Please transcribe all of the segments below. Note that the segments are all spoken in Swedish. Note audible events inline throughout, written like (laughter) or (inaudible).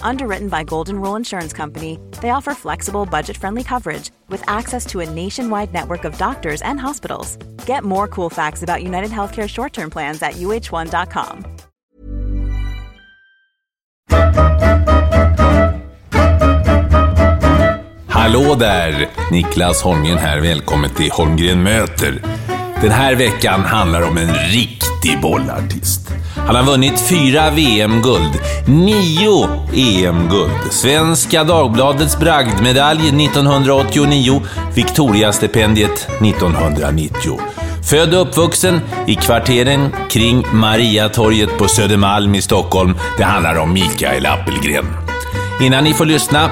Underwritten by Golden Rule Insurance Company, they offer flexible, budget friendly coverage with access to a nationwide network of doctors and hospitals. Get more cool facts about United Healthcare short term plans at uh1.com. Hallå där! Niklas Holmgren här. Välkommen till Holmgren möter. Den här veckan handlar om en riktig bollartist. Han har vunnit fyra VM-guld, nio EM-guld, Svenska Dagbladets bragdmedalj 1989, Victoriastipendiet 1990. Född och uppvuxen i kvarteren kring Mariatorget på Södermalm i Stockholm. Det handlar om Mikael Appelgren. Innan ni får lyssna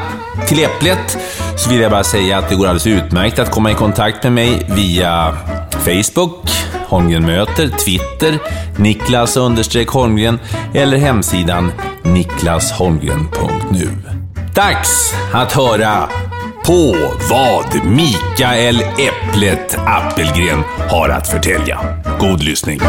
till Äpplet så vill jag bara säga att det går alldeles utmärkt att komma i kontakt med mig via Facebook, Holmgren möter, Twitter, Niklas Holmgren eller hemsidan niklasholmgren.nu. Dags att höra på vad Mikael Äpplet Appelgren har att förtälja. God lyssning!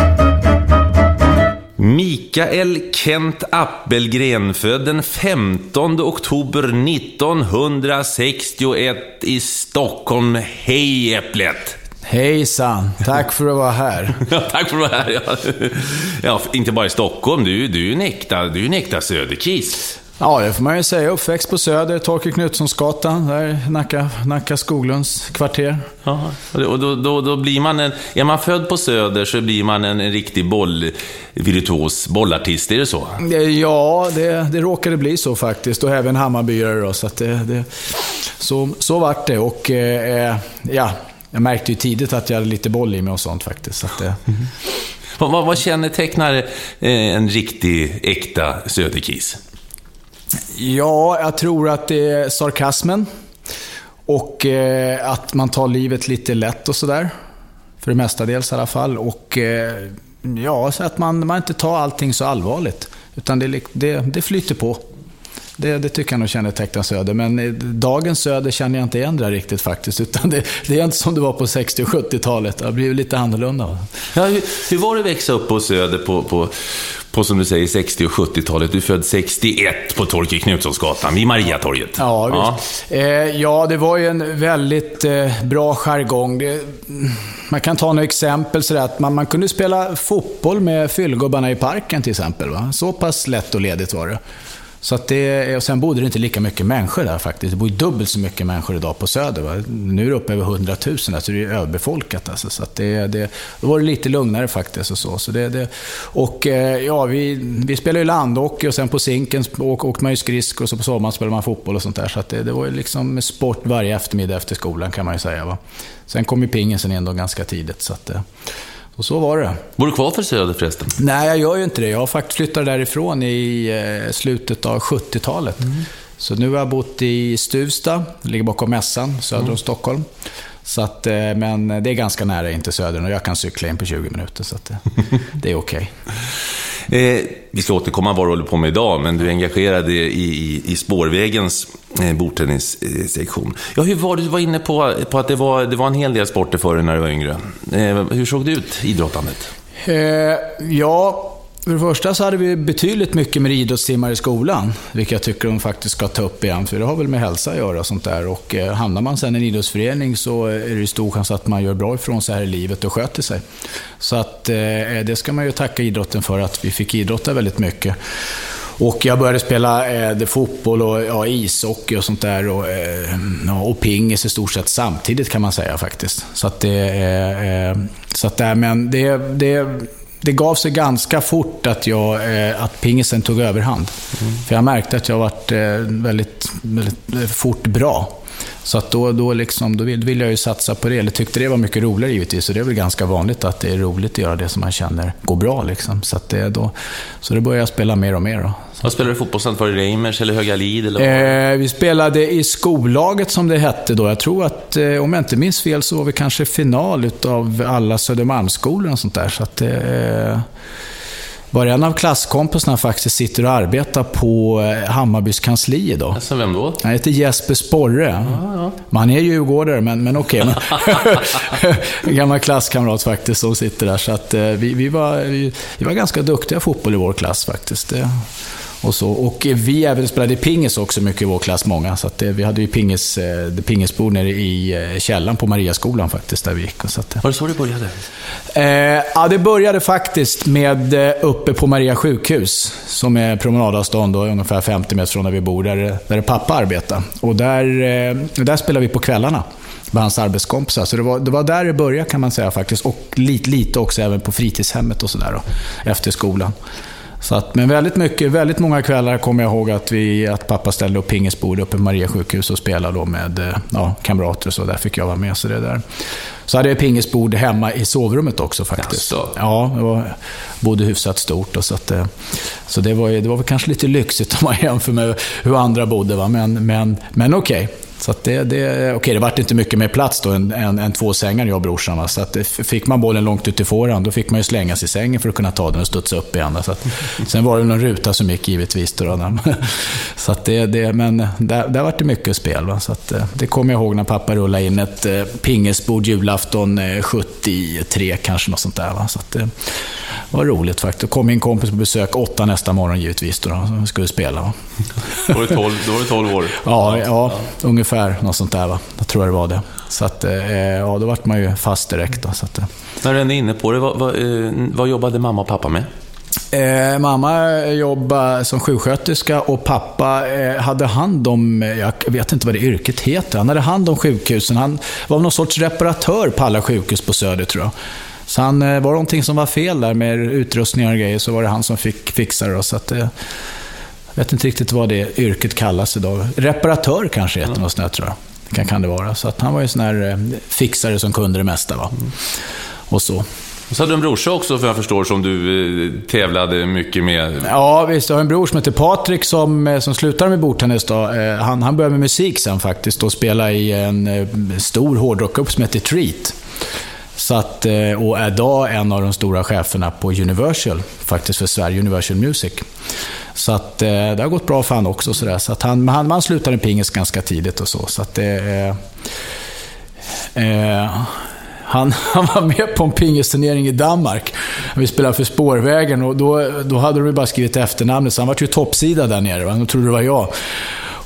Mikael Kent Appelgren, född den 15 oktober 1961 i Stockholm. Hej Äpplet! Hejsan, tack för att vara här. (laughs) Ja, tack för att vara här. Ja. ja, inte bara i Stockholm, du, du är ju en äkta, du är en äkta söderkis. Ja, det får man ju säga. Uppväxt på Söder, Torkel Knutssonsgatan, där Nacka, Nacka Skoglunds kvarter. Ja, och då, då, då blir man en, är man född på Söder så blir man en, en riktig bollvirtuos, bollartist, är det så? Ja, det, det råkade bli så faktiskt. Och även Hammarbyare då, så att det, det, så, så vart det. Och eh, ja, jag märkte ju tidigt att jag hade lite boll i mig och sånt faktiskt. Så att, eh. vad, vad, vad kännetecknar eh, en riktig, äkta söderkis? Ja, jag tror att det är sarkasmen. Och eh, att man tar livet lite lätt och sådär. För det mesta dels i alla fall. Och eh, ja, så att man, man inte tar allting så allvarligt. Utan det, det, det flyter på. Det, det tycker jag nog kännetecknar Söder. Men eh, dagens Söder känner jag inte igen det riktigt faktiskt. Utan det, det, är inte som det var på 60 och 70-talet. Det har blivit lite annorlunda. Ja, hur, hur, var det att växa upp på Söder på, på, på som du säger 60 och 70-talet? Du är född 61 på Torkel Knutssonsgatan vid Mariatorget. Ja, ja. Eh, ja, det var ju en väldigt eh, bra jargong. Det, man kan ta några exempel. Sådär, att man, man kunde spela fotboll med fyllgubbarna i parken till exempel. Va? Så pass lätt och ledigt var det. Så att det, och sen bodde det inte lika mycket människor där faktiskt. Det bor ju dubbelt så mycket människor idag på Söder. Va? Nu är det uppe över 100 000, alltså det är överbefolkat. Alltså. Så att det, det, då var det lite lugnare faktiskt. Och så. Så det, det, och eh, ja, vi, vi spelade ju landhockey och sen på Zinken åkte man ju skridskor och så på sommaren spelade man fotboll och sånt där. Så att det, det var ju liksom sport varje eftermiddag efter skolan kan man ju säga. Va? Sen kom ju pingisen in då ganska tidigt. Så att, eh, och så var det. Bor du kvar för Söder förresten? Nej, jag gör ju inte det. Jag har faktiskt flyttat därifrån i eh, slutet av 70-talet. Mm. Så nu har jag bott i Stuvsta, ligger bakom mässan, söder om mm. Stockholm. Så att, eh, men det är ganska nära in till Söder och jag kan cykla in på 20 minuter, så att, eh, (laughs) det är okej. Okay. Eh, vi ska återkomma vad du håller på med idag, men du är engagerad i, i, i spårvägens Eh, bordtennissektion. Ja, hur var du var inne på, på att det var, det var en hel del sporter för dig när du var yngre. Eh, hur såg det ut, idrottandet? Eh, ja, för det första så hade vi betydligt mycket mer idrottstimmar i skolan, vilket jag tycker de faktiskt ska ta upp igen, för det har väl med hälsa att göra och sånt där. Och eh, hamnar man sen i en idrottsförening så eh, är det stor chans att man gör bra ifrån sig här i livet och sköter sig. Så att eh, det ska man ju tacka idrotten för, att vi fick idrotta väldigt mycket. Och jag började spela eh, fotboll och ja, ishockey och sånt där. Och, eh, och pingis i stort sett samtidigt kan man säga faktiskt. Så att det, eh, eh så att det, men det, det det gav sig ganska fort att, jag, eh, att pingisen tog överhand. Mm. För jag märkte att jag varit eh, väldigt, väldigt eh, fort bra. Så att då, då, liksom, då ville vill jag ju satsa på det, eller tyckte det var mycket roligare givetvis. Så det är väl ganska vanligt att det är roligt att göra det som man känner går bra. Liksom. Så, att det, då, så då började jag spela mer och mer. Då. Vad spelade du fotboll sen? Var det Reimers eller Högalid? Eller eh, vi spelade i skollaget som det hette då. Jag tror att, eh, om jag inte minns fel, så var vi kanske final av alla Södermalmsskolor och sånt där. Så att, eh, var en av klasskompisarna faktiskt sitter och arbetar på eh, Hammarbys kansli idag. Alltså, vem då? Han heter Jesper Sporre. Ah, ja. Man är djurgårdare, men, men okej. Okay. (laughs) en gammal klasskamrat faktiskt som sitter där. Så att, eh, vi, vi, var, vi, vi var ganska duktiga fotboll i vår klass faktiskt. Det, och, så. och vi även spelade pingis också mycket i vår klass, många. Så att, vi hade ju pingis, eh, pingisbord nere i eh, källaren på Mariaskolan faktiskt, där vi gick. Så att, Var det så det började? Eh, ja, det började faktiskt med eh, uppe på Maria sjukhus, som är promenadavstånd, då, ungefär 50 meter från där vi bor, där, där pappa arbetar. Och där, eh, där spelade vi på kvällarna med hans arbetskompisar. Så det var, det var där det började kan man säga faktiskt. Och lite, lite också även på fritidshemmet och sådär efter skolan. Så att, men väldigt mycket, väldigt många kvällar kommer jag ihåg att, vi, att pappa ställde upp pingisbord uppe på Maria sjukhus och spelade då med eh, ja, kamrater och så. Där fick jag vara med. Så, det där. så hade jag pingisbord hemma i sovrummet också faktiskt. Jaså. Ja, det var, bodde hyfsat stort. Och så att, eh, så det var, det var väl kanske lite lyxigt (laughs) om man jämför med hur andra bodde. Va? Men, men, men okej. Okay. Så det, det, okej, det vart inte mycket mer plats då än, än, än två sängar jag och brorsan. Så att fick man bollen långt ut i fåran, då fick man ju slänga sig i sängen för att kunna ta den och studsa upp igen. Så att, sen var det någon ruta som gick givetvis. Då, (laughs) så att det, det, men där, där vart det mycket spel. Va? Så att, eh, det kommer jag ihåg när pappa rullade in ett eh, pingisbord julafton 73 eh, kanske, något sånt där. Va? Så att, det var roligt faktiskt. Då kom min kompis på besök åtta nästa morgon givetvis, då, då skulle spela. Va? Då var du 12, då var du 12 år? Ja, ja, ja, ungefär något sånt där. Va? Jag tror jag det var det. Så att, eh, ja, då vart man ju fast direkt. Då, så att, eh. När du är inne på det, vad, vad, eh, vad jobbade mamma och pappa med? Eh, mamma jobbade som sjuksköterska och pappa eh, hade hand om, jag vet inte vad det yrket heter, han hade hand om sjukhusen. Han var någon sorts reparatör på alla sjukhus på Söder tror jag. Så han, var det någonting som var fel där med utrustningar och grejer så var det han som fick fixa det. Så att, eh, vet inte riktigt vad det yrket kallas idag. Reparatör kanske heter mm. något sånt tror jag. Kan, kan det vara. Så att han var ju en sån här eh, fixare som kunde det mesta. Va? Mm. Och så. Och så hade du en brorsa också, för jag förstår, som du eh, tävlade mycket med. Ja, visst. Jag har en bror som heter Patrik som, eh, som slutade med bordtennis. Då. Han, han började med musik sen faktiskt och spelade i en stor hårdrockgrupp som heter Treat. Så att, eh, och är idag en av de stora cheferna på Universal, faktiskt för Sverige, Universal Music. Så att, eh, det har gått bra för honom också. Så, så att han, han, han slutade pingis ganska tidigt och så. så att det, eh, han, (laughs) han var med på en pingisturnering i Danmark. Vi spelade för Spårvägen och då, då hade de bara skrivit efternamnet, så han var ju toppsida där nere. De trodde det var jag.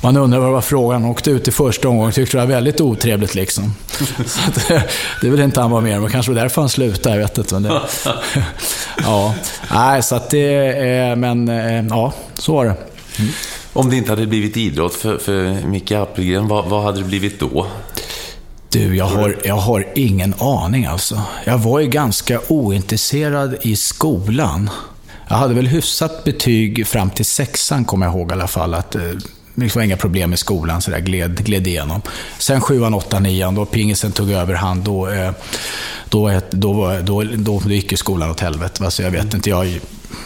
Man undrar vad det var frågan. Han åkte ut i första omgången tyckte det var väldigt otrevligt. Liksom. (laughs) Så det, det vill inte han vara med om. Kanske var därför han slutade, jag vet inte. Men det, (laughs) ja, nej, så att det... Men eh, ja, så var det. Mm. Om det inte hade blivit idrott för, för Micke Appelgren, vad, vad hade det blivit då? Du, jag har, jag har ingen aning alltså. Jag var ju ganska ointresserad i skolan. Jag hade väl hyfsat betyg fram till sexan, kommer jag ihåg i alla fall. Att, det var inga problem i skolan, så där gled, gled igenom. Sen sjuan, åttan, nian, då pingisen tog överhand, då, eh, då, då, då, då, då gick ju skolan åt helvete. Alltså jag vet inte, jag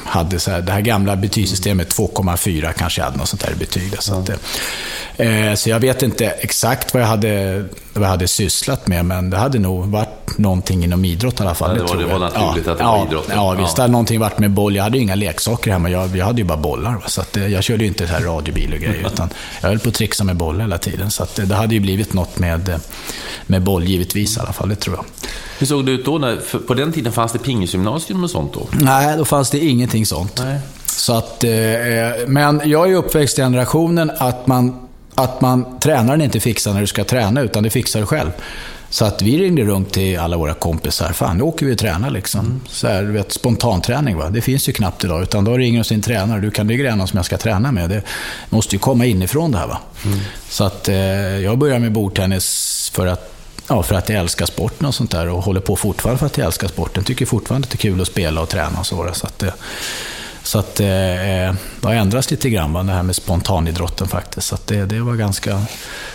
hade så här, det här gamla betygssystemet 2,4 kanske jag hade något sånt där betyg. Så, att, eh, så jag vet inte exakt vad jag, hade, vad jag hade sysslat med, men det hade nog varit någonting inom idrott i alla fall. Ja, det, var, det var naturligt ja, att det var idrott. Ja, visst. Det hade någonting varit med boll. Jag hade ju inga leksaker hemma. Jag, jag hade ju bara bollar. Så att, eh, jag körde ju inte här radiobil och grejer, (laughs) utan jag höll på att trixa med boll hela tiden. Så att, eh, det hade ju blivit något med, med boll, givetvis i alla fall. Det tror jag. Hur såg det ut då? När, på den tiden fanns det pingisgymnasium och sånt då? Nej, då fanns det ingenting sånt. Nej. Så att, eh, men jag är uppväxt i generationen att man, att man tränaren inte fixar när du ska träna, utan du fixar det själv. Så att vi ringde runt till alla våra kompisar. Fan, nu åker vi och tränar liksom. Mm. Så här, du vet, spontanträning, va? det finns ju knappt idag. Utan då ringer de sin tränare. Du kan bli någon som jag ska träna med. Det måste ju komma inifrån det här. Va? Mm. Så att eh, jag började med bordtennis för att ja, för att jag älskar sporten och sånt där och håller på fortfarande för att jag älskar sporten. Tycker fortfarande att det är kul att spela och träna och så. Så att, eh, så att eh, det har ändrats lite grann, det här med spontanidrotten faktiskt. Så det, det var ganska,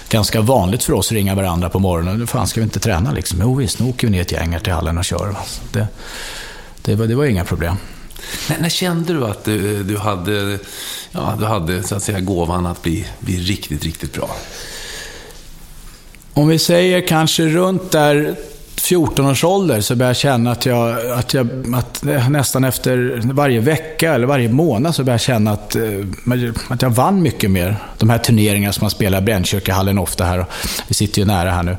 ganska vanligt för oss att ringa varandra på morgonen. Nu fan ska vi inte träna liksom? Jo visst, nu åker vi ner ett gäng här till hallen och kör. Det, det, var, det var inga problem. När, när, kände du att du, du, hade, ja, du hade så att säga, gåvan att bli, bli riktigt, riktigt bra? Om vi säger kanske runt där 14 års ålder så började jag känna att jag, att jag att nästan efter varje vecka eller varje månad så började jag känna att, eh, att jag vann mycket mer. De här turneringarna som man spelar i Brännkyrkahallen ofta här. Vi sitter ju nära här nu.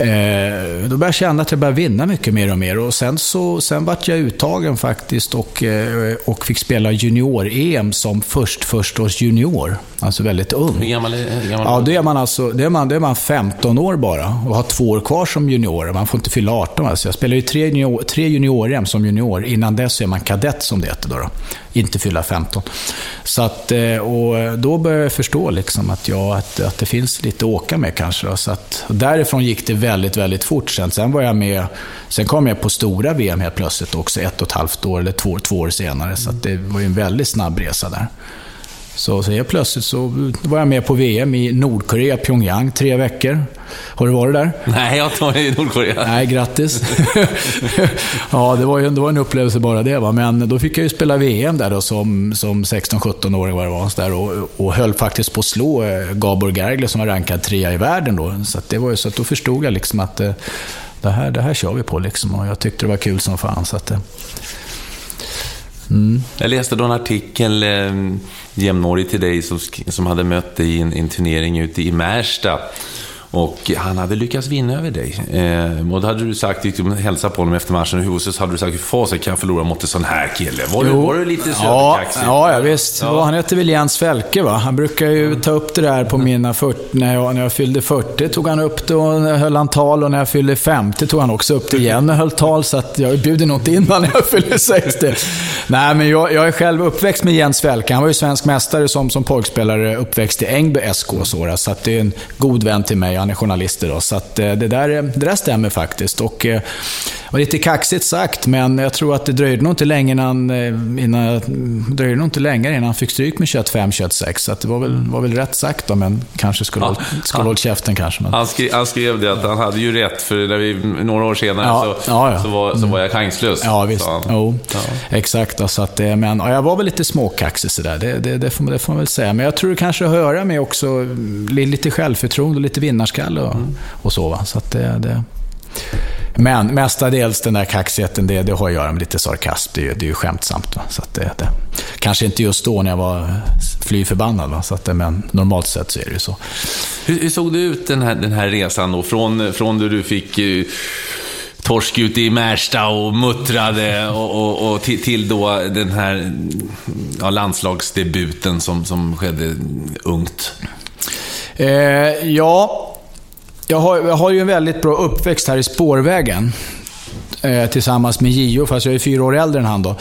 Eh, då började jag känna att jag började vinna mycket mer och mer. Och sen, så, sen vart jag uttagen faktiskt och, eh, och fick spela junior-EM som först, förstårs junior. Alltså väldigt ung. Hur gammal är, gammal Ja, då är man alltså, det är man, det är man 15 år bara och har två år kvar som junior. Man får inte fylla 18. Alltså jag spelade ju tre, junior, tre junior som junior. Innan dess är man kadett som det heter. Då, då. Inte fylla 15. Så att, eh, och då började jag förstå liksom att, jag, att, att det finns lite att åka med kanske. Då. Så att, därifrån gick det väldigt, väldigt fort. Sen, sen, var jag med, sen kom jag på stora VM helt plötsligt också, ett och ett halvt år eller två, två år senare. Så det var ju en väldigt snabb resa där. Så, så helt plötsligt så var jag med på VM i Nordkorea, Pyongyang, tre veckor. Har du varit där? Nej, jag har inte varit i Nordkorea. Nej, grattis. (laughs) ja, det var ju det var en upplevelse bara det. Va? Men då fick jag ju spela VM där då, som, som 16-17-åring var det var, där, och, och höll faktiskt på att slå eh, Gabor Gergely som var rankad trea i världen då. Så, det var ju, så att då förstod jag liksom att eh, det här, det här kör vi på liksom. Och jag tyckte det var kul som fan. Så att, eh, mm. Jag läste då en artikel eh, jämnårig till dig som, som hade mött dig i en, en turnering ute i Märsta. Och han hade lyckats vinna över dig. Eh, och då hade du sagt, gick du hälsa på honom efter matchen i huset, så hade du sagt, hur fasen kan jag förlora mot en sån här kille? Var, du, var du lite söderkaxig? Ja, ja, visst. Ja. Han hette väl Jens Felke, va? Han brukar ju mm. ta upp det där på mina 40, när jag, när jag fyllde 40 tog han upp det och höll han tal och när jag fyllde 50 tog han också upp det igen och höll tal. Så att jag bjuder nog inte in när jag fyllde 60. Nej, men jag, jag, är själv uppväxt med Jens Felke. Han var ju svensk mästare som, som pojkspelare, uppväxt i Ängby SK. Så, så att det är en god vän till mig han är journalist idag. Så att, eh, det, där, det där stämmer faktiskt. Och, eh, var lite kaxigt sagt, men jag tror att det dröjde nog inte länge innan, eh, innan, dröjde nog inte längre innan han fick stryk med 25-26. Så det var väl, var väl rätt sagt då, men kanske skulle, ja, skulle hållit käften kanske. Men... Han, skrev, han skrev det att han hade ju rätt, för när vi, några år senare ja, så, ja, ja. Så, var, så var jag chanslös. Ja, visst. Jo, exakt. Då, så att, men, jag var väl lite småkaxig sådär, det, det, det, får, det får man väl säga. Men jag tror det kanske har att göra med också lite självförtroende och lite vinnarskalle och, mm. och så. Va? så att det, det... Men mestadels den där kaxigheten, det, det har att göra med lite sarkasm. Det, det är ju skämtsamt. Va? Så det, det, kanske inte just då när jag var fly förbannad, va? Så att det, men normalt sett så är det ju så. Hur, hur såg det ut den här, den här resan då? Från, från då du fick uh, torsk ute i Märsta och muttrade och, och, och till, till, då den här ja, landslagsdebuten som, som skedde ungt? Eh, ja, jag har, jag har ju en väldigt bra uppväxt här i spårvägen. Eh, tillsammans med Gio, fast jag är fyra år äldre än han då.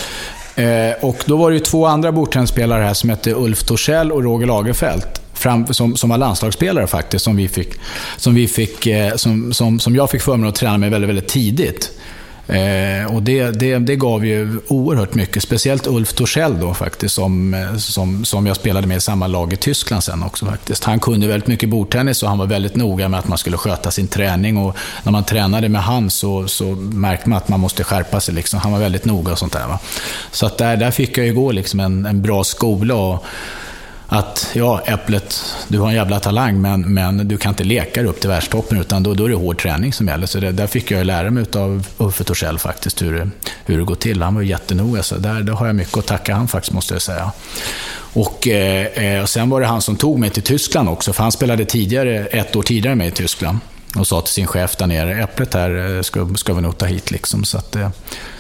Eh, och då var det ju två andra bordtennisspelare här som hette Ulf Torssell och Roger Lagerfeldt, Fram, som, som var landslagsspelare faktiskt, som, vi fick, som, vi fick, eh, som, som, som jag fick förmånen att träna med väldigt, väldigt tidigt. Eh, och det, det, det gav ju oerhört mycket. Speciellt Ulf Torssell då faktiskt, som, eh, som, som jag spelade med i samma lag i Tyskland sen också faktiskt. Han kunde väldigt mycket bordtennis och han var väldigt noga med att man skulle sköta sin träning. Och när man tränade med han så, så märkte man att man måste skärpa sig. Liksom. Han var väldigt noga och sånt där. Va? Så att där, där fick jag ju gå liksom en, en bra skola. Och, att ja, Äpplet, du har en jävla talang men, men du kan inte leka dig upp till världstoppen utan då, då är det hård träning som gäller. Så det, där fick jag lära mig av Uffe Torssell faktiskt hur, hur det går till. Han var jättenoga, så där, där har jag mycket att tacka han faktiskt måste jag säga. Och, eh, eh, och sen var det han som tog mig till Tyskland också, för han spelade tidigare, ett år tidigare med i Tyskland. Och sa till sin chef där nere, Äpplet här eh, ska, ska vi nog ta hit liksom. Så att, eh,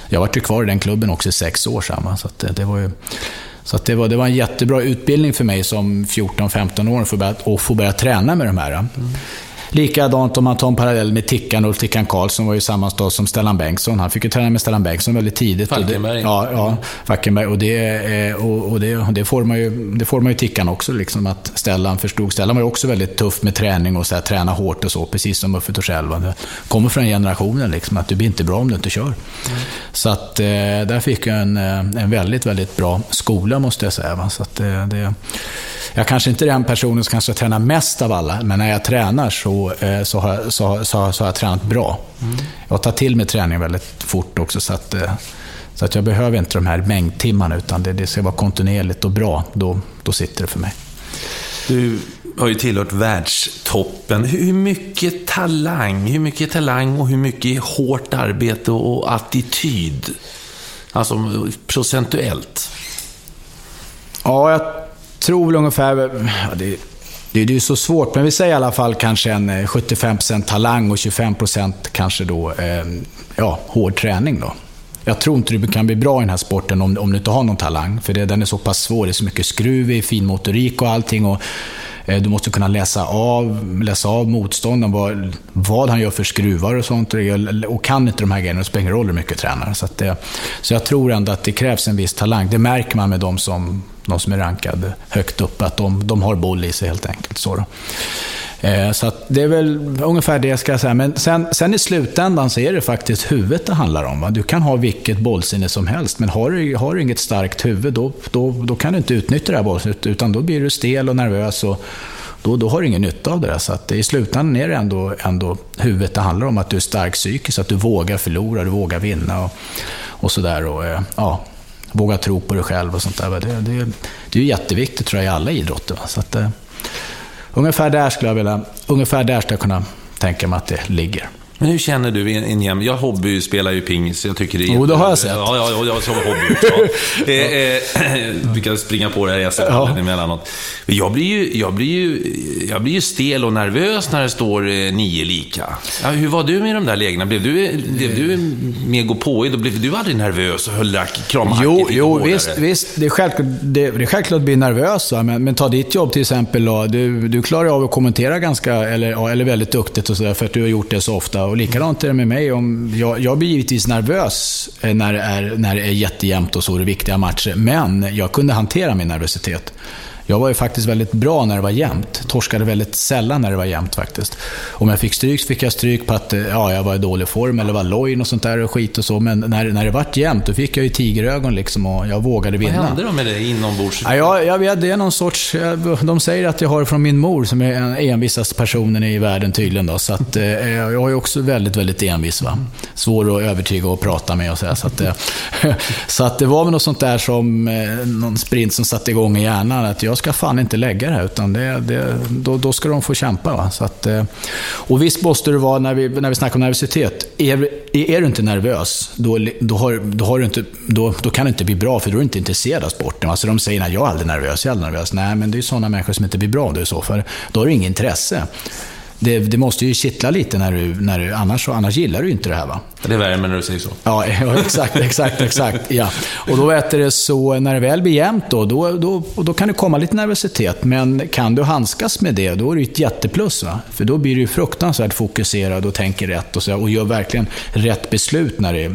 jag var ju kvar i den klubben också i sex år samma, så att, eh, det var ju så det, var, det var en jättebra utbildning för mig som 14-15 år att få börja, att få börja träna med de här. Mm. Likadant om man tar en parallell med Tickan, Ulf Tickan Karlsson var ju samma stad som Stellan Bengtsson. Han fick ju träna med Stellan Bengtsson väldigt tidigt. Falkenberg. ja, ja, Falkenberg. Och, det, och, och det, det, får man ju, det får man ju Tickan också, liksom, att Stellan förstod. Stellan var ju också väldigt tuff med träning och så här, träna hårt och så, precis som Uffe Torssell. Det kommer från generationen, liksom, att du blir inte bra om du inte kör. Mm. Så att eh, där fick jag en, eh, en väldigt, väldigt bra skola, måste jag säga. Va? Så att, det jag kanske inte är den personen som kanske tränar mest av alla, men när jag tränar så, eh, så, har, så, så, så har jag tränat bra. Mm. Jag tar till mig träning väldigt fort också, så att, eh, så att jag behöver inte de här mängdtimmarna, utan det, det ska vara kontinuerligt och bra. Då, då sitter det för mig. Du har ju tillhört världstoppen. Hur mycket talang, hur mycket talang och hur mycket hårt arbete och attityd? Alltså procentuellt. Ja, jag tror väl ungefär... Ja, det, det, det är så svårt, men vi säger i alla fall kanske en eh, 75% talang och 25% kanske då eh, ja, hård träning. Då. Jag tror inte du kan bli bra i den här sporten om, om du inte har någon talang, för det, den är så pass svår. Det är så mycket skruv i, fin motorik och allting. Och, eh, du måste kunna läsa av, läsa av motståndaren, vad, vad han gör för skruvar och sånt. Och kan inte de här grejerna, det spelar ingen roll hur mycket du tränar. Så, det, så jag tror ändå att det krävs en viss talang. Det märker man med de som de som är rankade högt upp, att de, de har boll i sig helt enkelt. Så, eh, så det är väl ungefär det ska jag säga. Men sen, sen i slutändan så är det faktiskt huvudet det handlar om. Va? Du kan ha vilket bollsinne som helst, men har du, har du inget starkt huvud, då, då, då kan du inte utnyttja det här bollsinnet, utan då blir du stel och nervös. Och, då, då har du ingen nytta av det. Där. Så att i slutändan är det ändå, ändå huvudet det handlar om. Att du är stark psykiskt, att du vågar förlora, du vågar vinna och, och sådär. Och, eh, ja, våga tro på dig själv och sånt där. Det, det, det är ju jätteviktigt tror jag i alla idrotter. Så att, uh, ungefär där skulle jag vilja, ungefär där skulle jag kunna tänka mig att det ligger. Men hur känner du en jämn... Jag hobbyspelar ju pingis, jag tycker det är... Jo, det har jag sett. Ja, ja, ja jag som hobby. Ja. (laughs) eh, (clears throat) vi kan springa på det här jag ja. emellanåt. Jag blir, ju, jag, blir ju, jag blir ju stel och nervös när det står eh, nio lika. Ja, hur var du med de där lägena? Blev du, blev du mer gå på och Blev du aldrig nervös och höll kramhacket Jo, jo visst, visst. Det är självklart, det, det är självklart att bli nervös. Men, men ta ditt jobb till exempel. Då. Du, du klarar av att kommentera ganska, eller, eller väldigt duktigt och sådär, för att du har gjort det så ofta. Och likadant är det med mig. Om, jag, jag blir givetvis nervös eh, när det, är, när det är jättejämnt och så, det är viktiga matcher. Men jag kunde hantera min nervositet. Jag var ju faktiskt väldigt bra när det var jämnt. Torskade väldigt sällan när det var jämnt faktiskt. Om jag fick stryk så fick jag stryk på att ja, jag var i dålig form eller var loj och sånt där och skit och så. Men när, när det vart jämnt, då fick jag ju tigerögon liksom och jag vågade vinna. Vad hände då med det inombords? Ja, jag, jag vet, det är någon sorts... De säger att jag har det från min mor som är den envisaste personen i världen tydligen. Då, så att, eh, jag är också väldigt, väldigt envis. Va? Svår att övertyga och prata med och så. Här, så, att, eh, (laughs) så att det var väl något sånt där som, eh, någon sprint som satte igång i hjärnan. Att jag ska fan inte lägga det här, utan det, det, då, då ska de få kämpa. Va? Så att, eh, och visst måste det vara, när vi, när vi snackar om nervositet, är, är du inte nervös, då, då, har, då, har du inte, då, då kan det inte bli bra, för då är du inte intresserad av sporten. Alltså de säger att jag är aldrig nervös, jag är aldrig nervös. Nej, men det är sådana människor som inte blir bra då i så fall. Då har du inget intresse det, det, måste ju kittla lite, när du, när du, annars, annars gillar du inte det här. Va? Det är värme när du säger så. (laughs) Ja, exakt, exakt, exakt. Ja. Och då vet det så, när det väl blir jämnt då, då, då, då kan det komma lite nervositet. Men kan du handskas med det, då är det ett jätteplus. Va? För då blir du fruktansvärt fokuserad och tänker rätt och, så, och gör verkligen rätt beslut när det,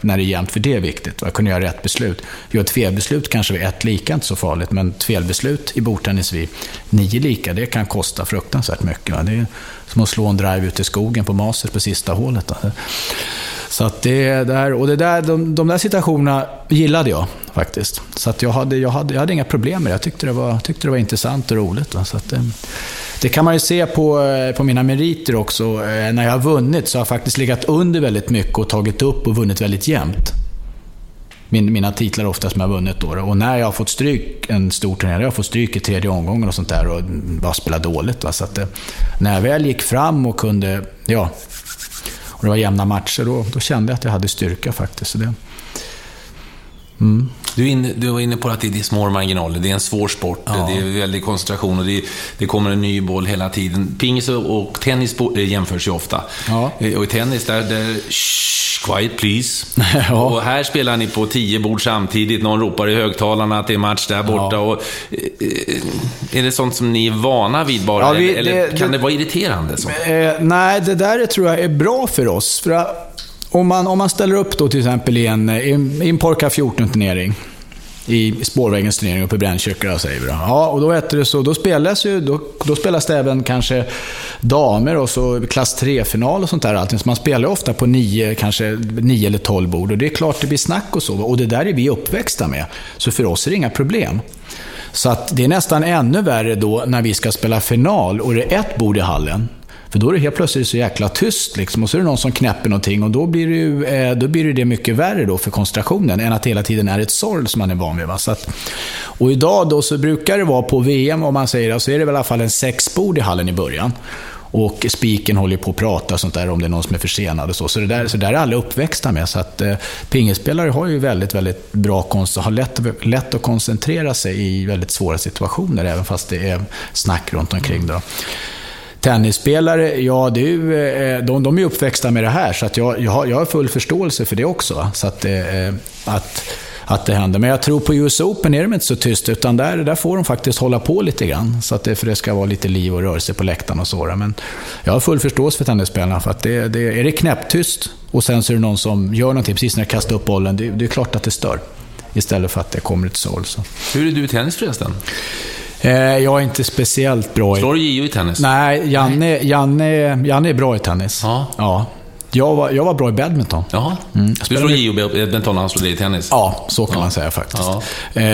när det är jämnt. För det är viktigt, va? att kunna göra rätt beslut. Gör ett felbeslut kanske vid ett lika, inte så farligt. Men ett felbeslut i bordtennis vid nio lika, det kan kosta fruktansvärt mycket. Va? Det som att slå en drive ut i skogen på Masters på sista hålet. Så att det där, och det där, de, de där situationerna gillade jag faktiskt. Så att jag, hade, jag, hade, jag hade inga problem med det. Jag tyckte det var, tyckte det var intressant och roligt. Va? Så att, det, det kan man ju se på, eh, på mina meriter också. Eh, när jag har vunnit så har jag faktiskt legat under väldigt mycket och tagit upp och vunnit väldigt jämnt min, mina titlar ofta som jag har vunnit. Då. Och när jag har fått stryk en stor turnering, jag har fått stryk i tredje omgången och sånt där och bara spelat dåligt. Va? Så att, eh, när jag väl gick fram och kunde, ja, och det var jämna matcher, då, då kände jag att jag hade styrka faktiskt. Så det, mm. Du, inne, du var inne på att det är små marginaler. Det är en svår sport. Ja. Det är väldig koncentration och det, det, kommer en ny boll hela tiden. Pingis och tennis eh, jämförs ju ofta. Ja. Eh, och i tennis, där... där shh, quiet please. (laughs) ja. Och här spelar ni på tio bord samtidigt. Någon ropar i högtalarna att det är match där borta. Och, är det sånt som ni är vana vid bara? Vi, eller, det, kan det, det, vara irriterande? Eh, nej, det där tror jag är bra för oss. För att, om man, om man ställer upp då till exempel i en, i en Porca 14-turnering, i spårvägens turnering uppe i Brännkyrka, säger vi då. Ja, och då äter det så, då spelas ju, då, då spelas det även kanske damer och så klass 3-final och sånt där. Allting. Så man spelar ofta på nio, kanske nio eller tolv bord. Och det är klart det blir snack och så. Och det där är vi uppväxta med. Så för oss är det inga problem. Så att det är nästan ännu värre då när vi ska spela final och det är ett bord i hallen. För då är det helt plötsligt så jäkla tyst liksom, och så är det någon som knäpper någonting och då blir det, ju, eh, då blir det mycket värre då för koncentrationen än att det hela tiden är ett sorl som man är van vid. Va? Så att, och idag då så brukar det vara på VM, om man säger det, så är det väl i alla fall en sexbord i hallen i början. Och spiken håller på att prata och sånt där om det är någon som är försenad och så. Så det där, så det där är alla uppväxta med. Så att eh, pingisspelare har ju väldigt, väldigt bra konst och har lätt, lätt att koncentrera sig i väldigt svåra situationer, även fast det är snack runt omkring. Då. Tennisspelare, ja, du, är ju, eh, de, de är uppväxta med det här, så att jag, jag, har, jag har full förståelse för det också. Så att, eh, eh, att, att det händer. Men jag tror på US Open är de inte så tysta, utan där, där får de faktiskt hålla på lite grann. Så att det, för det ska vara lite liv och rörelse på läktaren och så. Men jag har full förståelse för tennisspelarna, för att det, det, är det knäpptyst och sen så är det någon som gör någonting precis när jag kastar upp bollen, det, det är klart att det stör. Istället för att det kommer ett såll. Hur är du i tennis förresten? Eh, jag är inte speciellt bra i... Slår du Gio i tennis? Nej, Janne, Janne, Janne är bra i tennis. Ja. ja. Jag var, jag var bra i badminton. Jaha. Mm. Du slår Gio badminton när han dig i tennis? Ja, så kan ja. man säga faktiskt. Ja. Eh,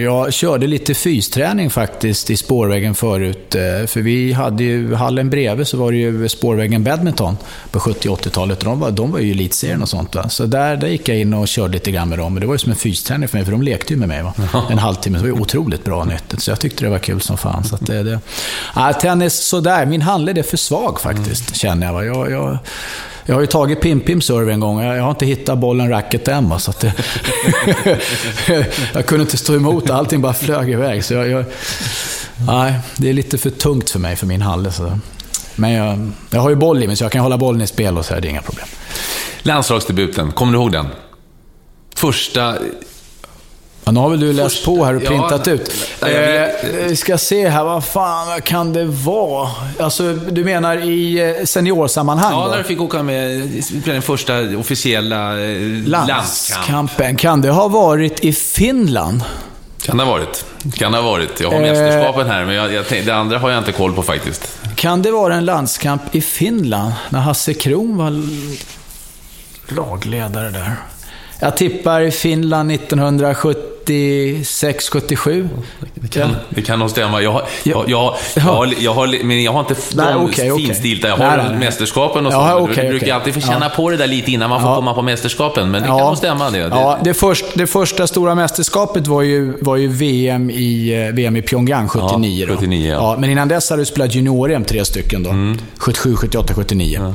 jag körde lite fysträning faktiskt i spårväggen förut. Eh, för vi hade ju, hallen bredvid så var det ju spårväggen badminton på 70 80-talet. De var, de var ju elitserien och sånt. Va? Så där, där gick jag in och körde lite grann med dem. Det var ju som en fysträning för mig, för de lekte ju med mig. Va? Ja. En halvtimme. Det var ju otroligt bra nyttigt. Så jag tyckte det var kul som fan. Så det, det... Ah, tennis, sådär. Min handled är för svag faktiskt, mm. känner jag. Va? jag, jag jag har ju tagit pim-pim serve en gång. Jag har inte hittat bollen racket än. Så det, (laughs) jag kunde inte stå emot. Allting bara flög iväg. Så jag, jag, nej, det är lite för tungt för mig, för min halle. Så. Men jag, jag har ju boll i mig, så jag kan hålla bollen i spel och så är det inga problem. Landslagsdebuten, kommer du ihåg den? Första Ja, nu har väl du läst Först, på här och printat ja, ut. Eh, vi ska se här, vad fan vad kan det vara? Alltså, du menar i eh, seniorsammanhang? Ja, när du fick åka med den första officiella eh, landskampen. Kan det ha varit i Finland? Kan det ha varit. Kan det ha varit. Jag har eh, mästerskapen här, men jag, jag tänkte, det andra har jag inte koll på faktiskt. Kan det vara en landskamp i Finland, när Hasse Kron var lagledare där? Jag tippar Finland 1976, 77. Det kan, det kan nog stämma. Jag har, jag, jag, jag, har, jag har, men jag har inte nej, okay, okay. finstilta. Jag har nej, nej, mästerskapen och så. Ja, okay, du brukar okay. alltid få känna ja. på det där lite innan man får ja. komma på mästerskapen. Men det ja. kan nog stämma. Det, ja, det, först, det första stora mästerskapet var ju, var ju VM, i, eh, VM i Pyongyang 79. Ja, 79 ja. ja. men innan dess hade du spelat junior-EM tre stycken då. Mm. 77, 78, 79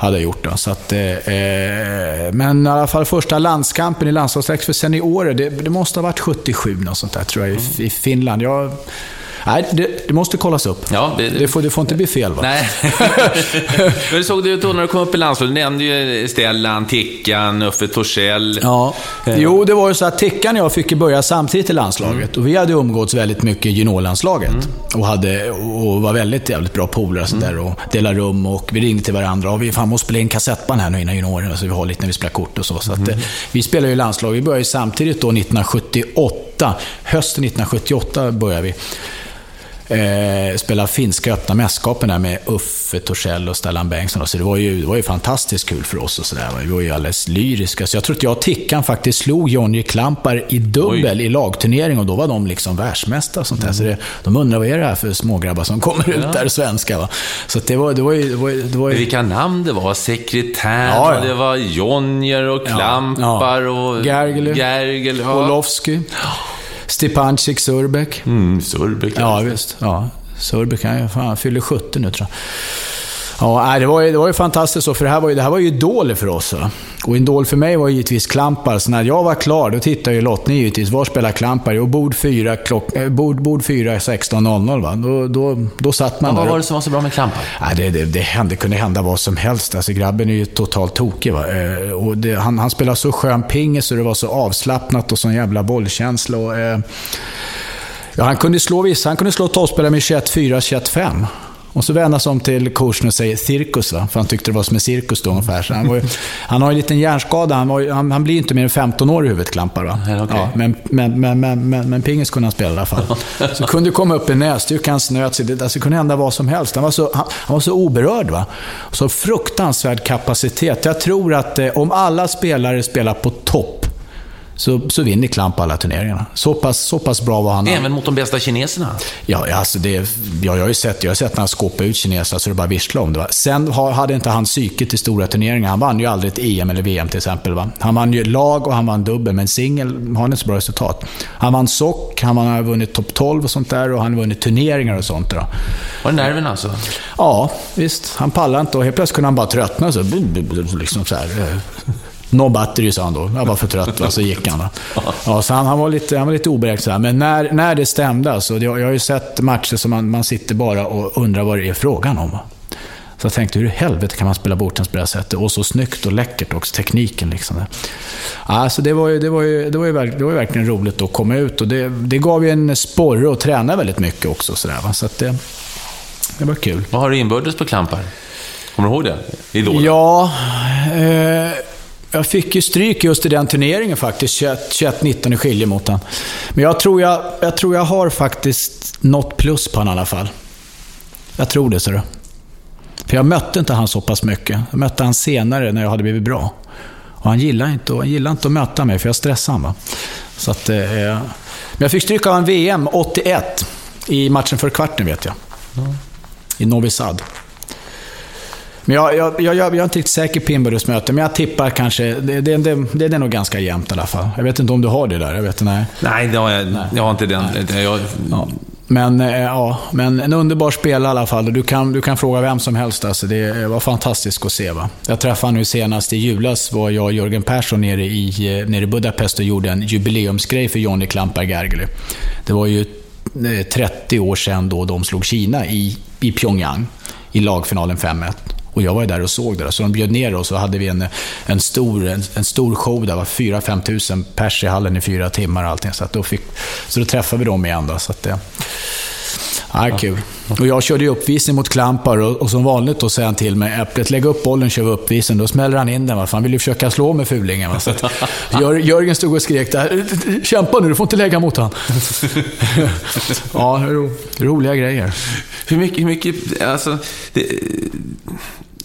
hade jag gjort. Då. Så att, eh, eh, men i alla fall första landskampen i landslagsläger för seniorer, det, det, måste ha varit 77, något sånt där, tror jag, i, i Finland. Jag, Nej, det, det, måste kollas upp. Ja, det, det, får, det får inte bli fel va? Nej. (laughs) Men såg du då när du kom upp i landslaget, du nämnde ju Stellan, Tickan, Uffe Torssell. Ja. Eh. Jo, det var ju så att Tickan och jag fick börja samtidigt i landslaget. Mm. Och vi hade umgåtts väldigt mycket i juniorlandslaget. Mm. Och, hade, och var väldigt jävligt bra polare och mm. och delade rum och vi ringde till varandra. Och vi fan måste spela in kassettband här nu innan juniorer, så vi har lite när vi spelar kort och så. så att, mm. vi spelade ju landslag. Vi började samtidigt då 1978. Hösten 1978 började vi eh, spela finska öppna mästerskapen där med Uffe Torssell och Stellan Bengtsson. Så det var, ju, det var ju fantastiskt kul för oss. och så där. Vi var ju alldeles lyriska. Så jag tror att jag och Tickan faktiskt slog Jonny Klampar i dubbel Oj. i lagturnering och då var de liksom världsmästare. Sånt mm. Så det, de undrar vad är det här för smågrabbar som kommer ja. ut där, svenska. Va? Så det var, det var ju... Det var, det var ju... Vilka namn det var. Sekretär, ja, ja. det var Jonjer och Klampar och Gergely. Gergely. Olofsky. Stepancic Surbek. Mm, Surbek. Ja, visst. Ja. Surbek, han, han fyller 70 nu tror jag. Ja, det var ju, det var ju fantastiskt så, för det här var ju, det här var ju idoler för oss. Och Idol för mig var givetvis Klampar, så när jag var klar då tittade ju lottningen givetvis. Var spelar Klampar? Jo, bord 4, klock, eh, bord, bord 4 16.00. Va? Då, då, då satt man ja, där. Vad var det som var så bra med Klampar? Ja, det, det, det, hände, kunde hända vad som helst. Alltså, grabben är ju totalt tokig. Va? Eh, och det, han, han spelar så skön pingis så det var så avslappnat och sån jävla bollkänsla. Och, eh, ja, han kunde slå vissa. Han kunde slå topspelare med 21-4, 21-5. Och så vänder han sig om till coachen och säger cirkus, va? för han tyckte det var som en cirkus då ungefär. Så han, var ju, han har en liten hjärnskada, han, var, han, han blir inte mer än 15 år i huvudet, Klampar. Va? Ja, okay. ja, men, men, men, men, men, men pingis kunde han spela i alla fall. så kunde komma upp en näsduk, han snöt sig. Det alltså, kunde hända vad som helst. Han var så, han, han var så oberörd. Va? Så fruktansvärd kapacitet. Jag tror att eh, om alla spelare spelar på topp, så, så vinner Klamp alla turneringarna. Så pass, så pass bra var han. Även mot de bästa kineserna? Ja, alltså det, ja, jag har ju sett, jag har sett när han skåpade ut kineserna så det bara visslade om det. Va? Sen hade inte han psyket i stora turneringar. Han vann ju aldrig ett EM eller VM till exempel. Va? Han vann ju lag och han vann dubbel, men singel har han inte så bra resultat. Han vann sock, han har vunnit topp 12 och sånt där och han har vunnit turneringar och sånt. Då. Var det nerven alltså? Ja, visst. Han pallade inte och helt plötsligt kunde han bara tröttna. Så, liksom så här, eh, No battery sa han då. Jag var för trött, va? så gick han. Ja, så han, han, var lite, han var lite oberäknelig. Men när, när det stämde, alltså, jag, jag har ju sett matcher som man, man sitter bara och undrar vad det är frågan om. Så jag tänkte, hur i helvete kan man spela bordtennis på det här sättet? Och så snyggt och läckert också, tekniken liksom. Alltså det, var ju, det, var ju, det, var ju, det var ju verkligen roligt att komma ut och det, det gav ju en sporre att träna väldigt mycket också. Så, där, så det, det var kul. Vad har du inbördes på klampar? Kommer du ihåg det? Idolen? Ja... Eh, jag fick ju stryk just i den turneringen faktiskt, 21-19 i skilje mot honom. Men jag tror jag, jag tror jag har faktiskt något plus på honom i alla fall. Jag tror det, ser du. För jag mötte inte han så pass mycket. Jag mötte han senare när jag hade blivit bra. Och han gillade inte, han gillade inte att möta mig, för jag stressade honom. Så att, eh, men jag fick stryk av en VM 81 i matchen för kvarten, vet jag. I Novi Sad. Men jag, jag, jag, jag, är inte riktigt säker på inbördesmöte, men jag tippar kanske... Det, det, det, det är nog ganska jämnt i alla fall. Jag vet inte om du har det där? Jag vet, nej. Nej, det har jag, nej. jag har inte den. Jag, ja. Men, eh, ja, men en underbar spelare i alla fall. Du kan, du kan fråga vem som helst. Alltså. Det var fantastiskt att se. Va? Jag träffade honom senast i julas. var jag och Jörgen Persson nere i, eh, nere i Budapest och gjorde en jubileumsgrej för Johnny Klamper Gergely. Det var ju 30 eh, år sedan då de slog Kina i, i Pyongyang i lagfinalen 5-1. Och jag var där och såg det. Så de bjöd ner oss och hade vi en, en, stor, en, en stor show där. Det var 4-5 tusen pers i hallen i fyra timmar och allting. Så, att då, fick, så då träffade vi dem igen. Då, så att det, Ja, kul. Och jag körde ju uppvisning mot Klampar och, och som vanligt då säger han till mig, Äpplet, lägg upp bollen, kör vi uppvisning. Då smäller han in den, va? för han vill ju försöka slå med fulingen. Va? Så att, (laughs) Jör, Jörgen stod och skrek där, kämpa nu, du får inte lägga mot honom. (laughs) ja, ro, roliga grejer. Hur mycket, hur mycket alltså, det,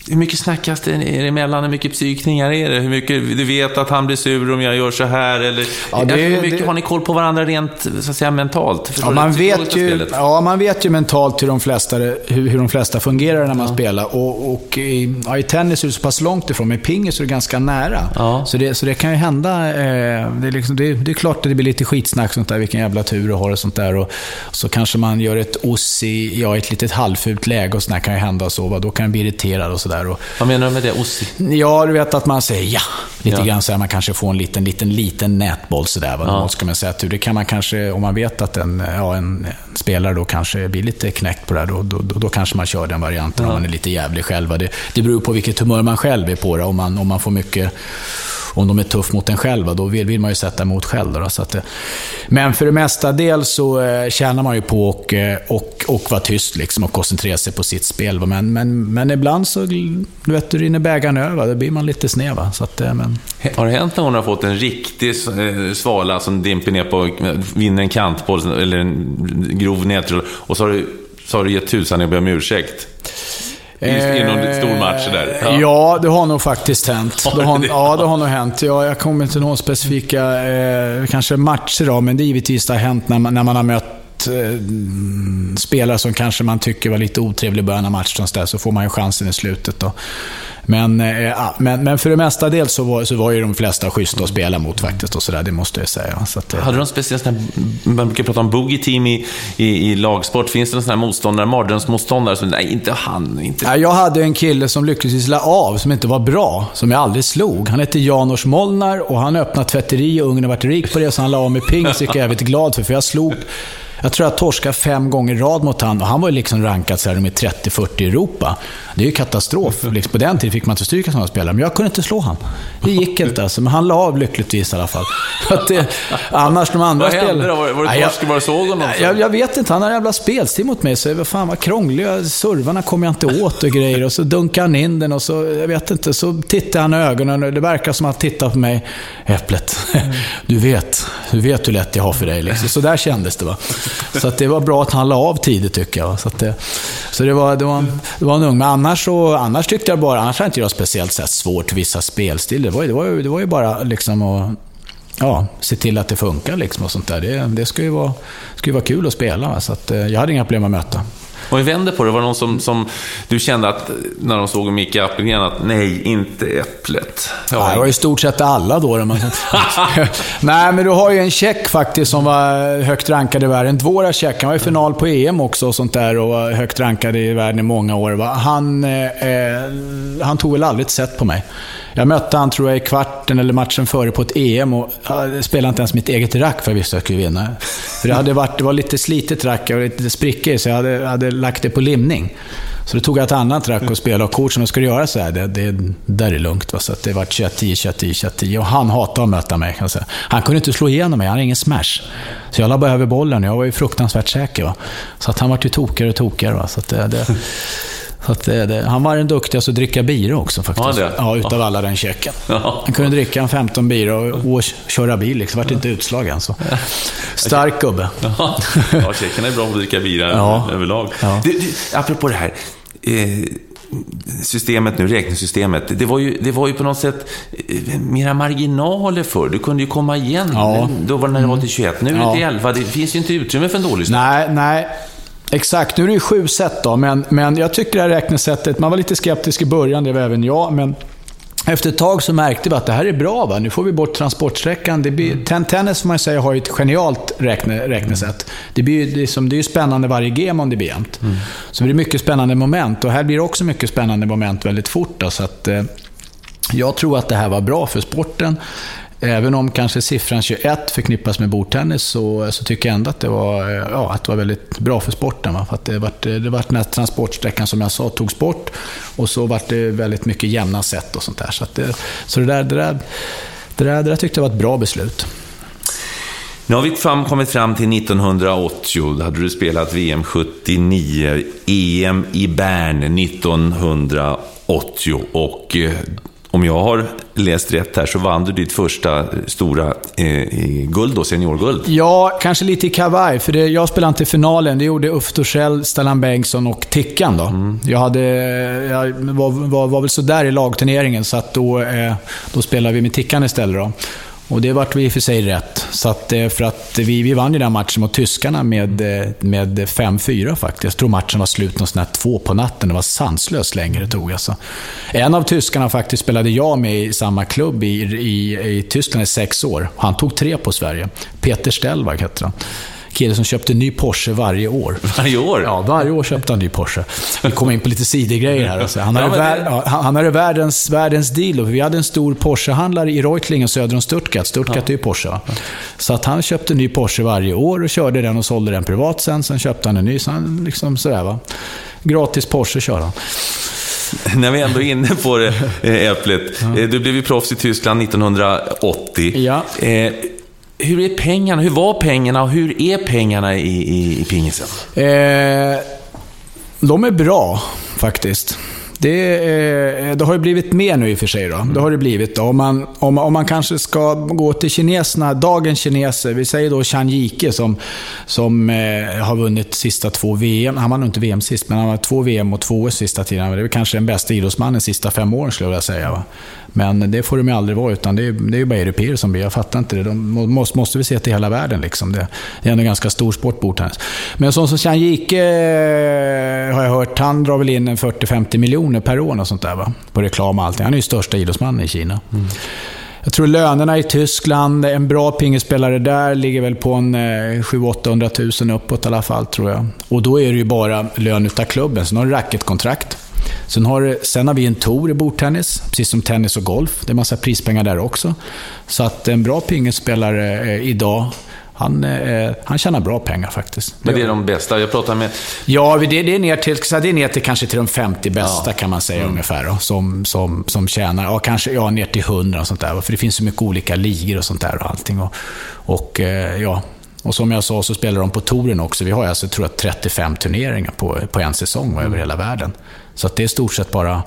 hur mycket snackas det er emellan? Hur mycket psykningar är det? Hur mycket du vet att han blir sur om jag gör så här? Eller, ja, det, hur mycket det... har ni koll på varandra rent så att säga, mentalt? Ja man, vet ju, ja, man vet ju mentalt hur de flesta, hur, hur de flesta fungerar när man ja. spelar. Och, och i, ja, i, tennis är det så pass långt ifrån, men i pingis är det ganska nära. Ja. Så, det, så det kan ju hända. Eh, det, är liksom, det, det, är klart att det blir lite skitsnack, sånt där, vilken jävla tur du har och sånt där. Och, så kanske man gör ett oss i ja, ett litet halvfult läge och sånt kan ju hända. Och så, va? Då kan man bli irriterad och sådär. Vad menar du med det? Ossi? Ja, du vet att man säger ja. Lite ja. grann så här, man kanske får en liten, liten, liten nätboll sådär. Ja. ska man säga. Det kan man kanske, om man vet att en, ja, en spelare då kanske blir lite knäckt på det här, då, då, då, då kanske man kör den varianten ja. om man är lite jävlig själv. Det, det beror på vilket humör man själv är på det. Om man, om man får mycket om de är tuff mot en själv, då vill, vill man ju sätta emot själv. Då, så att, men för det mesta del så eh, tjänar man ju på att och, eh, och, och vara tyst liksom, och koncentrera sig på sitt spel. Men, men, men ibland så du vet, du rinner bägaren över, då blir man lite sned. Så att, eh, men... Har det hänt när hon har fått en riktig eh, svala som dimper ner på, vinner en kantboll eller en grov nedtrull, och så har du, så har du gett tusan i att be om ursäkt? I, någon stor match där? Ja. ja, det har nog faktiskt hänt. (laughs) Det har, ja, det har nog hänt. Ja, jag kommer inte ihåg specifika eh, kanske matcher då, men det är givetvis det har hänt när man, när man har mött eh, spelare som kanske man tycker var lite otrevlig i början av matchen, så, där, så får man ju chansen i slutet. Då. Men, eh, men, men för det mesta del så var, så var ju de flesta schyssta att spela mot faktiskt. Och så där, det måste jag säga. Så att, Hade du någon speciell, man brukar prata om boogie team i, i, i lagsport. Finns det någon sån här motståndare, mardrömsmotståndare som, nej inte han, inte... Ja, jag hade en kille som lyckligtvis la av, som inte var bra, som jag aldrig slog. Han hette Janos Molnar och han öppnade tvätteri och ungen har varit rik på det, så han la av med ping. Så jag är jävligt glad för, för jag slog jag tror jag torskade fem gånger i rad mot han och han var ju liksom rankad så här med 30-40 i Europa. Det är ju katastrof. Liksom på den tiden fick man inte stryka sådana spelare, men jag kunde inte slå han. Det gick inte alltså, men han la av lyckligtvis i alla fall. Det, annars de andra Vad hände då? Var, var det torsk? Var det såg honom? Jag, jag, vet inte, han har jävla spelstil mot mig, så vad fan vad krångliga servarna kommer jag inte åt och grejer. Och så dunkar han in den och så, jag vet inte, så tittar han i ögonen och det verkar som att han tittar på mig. Äpplet, (laughs) du vet, du vet hur lätt jag har för dig. Liksom. Så där kändes det. va. Så att det var bra att han la av tidigt tycker jag. Så, det, så det, var, det, var, det var en ung. Men annars, så, annars tyckte jag bara, annars hade inte jag speciellt så svårt vissa spelstilar. Det var, det, var, det var ju bara liksom att ja, se till att det funkar liksom och sånt där. Det, det ska, ju vara, skulle vara kul att spela. Så att, eh, jag hade inga problem att möta. Om vi vänder på det, var det någon som, som du kände att, när de såg Micke Appelgren, att nej, inte Äpplet? Ja, det var i stort sett alla då. (laughs) nej, men du har ju en tjeck faktiskt som var högt rankad i världen. Dvora tjeck, han var i final på EM också och sånt där och var högt rankad i världen i många år. Han, eh, eh, han tog väl aldrig ett set på mig. Jag mötte han, tror jag, i kvarten eller matchen före på ett EM och jag spelade inte ens mitt eget rack för jag visste att jag skulle vinna. För det, hade varit, det var lite slitet rack och lite sprickor så jag hade, hade lagt det på limning. Så då tog jag ett annat rack och spelade och coachen ska du göra så här, det, det, där är lugnt. Va? Så det var 21-10, 21-10, 21-10 och han hatade att möta mig. Kan säga. Han kunde inte slå igenom mig, han hade ingen smash. Så jag la bara över bollen och jag var ju fruktansvärt säker. Va? Så att han var ju tokigare och tokigare. Va? Så det, det, så det, det, han var den duktigaste att dricka bira också faktiskt. Ja, ja utav alla den checken. Ja. Han kunde dricka en 15 bira och, och köra bil. Liksom. Vart inte utslagen. Så. Stark gubbe. Ja, ja tjeckerna är bra på att dricka bira ja. överlag. Ja. Du, du, apropå det här. Eh, systemet nu, räknesystemet, det var, ju, det var ju på något sätt eh, mera marginaler för. Du kunde ju komma igen. Ja. Då var det när det var till 21. Nu är det till 11. Det finns ju inte utrymme för en dålig start. Nej, nej. Exakt, nu är det ju sju set då, men, men jag tycker det här räknesättet, man var lite skeptisk i början, det var även jag, men efter ett tag så märkte vi att det här är bra. Va? Nu får vi bort transportsträckan. Det blir, mm. Tennis får man säga har ett genialt räkne, räknesätt. Det, blir, det, är som, det är spännande varje game om det blir jämnt. Mm. Så det blir mycket spännande moment. Och här blir det också mycket spännande moment väldigt fort. Då, så att, eh, jag tror att det här var bra för sporten. Även om kanske siffran 21 förknippas med bordtennis så, så tycker jag ändå att det var, eh, ja, att det var väldigt bra för sporten. Va? För att det var, det var den här transportsträckan som jag sa togs bort och så var det väldigt mycket jämna set och sånt där. Så, det, eh, så det, där, det, där, det, där, det där tyckte jag var ett bra beslut. Nu har vi fram, kommit fram till 1980. Då hade du spelat VM 79, EM i Bern 1980 och eh, om jag har läst rätt här så vann du ditt första stora eh, guld, då, seniorguld. Ja, kanske lite i kavaj. För det, jag spelade inte finalen. Det gjorde Uffe Torssell, Stellan Bengtsson och Tickan. Då. Mm. Jag, hade, jag var, var, var väl sådär i lagturneringen, så att då, eh, då spelade vi med Tickan istället. Då. Och det vart i och för sig rätt. Så att, eh, för att vi, vi vann ju den matchen mot tyskarna med, eh, med 5-4 faktiskt. Jag tror matchen var slut någon två på natten. Det var sanslöst länge det tog. Alltså. En av tyskarna faktiskt spelade jag med i samma klubb i, i, i Tyskland i sex år. Han tog tre på Sverige. Peter Stellwag hette han kille som köpte ny Porsche varje år. Varje år? Ja, varje år köpte han ny Porsche. Vi kommer in på lite sidogrejer här. Alltså. Han, hade ja, det... han hade världens, världens deal. Vi hade en stor Porsche-handlare i Reutlingen söder om Stuttgart. Stuttgart ja. är ju Porsche. Va? Så att han köpte ny Porsche varje år och körde den och sålde den privat sen. Sen köpte han en ny. Så han liksom sådär va. Gratis Porsche kör han. När vi ändå är inne på det, eh, Äpplet. Eh, du blev ju proffs i Tyskland 1980. Ja. Hur är pengarna? Hur var pengarna och hur är pengarna i, i, i pingisen? Eh, de är bra, faktiskt. Det, eh, det, har ju blivit mer nu i och för sig. Då. Det har det blivit. Då. Om, man, om, om man kanske ska gå till kineserna, dagens kineser, vi säger då Chan Jike som, som eh, har vunnit sista två VM. Han vann inte VM sist, men han har två VM och två OS sista tiden. Det är kanske den bästa idrottsmannen de sista fem åren skulle jag vilja säga. Va? Men det får de ju aldrig vara, utan det är, det är ju bara europeer som blir. Jag fattar inte det. De måste, måste vi se till hela världen. Liksom. Det, det är ändå en ganska stor sport, bordtennis. Men sån som Chan Jike eh, har jag hört, han drar väl in en 40-50 miljoner miljoner per år och sånt där, va? på reklam och allting. Han är ju största idrottsmannen i Kina. Mm. Jag tror lönerna i Tyskland, en bra pingisspelare där ligger väl på en eh, 700-800 000 uppåt i alla fall, tror jag. Och då är det ju bara lön utav klubben. Sen har du racketkontrakt. Sen har, sen har vi en tour i bordtennis, precis som tennis och golf. Det är massa prispengar där också. Så att en bra pingisspelare eh, idag han, eh, han tjänar bra pengar faktiskt. Men det är de bästa? Jag pratar med... Ja, det, det, är, ner till, det är ner till kanske till de 50 bästa ja. kan man säga mm. ungefär. Då, som, som, som tjänar, ja kanske ja, ner till 100 och sånt där. För det finns så mycket olika ligor och sånt där och allting. Och, och eh, ja, och som jag sa så spelar de på touren också. Vi har alltså, tror jag, 35 turneringar på, på en säsong mm. över hela världen. Så att det är stort sett bara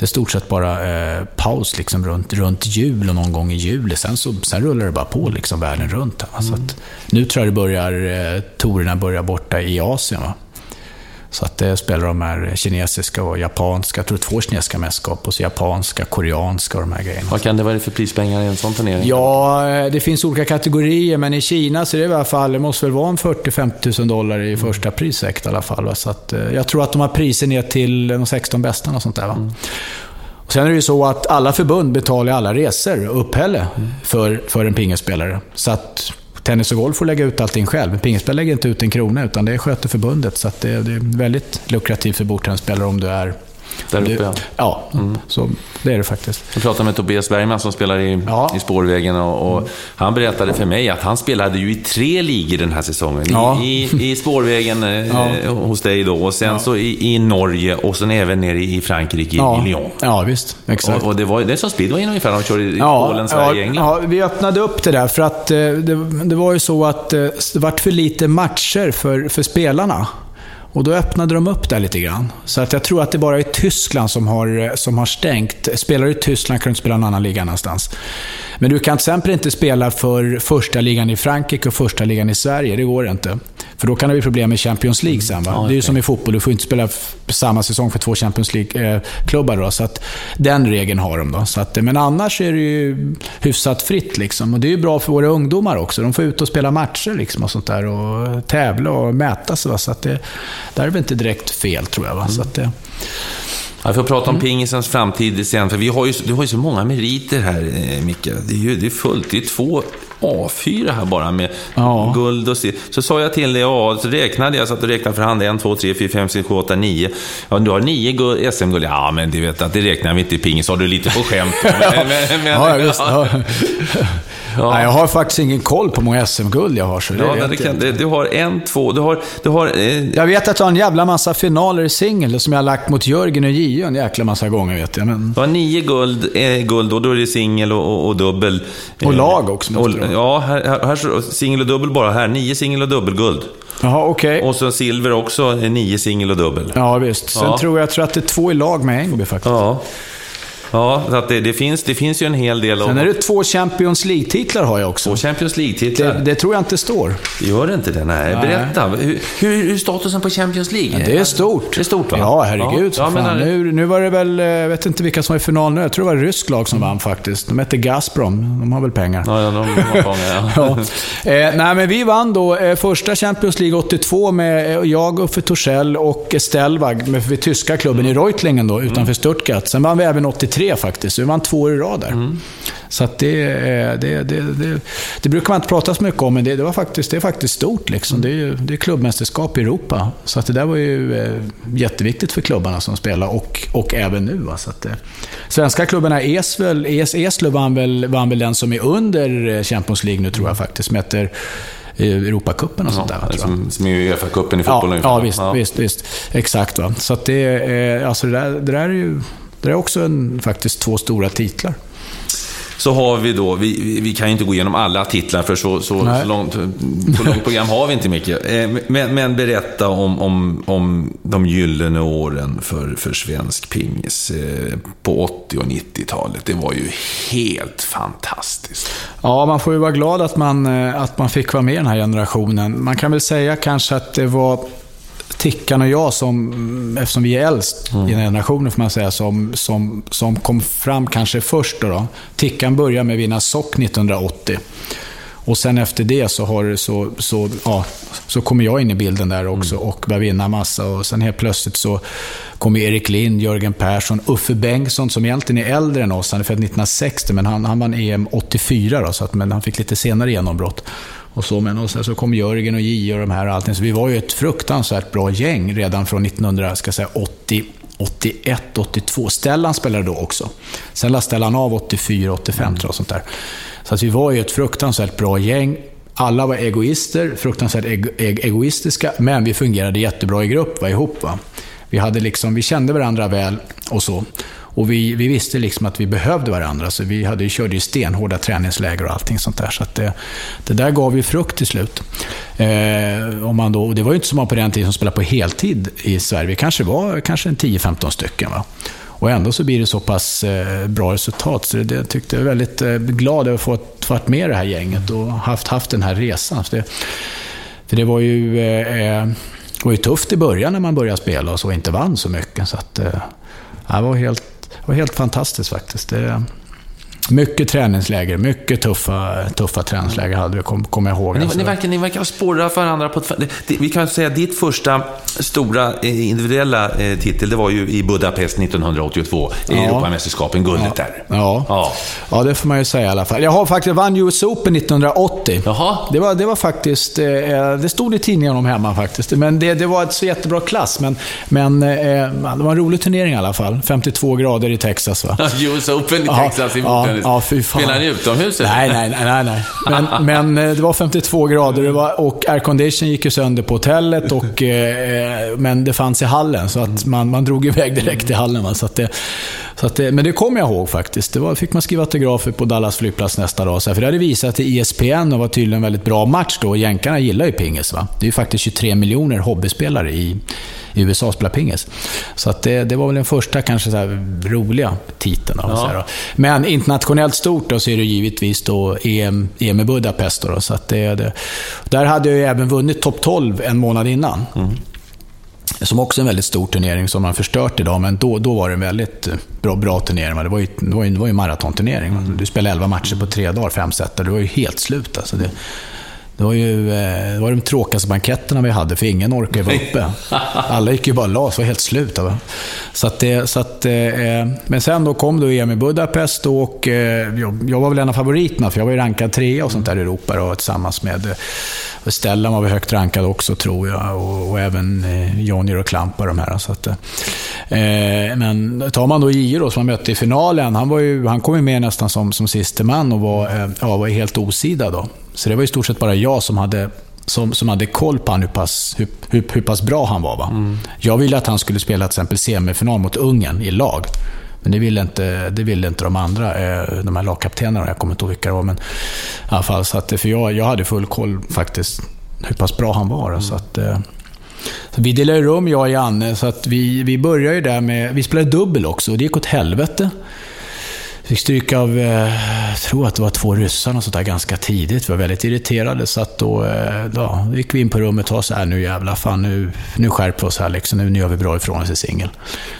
det är stort sett bara eh, paus liksom runt, runt jul och någon gång i juli. Sen, så, sen rullar det bara på liksom världen runt. Mm. Så att, nu tror jag det börjar, eh, torerna börjar borta i Asien. Va? Så att det spelar de här kinesiska och japanska, jag tror två kinesiska mästerskap, och så japanska, koreanska och de här grejerna. Vad kan det vara för prispengar i en sån turnering? Ja, det finns olika kategorier, men i Kina så är det i alla fall, det måste väl vara en 40-50 000 dollar i första prissäkt i alla fall. Så att, eh, jag tror att de har priser ner till de 16 bästa och sånt där. Va? Mm. Och sen är det ju så att alla förbund betalar alla resor och uppehälle för, för en pingisspelare. Så att tennis och golf får lägga ut allting själv. Pingisspel lägger inte ut en krona, utan det sköter förbundet. Så det, det, är väldigt lukrativt för bordtennisspelare om du är där uppe, ja. Ja, mm. så det är det faktiskt. Jag pratade med Tobias Bergman som spelar i, ja. i Spårvägen och, och mm. han berättade för mig att han spelade ju i tre ligor den här säsongen. Ja. I, i, Spårvägen eh, hos dig då och sen så i, i, Norge och sen även nere i Frankrike, i Lyon. Ja, visst. Exakt. Och, och det, var, det är som speedway ungefär, de kör i Polen, Sverige, England. Ja, vi öppnade upp det där för att eh, det, det var ju så att eh, det vart för lite matcher för, för spelarna. Och då öppnade de upp där lite grann. Så att jag tror att det bara är Tyskland som har, som har stängt. Spelare i Tyskland kan du inte spela någon annan liga någonstans. Men du kan till exempel inte spela för första ligan i Frankrike och första ligan i Sverige. Det går inte. För då kan det bli problem med Champions League sen. Va? Mm, det är ju som i fotboll, du får inte spela samma säsong för två Champions League-klubbar. Då, så att den regeln har de. Då. Så att, men annars är det ju hyfsat fritt. Liksom. Och det är ju bra för våra ungdomar också. De får ut och spela matcher liksom, och sånt där. Och tävla och mäta sig. Så att det, där är väl inte direkt fel, tror jag. Va? Så att det, vi får prata om mm. pingisens framtid sen, för vi har ju, du har ju så många meriter här, eh, Micke. Det är ju det är fullt. Det är två A4 här bara med ja. guld och silver. Så sa jag till dig, ja, så räknade jag, satt och räknade för hand. 1, 2, 3, 4, 5, 6, 7, 8, 9. Ja, du har nio SM-guld. Ja, men du vet att det räknar vi inte i pingis. Har du lite på skämt. (laughs) men, men, men, ja, just, ja. Ja. Nej, jag har faktiskt ingen koll på hur många SM-guld jag har. Så det ja, det kan, det, du har en, två, du har... Du har eh... Jag vet att jag har en jävla massa finaler i singel som jag har lagt mot Jörgen och Gio en jäkla massa gånger. Vet jag, men... Du har nio guld, eh, guld och då är det singel och, och, och, dubbel. Och lag också. Och, ja, här, här, singel och dubbel bara. Här, nio singel och dubbelguld. Jaha, okej. Okay. Och så silver också, nio singel och dubbel. Ja, visst. Sen ja. tror jag, jag tror att det är två i lag med Engby faktiskt. Ja. Ja, så att det, det, finns, det finns ju en hel del. Sen är det två Champions League-titlar har jag också. Två Champions League-titlar. Det, det, tror jag inte står. Gör det inte det? Nej. Nej. Berätta. Hur, hur är statusen på Champions League? Ja, det är stort. Det är stort va? Ja, herregud. Ja. ja nu, nu var det väl, jag vet inte vilka som var i final nu. Jag tror det var rysk lag som mm. vann faktiskt. De hette Gazprom. De har väl pengar. Ja, ja de har pengar. ja. (laughs) eh, nej, men vi vann då eh, första Champions League 82 med eh, jag, Uffe Torssell och Stelvag med, med tyska klubben mm. i Reutlingen då, utanför mm. Stuttgart. Sen vann vi även 83 faktiskt. Så vi vann vann två år i rad där. Mm. Så att det, det, det, det, det, brukar man inte prata så mycket om, men det, det, var faktiskt, det är faktiskt stort. Liksom. Det, är, det är klubbmästerskap i Europa. Så att det där var ju eh, jätteviktigt för klubbarna som spelar och, och även nu. Va? Så att, eh, svenska klubbarna, Esvel, es, Eslöv vann väl, vann väl den som är under eh, Champions League nu tror jag faktiskt, som heter Europacupen och sånt ja, där. Som, som är Uefa-cupen i fotboll ja, ja, visst, ja. visst, visst. Exakt. Va? Så att det, alltså det, där, det där är ju det är också en, faktiskt två stora titlar. Så har vi då, vi, vi kan ju inte gå igenom alla titlar för så, så, så långt, så långt program har vi inte mycket. Eh, men, men, berätta om, om, om de gyllene åren för, för svensk pingis eh, på 80 och 90-talet. Det var ju helt fantastiskt. Ja, man får ju vara glad att man, eh, att man fick vara med i den här generationen. Man kan väl säga kanske att det var Tickan och jag, som, eftersom vi är äldst mm. i den generationen, får man säga, som, som, som kom fram kanske först. Då, då. Tickan började med vinna sock 1980. Och sen efter det så, har, så, så, ja, så kommer jag in i bilden där också mm. och börjar vinna massa. Och sen helt plötsligt så kommer Erik Lind, Jörgen Persson, Uffe Bengtsson som egentligen är äldre än oss. Han är född 1960, men han, han vann EM 84, då, så att, men han fick lite senare genombrott. Och så, men och sen så kom Jörgen och J och de här och allting. Så vi var ju ett fruktansvärt bra gäng redan från 1980. 81, 82. Stellan spelade då också. Sen lade Stellan av 84, 85 mm. tror jag. Sånt där. Så att vi var ju ett fruktansvärt bra gäng. Alla var egoister, fruktansvärt ego e, egoistiska, men vi fungerade jättebra i grupp, var ihop. Va? Vi, hade liksom, vi kände varandra väl och så. Och vi, vi visste liksom att vi behövde varandra, så vi hade, körde ju stenhårda träningsläger och allting sånt där. Så det, det där gav ju frukt till slut. Eh, om man då, det var ju inte så många på den tiden som spelade på heltid i Sverige. Vi kanske var kanske 10-15 stycken. Va? Och ändå så blir det så pass eh, bra resultat. Så det, det tyckte jag är väldigt eh, glad över att få varit med i det här gänget och haft, haft den här resan. För det, för det var ju... Eh, eh var ju tufft i början när man började spela och så inte vann så mycket. Så att, eh, det var helt, var helt fantastiskt faktiskt. Det, mycket träningsläger, mycket tuffa, tuffa träningsläger hade vi, kommer kom jag ihåg. Ni, ni, verkar, ni verkar spåra varandra på ett... Det, vi kan säga att ditt första stora eh, individuella eh, titel, det var ju i Budapest 1982, i ja. Europamästerskapen, guldet ja. där. Ja. ja. ja, det får man ju säga i alla fall. Jag har faktiskt vann US Open 1980. Jaha. Det var, det var faktiskt... Eh, det stod i tidningen om hemma faktiskt. Men det, det var ett så jättebra klass. Men, men det var en rolig turnering i alla fall. 52 grader i Texas va? US Open i Texas i ja, Ja, fy fan. Spelar ni utomhus? Nej, nej, nej. nej. Men, (laughs) men eh, det var 52 grader var, och aircondition gick ju sönder på hotellet. Och, (laughs) eh, men det fanns i hallen, så att man, man drog iväg direkt till hallen. Va? Så att det, så att det, men det kommer jag ihåg faktiskt. Det var, fick man skriva autografer på Dallas flygplats nästa dag. Så för det hade visat i ESPN och var tydligen en väldigt bra match då. Jänkarna gillar ju pingis. Va? Det är ju faktiskt 23 miljoner hobbyspelare i, i USA spelar pingis. Så att det, det var väl den första kanske så roliga titeln. Ja. Men internationellt stort då, så är det givetvis då EM, EM i Budapest. Då, så att det, det, där hade jag ju även vunnit topp 12 en månad innan. Mm. Som också är en väldigt stor turnering som man förstört idag, men då, då var det en väldigt bra, bra turnering. Det var ju, det var ju, det var ju maratonturnering. Mm. Du spelade 11 matcher på tre dagar, fem set, och det var ju helt slut. Alltså det, det var ju eh, det var de tråkigaste banketterna vi hade, för ingen orkade vara uppe. (laughs) Alla gick ju bara las, var helt slut. Va? Så att det, så att, eh, men sen då kom då EM i Budapest och eh, jag, var väl en av favoriterna, för jag var ju rankad trea och sånt där i Europa då, tillsammans med Stellan var vi högt rankad också, tror jag. Och, och även eh, Jonny och Klampa de här. Så att, eh, men tar man då då, som man mötte i finalen, han, var ju, han kom ju med nästan som, som siste man och var, eh, ja, var helt osida då. Så det var i stort sett bara jag som hade som, som hade koll på han, hur, pass, hur, hur, hur pass bra han var. Va? Mm. Jag ville att han skulle spela till exempel semifinal mot Ungern i lag. Men det ville inte, det ville inte de andra, eh, de här lagkaptenerna. Jag kommer inte ihåg vilka det var. Men, i alla fall, så att, för jag, jag hade full koll faktiskt hur pass bra han var. Mm. Så att, eh, så vi delade rum, jag och Janne, så att vi, vi började ju där med... Vi spelade dubbel också och det gick åt helvete. Fick stryk av, eh, jag tror att det var två ryssar och sånt där ganska tidigt. Vi var väldigt irriterade. Så att då, eh, då gick vi in på rummet och sa här, nu jävlar, fan nu, nu skärper vi oss här liksom. Nu, nu gör vi bra ifrån oss i singel.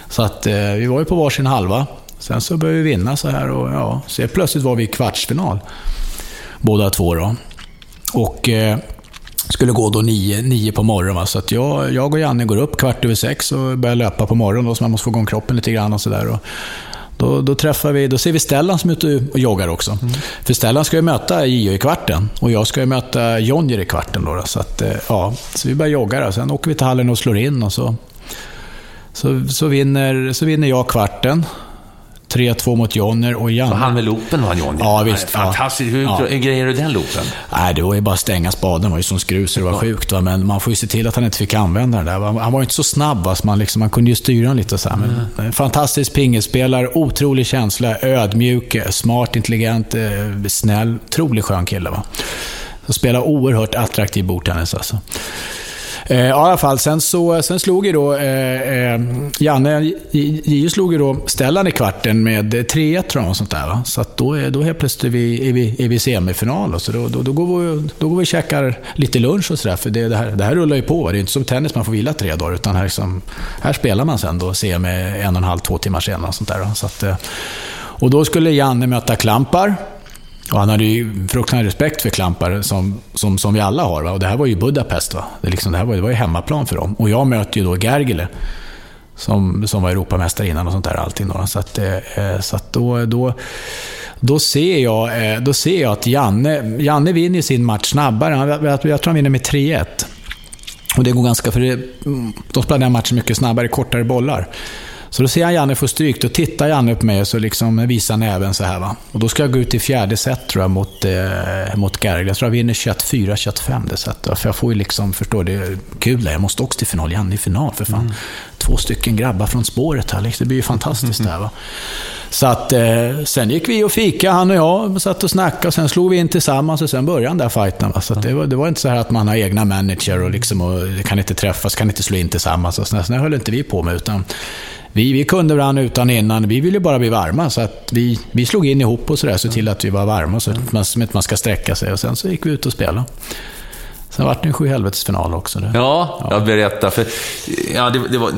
Så att eh, vi var ju på varsin halva. Sen så började vi vinna så här och ja, så plötsligt var vi i kvartsfinal. Båda två då. Och eh, skulle gå då nio, nio på morgonen. Va? Så att jag, jag och Janne går upp kvart över sex och börjar löpa på morgonen. Då, så man måste få igång kroppen lite grann och sådär. Då, då, träffar vi, då ser vi Stellan som är ute och joggar också. Mm. För Stellan ska ju möta Gio i kvarten och jag ska ju möta Jonjer i kvarten. Då, då, så, att, eh, ja, så vi börjar jogga. Då. Sen åker vi till hallen och slår in och så, så, så, vinner, så vinner jag kvarten. 3-2 mot Jonner och Janne. Så han med loopen var Jonner? Ja, visst. Fantastiskt. Hur, ja. hur grejer du den loopen? Nej, det var ju bara att stänga spaden. Det var ju som skruv så det var sjukt. Va? Men man får ju se till att han inte fick använda den där. Han var ju inte så snabb, så man, liksom, man kunde ju styra honom lite. Så här. Men, mm. Fantastisk pingelspelare, otrolig känsla, ödmjuk, smart, intelligent, eh, snäll. Otroligt skön kille. Va? Så spelar oerhört attraktiv bordtennis alltså. Eh, i alla fall, sen, så, sen slog ju då eh, eh Janne, Gio slog ju då Stellan i kvarten med 3-1 tror jag, och sånt där. Va? Så att då, då helt plötsligt är vi, är vi, är vi semifinal. Och så då, då, då, går vi, då går vi och käkar lite lunch och sådär. För det, det, här, det här rullar ju på. Det är inte som tennis, man får vila tre dagar. Utan här, liksom, här spelar man sen då semi en och en halv, två timmar senare. Och sånt där, så att, eh, och då skulle Janne möta Klampar. Och han hade ju fruktansvärd respekt för Klampar, som, som, som vi alla har. Va? Och det här var ju Budapest. Va? Det, liksom, det, här var, det var ju hemmaplan för dem. Och jag möter ju då Gergele, som, som var Europamästare innan och sånt där. Allting då. Så, att, eh, eh, så att då, då, då, ser jag, eh, då ser jag att Janne, Janne vinner sin match snabbare. Jag, jag, jag tror han vinner med 3-1. Och det går ganska, för det, de spelar den matchen mycket snabbare, kortare bollar. Så då ser jag Janne få stryk. Då tittar Janne på mig och så liksom visar näven så här. Va? Och då ska jag gå ut i fjärde set tror jag mot, eh, mot Gerg. Jag tror jag vinner 21-4, 21-5 det setet. För jag får ju liksom, förstår det kul Jag måste också till final. Janne i final för fan. Mm. Två stycken grabbar från spåret här. Liksom. Det blir ju fantastiskt det här. Va? Så att, eh, sen gick vi och fika, han och jag, satt och snackade och sen slog vi in tillsammans och sen började den där fighten. Va? Så det, var, det var inte så här att man har egna manager och, liksom, och kan inte träffas, kan inte slå in tillsammans. Och sådär. Så det höll inte vi på med. Utan vi, vi kunde varandra utan innan. Vi ville bara bli varma. Så att vi, vi slog in ihop och sådär, så till att vi var varma. Så att man, så att man ska sträcka sig. Och sen så gick vi ut och spelade. Sen vart det en sjuhelvetesfinal också. Det. Ja, jag berättar. För, ja, det, det, var...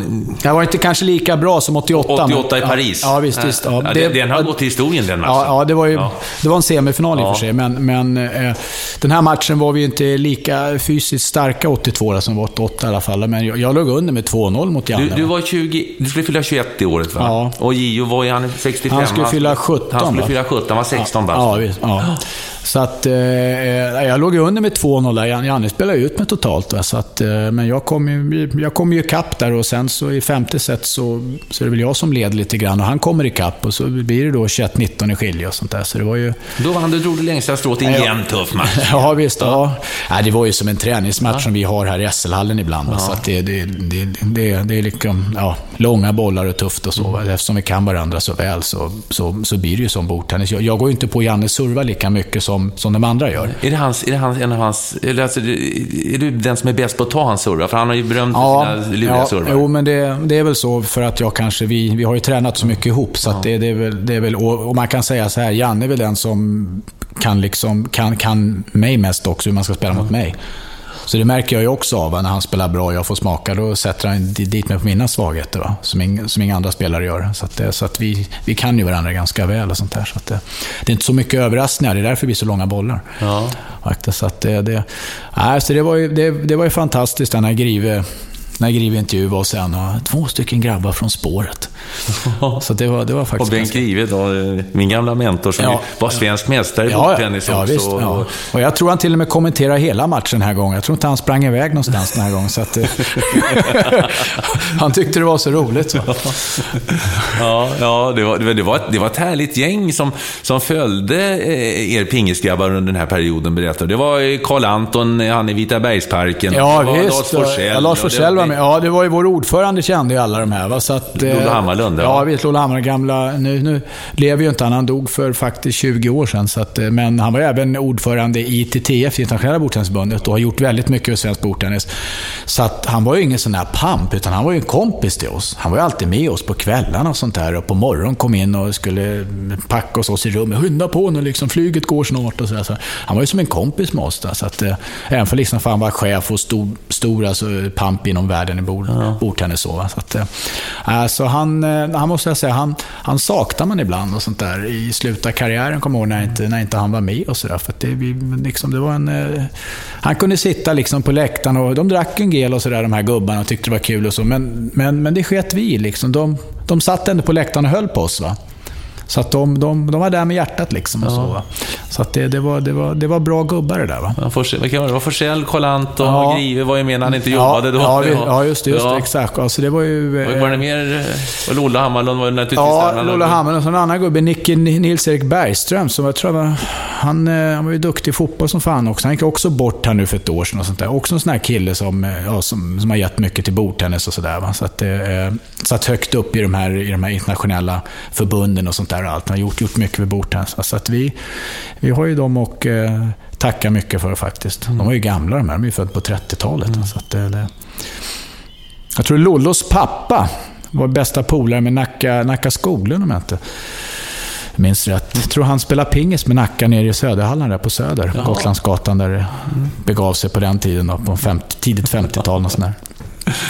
det var inte kanske lika bra som 88. 88 men, i Paris. Ja, visst. visst ja. det, den har gått till historien, den matchen. Ja, ja det var ju ja. det var en semifinal i och för sig. Men, men eh, den här matchen var vi inte lika fysiskt starka 82 som var 88 i alla fall. Men jag, jag låg under med 2-0 mot Janne. Du, du, var 20, du skulle fylla 21 i året, va? Ja. Och Gio var ju han 65. Han skulle fylla 17. Han skulle fylla 17, han var 16 bast. Ja, visst, ja. Så att, eh, jag låg under med 2-0 där. Janne spelade ut med totalt. Va? Så att, eh, men jag kom, ju, jag kom ju ikapp där och sen så i femte set så, så är det väl jag som leder lite grann och han kommer ikapp och så blir det då 21-19 i skilje och sånt där. Så det var ju... Då vann du, drog du längsta strået i en jämn tuff match. (laughs) ja, visst. Ja. ja. det var ju som en träningsmatch ja. som vi har här i SL-hallen ibland. Ja. Så att det, det, det, det, det är liksom ja, långa bollar och tufft och så. Mm. Eftersom vi kan varandra så väl så, så, så blir det ju som bordtennis. Jag, jag går ju inte på Janne serva lika mycket som, som de andra gör. Är det, hans, är det hans, en av hans... Eller alltså, är du den som är bäst på att ta hans surra? För han har ju berömt ja, sina luriga ja, surrar. Jo, men det, det är väl så för att jag kanske... Vi, vi har ju tränat så mycket ihop, så det, det, är väl... Det är väl och, och, man kan säga så här, Janne är väl den som kan, liksom, kan, kan mig mest också, hur man ska spela mot mig. Så det märker jag ju också av när han spelar bra och jag får smaka. Då sätter han dit mig på mina svagheter, va? Som, ing, som inga andra spelare gör. Så, att, så att vi, vi kan ju varandra ganska väl och sånt där. Så att det, är inte så mycket överraskningar, det är därför det blir så långa bollar. Ja. Så att det, det, nej, så det, var ju, det, det var ju fantastiskt när Grive när Grive intervjuade oss sen. Och två stycken grabbar från spåret. (laughs) Så det var, det var faktiskt... Och Bengt Grive då, min gamla mentor som ja, var svensk mästare i ja, bordtennis ja, också. Visst, ja. Och jag tror han till och med kommenterade hela matchen den här gången. Jag tror inte han sprang iväg någonstans den här gången. Så att, (laughs) han tyckte det var så roligt. ja, ja det, var, det, var ett, det var ett härligt gäng som, som följde eh, er pingisgrabbar under den här perioden, berättar Det var Karl Anton, han i Vita Bergsparken. Ja, visst. Lars Forssell. Ja, Lars Forssell var med. Ja, det var ju vår ordförande kände ju alla de här. Va? Så att, Lola Hammarlund, ja. Ja, visst. Lola Hammarlund, gamla... Nu, nu lever ju inte han. Han dog för faktiskt 20 år sedan. Så att, eh, men han var även ordförande i ITTF, Internationella Bordtennisförbundet, och har gjort väldigt mycket för svensk bordtennis. Så att han var ju ingen sån här pamp, utan han var ju en kompis till oss. Han var ju alltid med oss på kvällarna och sånt där. Och på morgonen kom in och skulle packa oss, oss i rummet. Skynda på nu, liksom, flyget går snart och så, där. så Han var ju som en kompis med oss. Där, så att, eh, även för liksom, för han var chef och stor, stor alltså, pamp inom världen i bord, ja. bordtennis. Så, så, att, äh, så han, han måste jag säga, han, han saknar man ibland och sånt där. I slutet av karriären, kommer jag ihåg, när inte, när inte han var med och sådär. För det, liksom, det var en... Eh, han kunde sitta liksom på läktaren och de drack en gel och sådär, de här gubbarna, och tyckte det var kul och så. Men, men, men det sket vi liksom. De, de satt ändå på läktaren och höll på oss. Va? Så att de, de, de var där med hjärtat liksom. Och så, så att det, det, var, det, var, det var bra gubbar det där. Va? Ja, det var Forsell, Collant och ja. Grive var ju med när han inte jobbade då. Ja, vi, ja just, just ja. exakt. Alltså, det var ju... Var, var det mer... Och Lola Hammarlund var naturligtvis Ja, Lola Hammarlund. Och en annan gubbe, Nicke Nils-Erik Bergström, som jag tror var... Han, eh, han var ju duktig i fotboll som fan också. Han gick också bort här nu för ett år sedan och sånt där. Också en sån här kille som, eh, ja, som, som har gett mycket till bordtennis och sådär. Så att det eh, satt högt upp i de, här, i de här internationella förbunden och sånt där. Och allt. Han har gjort, gjort mycket för bordtennis. Så att vi, vi har ju dem och eh, tacka mycket för faktiskt. De var ju gamla de här. De är ju födda på 30-talet. Mm. Så att det. Jag tror Lollos pappa var bästa polare med Nacka, Nacka Skoglund om jag inte minns rätt. Jag tror han spelade pingis med Nacka nere i Söderhallen där på Söder. Jaha. Gotlandsgatan där det begav sig på den tiden. Då, på 50, tidigt 50-tal. Och sådär.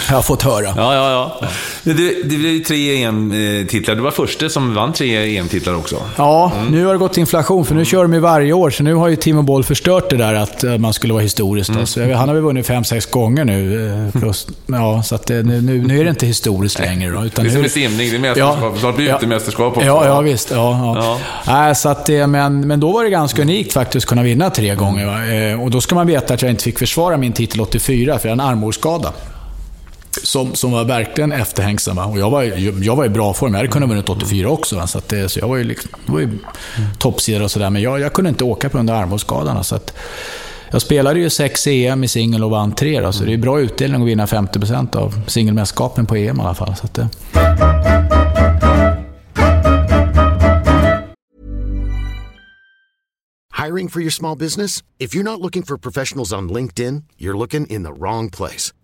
Jag har fått höra. Ja, ja, ja. Det, det blev tre EM-titlar. Du var första som vann tre EM-titlar också. Ja, mm. nu har det gått inflation, för nu kör de ju varje år. Så nu har ju Timo Boll förstört det där att eh, man skulle vara historiskt. Mm. Så han har väl vunnit fem, sex gånger nu. Eh, plus, ja, så att det, nu, nu är det inte historiskt längre. Då, utan det är som med simning, det är mästerskap. Ja, Snart blir det ja, mästerskap också. Ja, ja visst. Ja, ja. ja. Äh, så att, men, men då var det ganska unikt faktiskt att kunna vinna tre gånger. Va? Eh, och då ska man veta att jag inte fick försvara min titel 84, för jag hade en armhålsskada. Som, som var verkligen efterhängsamma. Och jag var, jag var i bra form. Jag hade kunnat vunnit 84 också. Så, att det, så jag var ju, liksom, var ju toppsida och sådär. Men jag, jag kunde inte åka på grund av armbågsskadan. Så att, jag spelade ju sex EM i singel och vann tre. Då, så det är bra utdelning att vinna 50% av singelmästerskapen på EM i alla fall. Så att det... Hiring for your small business? If you're not looking for professionals on LinkedIn, you're looking in the wrong place.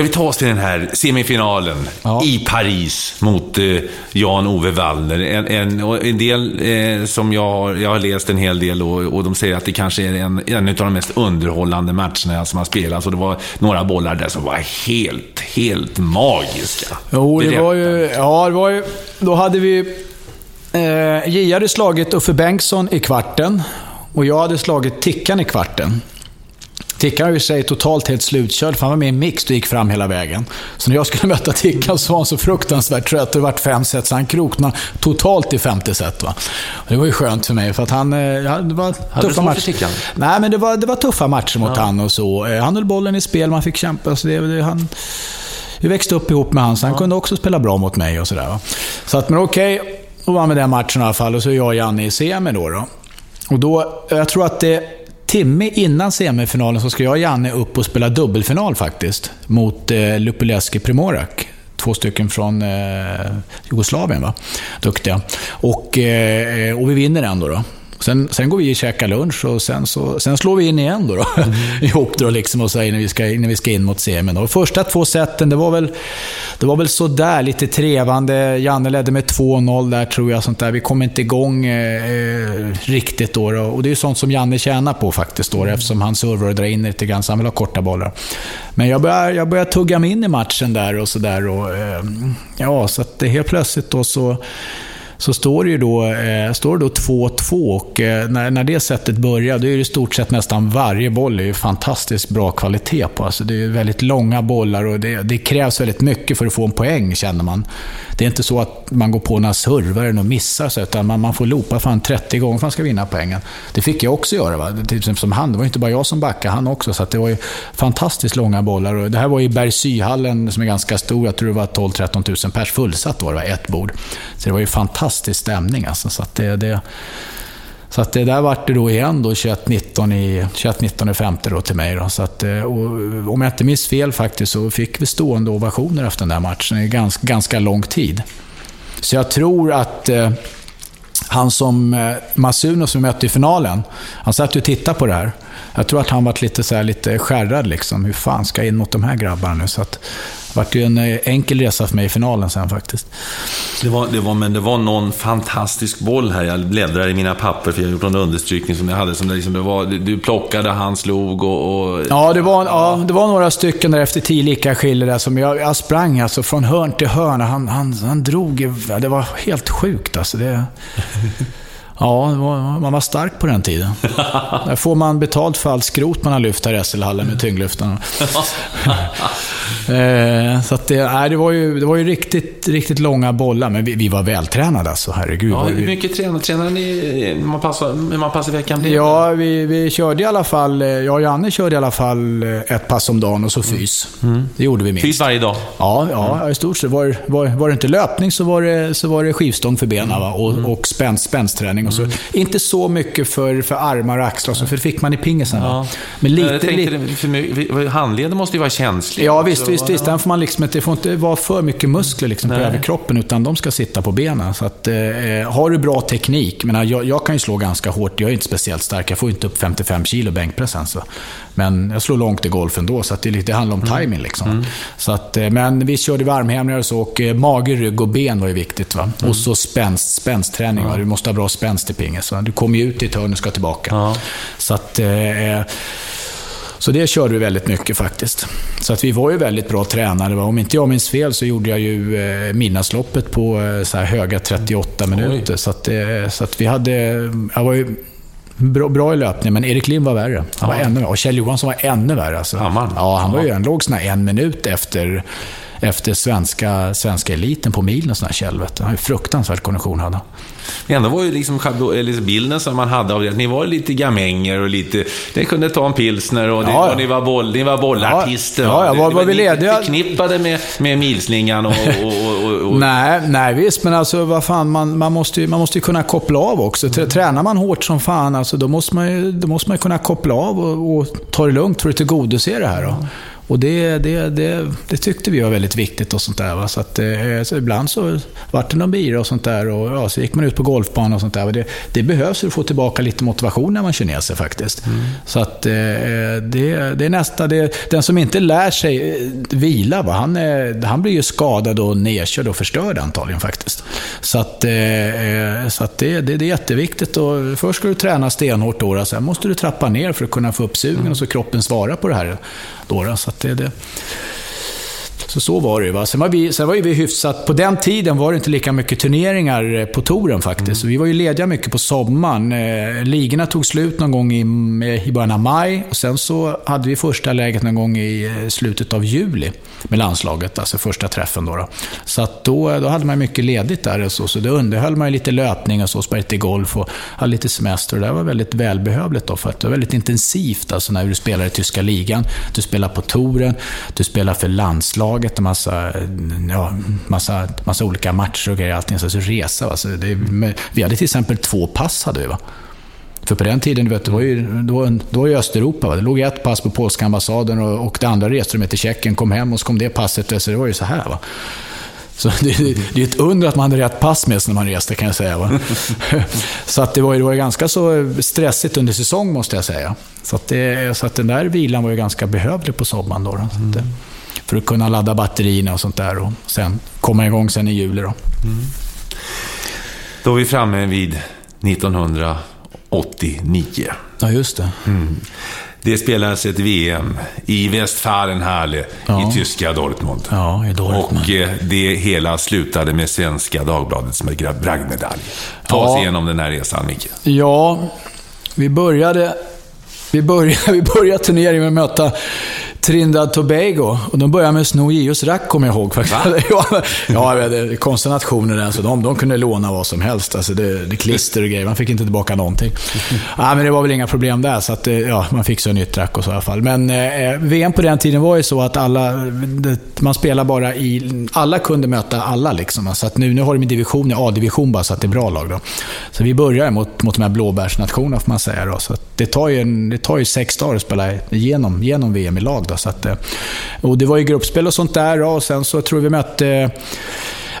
Ska vi ta oss till den här semifinalen ja. i Paris mot eh, Jan-Ove Wallner. En, en, en del eh, som jag har, jag har läst en hel del och, och de säger att det kanske är en, en av de mest underhållande matcherna som har spelats. Och det var några bollar där som var helt, helt magiska. Jo, det var ju... Ja, det var ju... Då hade vi... Eh, J hade slagit Uffe Bengtsson i kvarten och jag hade slagit Tickan i kvarten. Tickan i sig totalt helt slutkörd, för han var med i mix och gick fram hela vägen. Så när jag skulle (laughs) möta Tickan så var han så fruktansvärt trött. Det vart fem set, så han kroknade totalt i femte set. Va? Det var ju skönt för mig, för att han... Eh, ja, det var Hade tuffa matcher. Nej, men det var, det var tuffa matcher mot ja. han och så. Eh, han höll bollen i spel, man fick kämpa. Så det, det, han, vi växte upp ihop med han, så han ja. kunde också spela bra mot mig och sådär. Så att, men okej, okay, då vann vi den matchen i alla fall. Och så är jag och Janne i semi då. då. Och då, jag tror att det timme innan semifinalen så ska jag och Janne upp och spela dubbelfinal faktiskt. Mot eh, Lupuleski Primorak. Två stycken från eh, Jugoslavien, va? Duktiga. Och, eh, och vi vinner ändå. Då. Sen, sen går vi och käkar lunch och sen, så, sen slår vi in igen då, då. Mm. (laughs) ihop då liksom och säger när vi ska, när vi ska in mot semin. Då. Första två seten, det var väl, det var väl sådär lite trevande. Janne ledde med 2-0 där tror jag. Sånt där. Vi kom inte igång eh, riktigt då, då, Och det är sånt som Janne tjänar på faktiskt då, eftersom han servar och drar in lite grann, så han vill ha korta bollar. Men jag började, jag började tugga mig in i matchen där och sådär. Eh, ja, så att helt plötsligt då så så står det ju då 2-2 eh, och eh, när, när det sättet börjar, då är det i stort sett nästan varje boll är är fantastiskt bra kvalitet på. Alltså det är väldigt långa bollar och det, det, krävs väldigt mycket för att få en poäng, känner man. Det är inte så att man går på några servar och missar, så, utan man, man får loopa fan 30 gånger för att man ska vinna poängen. Det fick jag också göra. Va? Typ som han, det var inte bara jag som backade, han också. Så det var ju fantastiskt långa bollar. Och det här var i Bergshyhallen som är ganska stor, jag tror det var 12-13 000 pers fullsatt var det, va? ett bord. Så det var ju fantastiskt fantastisk stämning alltså. Så det, det, så att det där vart det då igen då 21-19 i, 21, i femte då till mig. Då. Så att, eh, eh, om jag inte minns fel faktiskt så fick vi stående ovationer efter den där matchen i ganska, ganska lång tid. Så jag tror att eh, han som eh, Masuno som vi mötte i finalen, han satt ju och tittade på det här. Jag tror att han var lite, så här, lite skärrad liksom. Hur fan ska jag in mot de här grabbarna nu? Så att, det vart ju en eh, enkel resa för mig i finalen sen faktiskt. Det var, det var, men det var någon fantastisk boll här. Jag bläddrar i mina papper, för jag har gjort en understrykning som jag hade. Som det liksom, det var, du plockade, han slog och... och ja, det var, ja, det var några stycken där efter tio lika skiljer där som jag, jag sprang alltså från hörn till hörn. Han, han, han drog, det var helt sjukt alltså. Det, Ja, man var stark på den tiden. (laughs) Där får man betalt för allt skrot man har lyft här i SL-hallen med tyngdlyftarna. (laughs) Eh, så att det, nej, det, var ju, det var ju riktigt, riktigt långa bollar, men vi, vi var vältränade alltså, herregud. Ja, hur mycket tränar, tränar ni hur man passar, hur man passar i veckan? Ja, vi, vi körde i alla fall, eh, jag och Janne körde i alla fall eh, ett pass om dagen och så fys. Mm. Det gjorde vi minst. Fys varje dag? Ja, ja mm. i stort sett. Var, var, var det inte löpning så var det, så var det skivstång för benen va? och, mm. och spänst, spänsträning. Och så. Inte så mycket för, för armar och axlar, så, för det fick man i pingisen. Ja. Men lite, tänkte, lite... Handleden måste ju vara känslig. Ja, visst, visst, visst. Den får man liksom, det får inte vara för mycket muskler liksom, på överkroppen, utan de ska sitta på benen. Så att, eh, har du bra teknik, men jag, jag kan ju slå ganska hårt, jag är inte speciellt stark, jag får inte upp 55 kilo bänkpress ens. Men jag slår långt i golf ändå, så att det, det handlar om mm. timing. Liksom. Mm. Så att, eh, men vi körde varmhävningar och så, och eh, mage, rygg och ben var ju viktigt. Va? Mm. Och så spänst, spänstträning. Du måste ha bra spänst pingis. Va? Du kommer ju ut i ett hörn och ska tillbaka. Ja. Så att... Eh, så det körde vi väldigt mycket faktiskt. Så att vi var ju väldigt bra tränare. Om inte jag minns fel så gjorde jag ju eh, midnattsloppet på eh, så här höga 38 minuter. Så att, så att vi hade... Jag var ju bra, bra i löpning, men Erik Lind var värre. Han var ännu Och Kjell Johansson var ännu värre. Alltså. Ja, han var ju, han låg såna en minut efter efter svenska, svenska eliten på milen och sådana Kjell. Han har ju fruktansvärd kondition hade Ändå var ju liksom, liksom bilden som man hade av det, att ni var lite gamänger och lite... Ni kunde ta en pilsner och, det, ja, och ni, var boll, ni var bollartister. Ja, ja, var, var vi lediga? förknippade med, med milslingan och, och, och, och... (laughs) nej, nej, visst, men alltså vad fan, man, man, måste ju, man måste ju kunna koppla av också. Mm. Tränar man hårt som fan, alltså, då, måste man ju, då måste man kunna koppla av och, och ta det lugnt för att tillgodose det här. Då. Och det, det, det, det, tyckte vi var väldigt viktigt och sånt där. Va? Så, att, eh, så ibland så vart det någon bira och sånt där och ja, så gick man ut på golfbanan och sånt där. Det, det behövs för att få tillbaka lite motivation när man kör ner sig faktiskt. Mm. Så att eh, det, det är nästa, det, den som inte lär sig eh, vila, va? Han, han blir ju skadad och nedkörd och förstörd antagligen faktiskt. Så att, så att det, det, det är jätteviktigt. Och först ska du träna stenhårt då, sen måste du trappa ner för att kunna få upp sugen mm. och så kroppen svarar på det här. Då, så det, det. Så så var det ju. Va? Sen, var vi, sen var vi hyfsat... På den tiden var det inte lika mycket turneringar eh, på touren faktiskt. Mm. vi var ju lediga mycket på sommaren. Eh, ligorna tog slut någon gång i, i början av maj. Och sen så hade vi första läget någon gång i eh, slutet av juli med landslaget, alltså första träffen. Då, då. Så att då, då hade man mycket ledigt där och så, så då underhöll man lite löpning och så, spelade lite golf och hade lite semester. Och det var väldigt välbehövligt då, för att det var väldigt intensivt alltså när du spelar i tyska ligan. Du spelar på touren, du spelar för landslaget, och massa, ja, massa, massa olika matcher och grejer. Allting, så, så resa. Så det, vi hade till exempel två pass. Hade vi, va? För på den tiden, du vet, det var ju, då, då var ju Östeuropa. Va? Det låg ett pass på polska ambassaden och, och det andra reste de till Tjeckien, kom hem och så kom det passet. Så det var ju så här. Va? Så (laughs) det, det är ett under att man hade rätt pass med sig när man reste, kan jag säga. Va? (laughs) så att det, var, det var ganska så stressigt under säsong, måste jag säga. Så att, det, så att den där vilan var ju ganska behövlig på sommaren. Då, då. Mm. För att kunna ladda batterierna och sånt där och sen komma igång sen i juli. Då, mm. då är vi framme vid 1900 89. Ja, just det. Mm. Det spelades ett VM i Westfalenhalle ja. i tyska Dortmund. Ja, i Dortmund. Och eh, det hela slutade med Svenska Dagbladets bragdmedalj. Ta ja. oss igenom den här resan, Micke. Ja, vi började, vi började, (laughs) vi började turneringen med att möta Trindad Tobago. Och de började med att sno Gios rack, kommer jag ihåg. Faktiskt. (laughs) ja, konstiga nationer. Alltså, de, de kunde låna vad som helst. Alltså, det, det klister och grejer. Man fick inte tillbaka någonting. (laughs) ja, men det var väl inga problem där, så att, eh, ja, man fick sig nytt rack och så i alla fall. Men eh, VM på den tiden var ju så att alla, det, man spelade bara i... Alla kunde möta alla. Liksom. Så att nu, nu har de division, A-division bara, så att det är bra lag. Då. Så vi börjar mot, mot de här blåbärsnationerna, får man säga. Då. Så det, tar ju en, det tar ju sex dagar att spela igenom, genom VM i lag. Då, så att, eh, och det var ju gruppspel och sånt där och sen så tror vi mötte...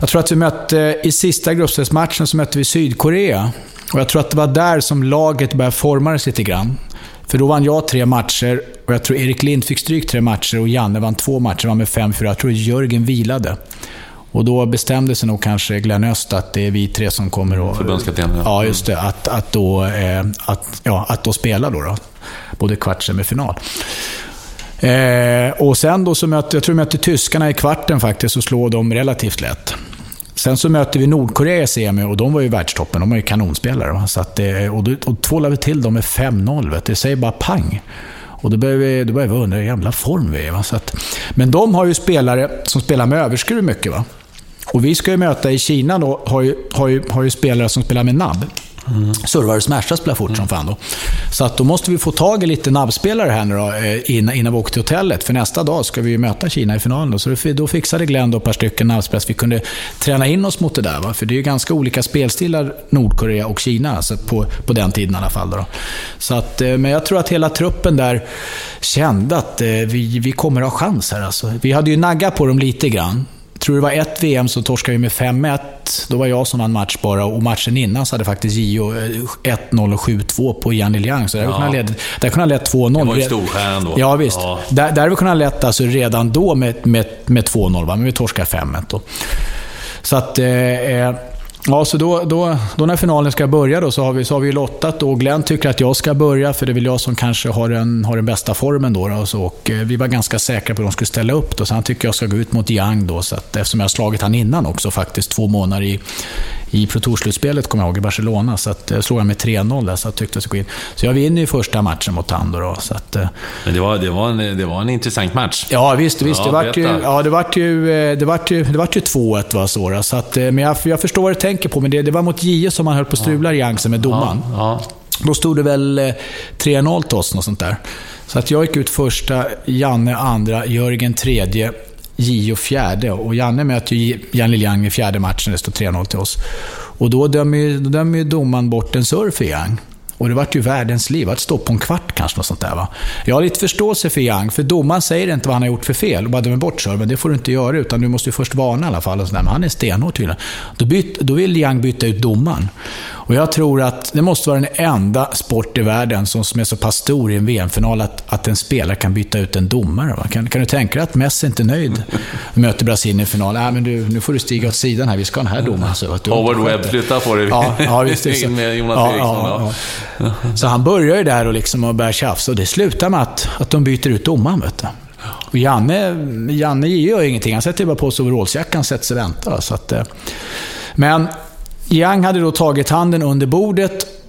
Jag tror att vi mötte, i sista gruppspelsmatchen så mötte vi Sydkorea. Och jag tror att det var där som laget började forma sig lite grann. För då vann jag tre matcher och jag tror Erik Lind fick stryk tre matcher och Janne vann två matcher, vann med 5-4. Jag tror Jörgen vilade. Och då bestämde sig nog kanske Glenn Öst att det är vi tre som kommer att... Förbundskapten, ja. ja. just det. Att, att, då, eh, att, ja, att då spela då. då. Både kvart och final. Eh, och sen då så mötte, jag tror vi mötte tyskarna i kvarten faktiskt och slår dem relativt lätt. Sen så mötte vi Nordkorea i semi och de var ju världstoppen. De var ju kanonspelare. Va? Så att, och, då, och tvålade vi till dem med 5-0. Det säger bara pang. Och då börjar vi, då börjar vi undra hur jävla form vi är. Va? Så att, men de har ju spelare som spelar med överskruv mycket. Va? Och vi ska ju möta i Kina då, har ju, har ju, har ju spelare som spelar med nabb. Mm. Servar och smashar spelar fort mm. som fan då. Så att då måste vi få tag i lite nabbspelare här nu då, eh, innan, innan vi åker till hotellet. För nästa dag ska vi möta Kina i finalen. Då. Så då fixade Glenn då ett par stycken nabbspelare så vi kunde träna in oss mot det där. Va? För det är ju ganska olika spelstilar, Nordkorea och Kina, alltså på, på den tiden i alla fall. Då. Så att, eh, men jag tror att hela truppen där kände att eh, vi, vi kommer ha chans här. Alltså. Vi hade ju naggat på dem lite grann tror det var ett VM så torskade vi med 5-1. Då var jag som vann match bara och matchen innan så hade faktiskt Gio 1-0 eh, och 7-2 på Jan Liang. Så där ja. kunde lett, där kunde ha lett 2-0. Det var ju storstjärnan då. Ja, visst. Ja. Där, där hade vi kunnat ha lett alltså redan då med, med, med 2-0, men vi torskade 5-1 Så att... Eh, eh Ja, så då, då, då när finalen ska börja då, så, har vi, så har vi lottat och Glenn tycker att jag ska börja, för det är väl jag som kanske har den, har den bästa formen. Då, och, så, och eh, vi var ganska säkra på att de skulle ställa upp, då, så han tycker jag ska gå ut mot Yang. Då, så att, eftersom jag har slagit han innan också, faktiskt två månader i, i Pro Tour-slutspelet, kommer jag ihåg, i Barcelona. Så att, jag eh, slog han med 3-0 där, så jag tyckte jag skulle gå in. Så jag vinner ju första matchen mot han. Då, så att, eh, Men det var, det, var en, det var en intressant match. Ja, visst. visst. Ja, det vart ju, ja, det vart ju, det vart ju, det vart ju 2-1. Va, så, så att, men jag, jag förstår vad du tänker på, men det, det var mot Gio som han höll på att strula i Angsen med domaren. Ja, ja. Då stod det väl 3-0 eh, till oss, något sånt där. Så att jag gick ut första, Janne andra, Jörgen tredje, Gio fjärde. Och Janne möter ju Jan Liljang i fjärde matchen, det står 3-0 till oss. Och då dömer ju, då dömer ju domaren bort en surf för Yang. Och det vart ju världens liv. Att stå på en kvart kanske, något sånt där. Va? Jag har lite förståelse för Yang, för domaren säger inte vad han har gjort för fel och bara dömer bort serven. Det får du inte göra, utan du måste ju först varna i alla fall. Och sådär. Men han är stenhård tydligen. Då, byt, då vill Yang byta ut domaren. Och jag tror att det måste vara den enda sport i världen som, är så pass stor i en VM-final att, att en spelare kan byta ut en domare. Va? Kan, kan du tänka dig att Messi inte är nöjd möter Brasilien i final? Nej, men du, nu får du stiga åt sidan här, vi ska ha den här domaren. Så att du Howard Webb flyttar på dig. Ja, ja visst. Det In med Jonas ja, Eriksson. Ja, ja. (laughs) Så han börjar ju där och, liksom och börjar tjafsa och det slutar med att, att de byter ut domaren. Vet du. Och Janne, Janne gör ingenting. Han sätter bara på sig overallsjackan och sätter sig och väntar. Så att, eh, men Yang hade då tagit handen under bordet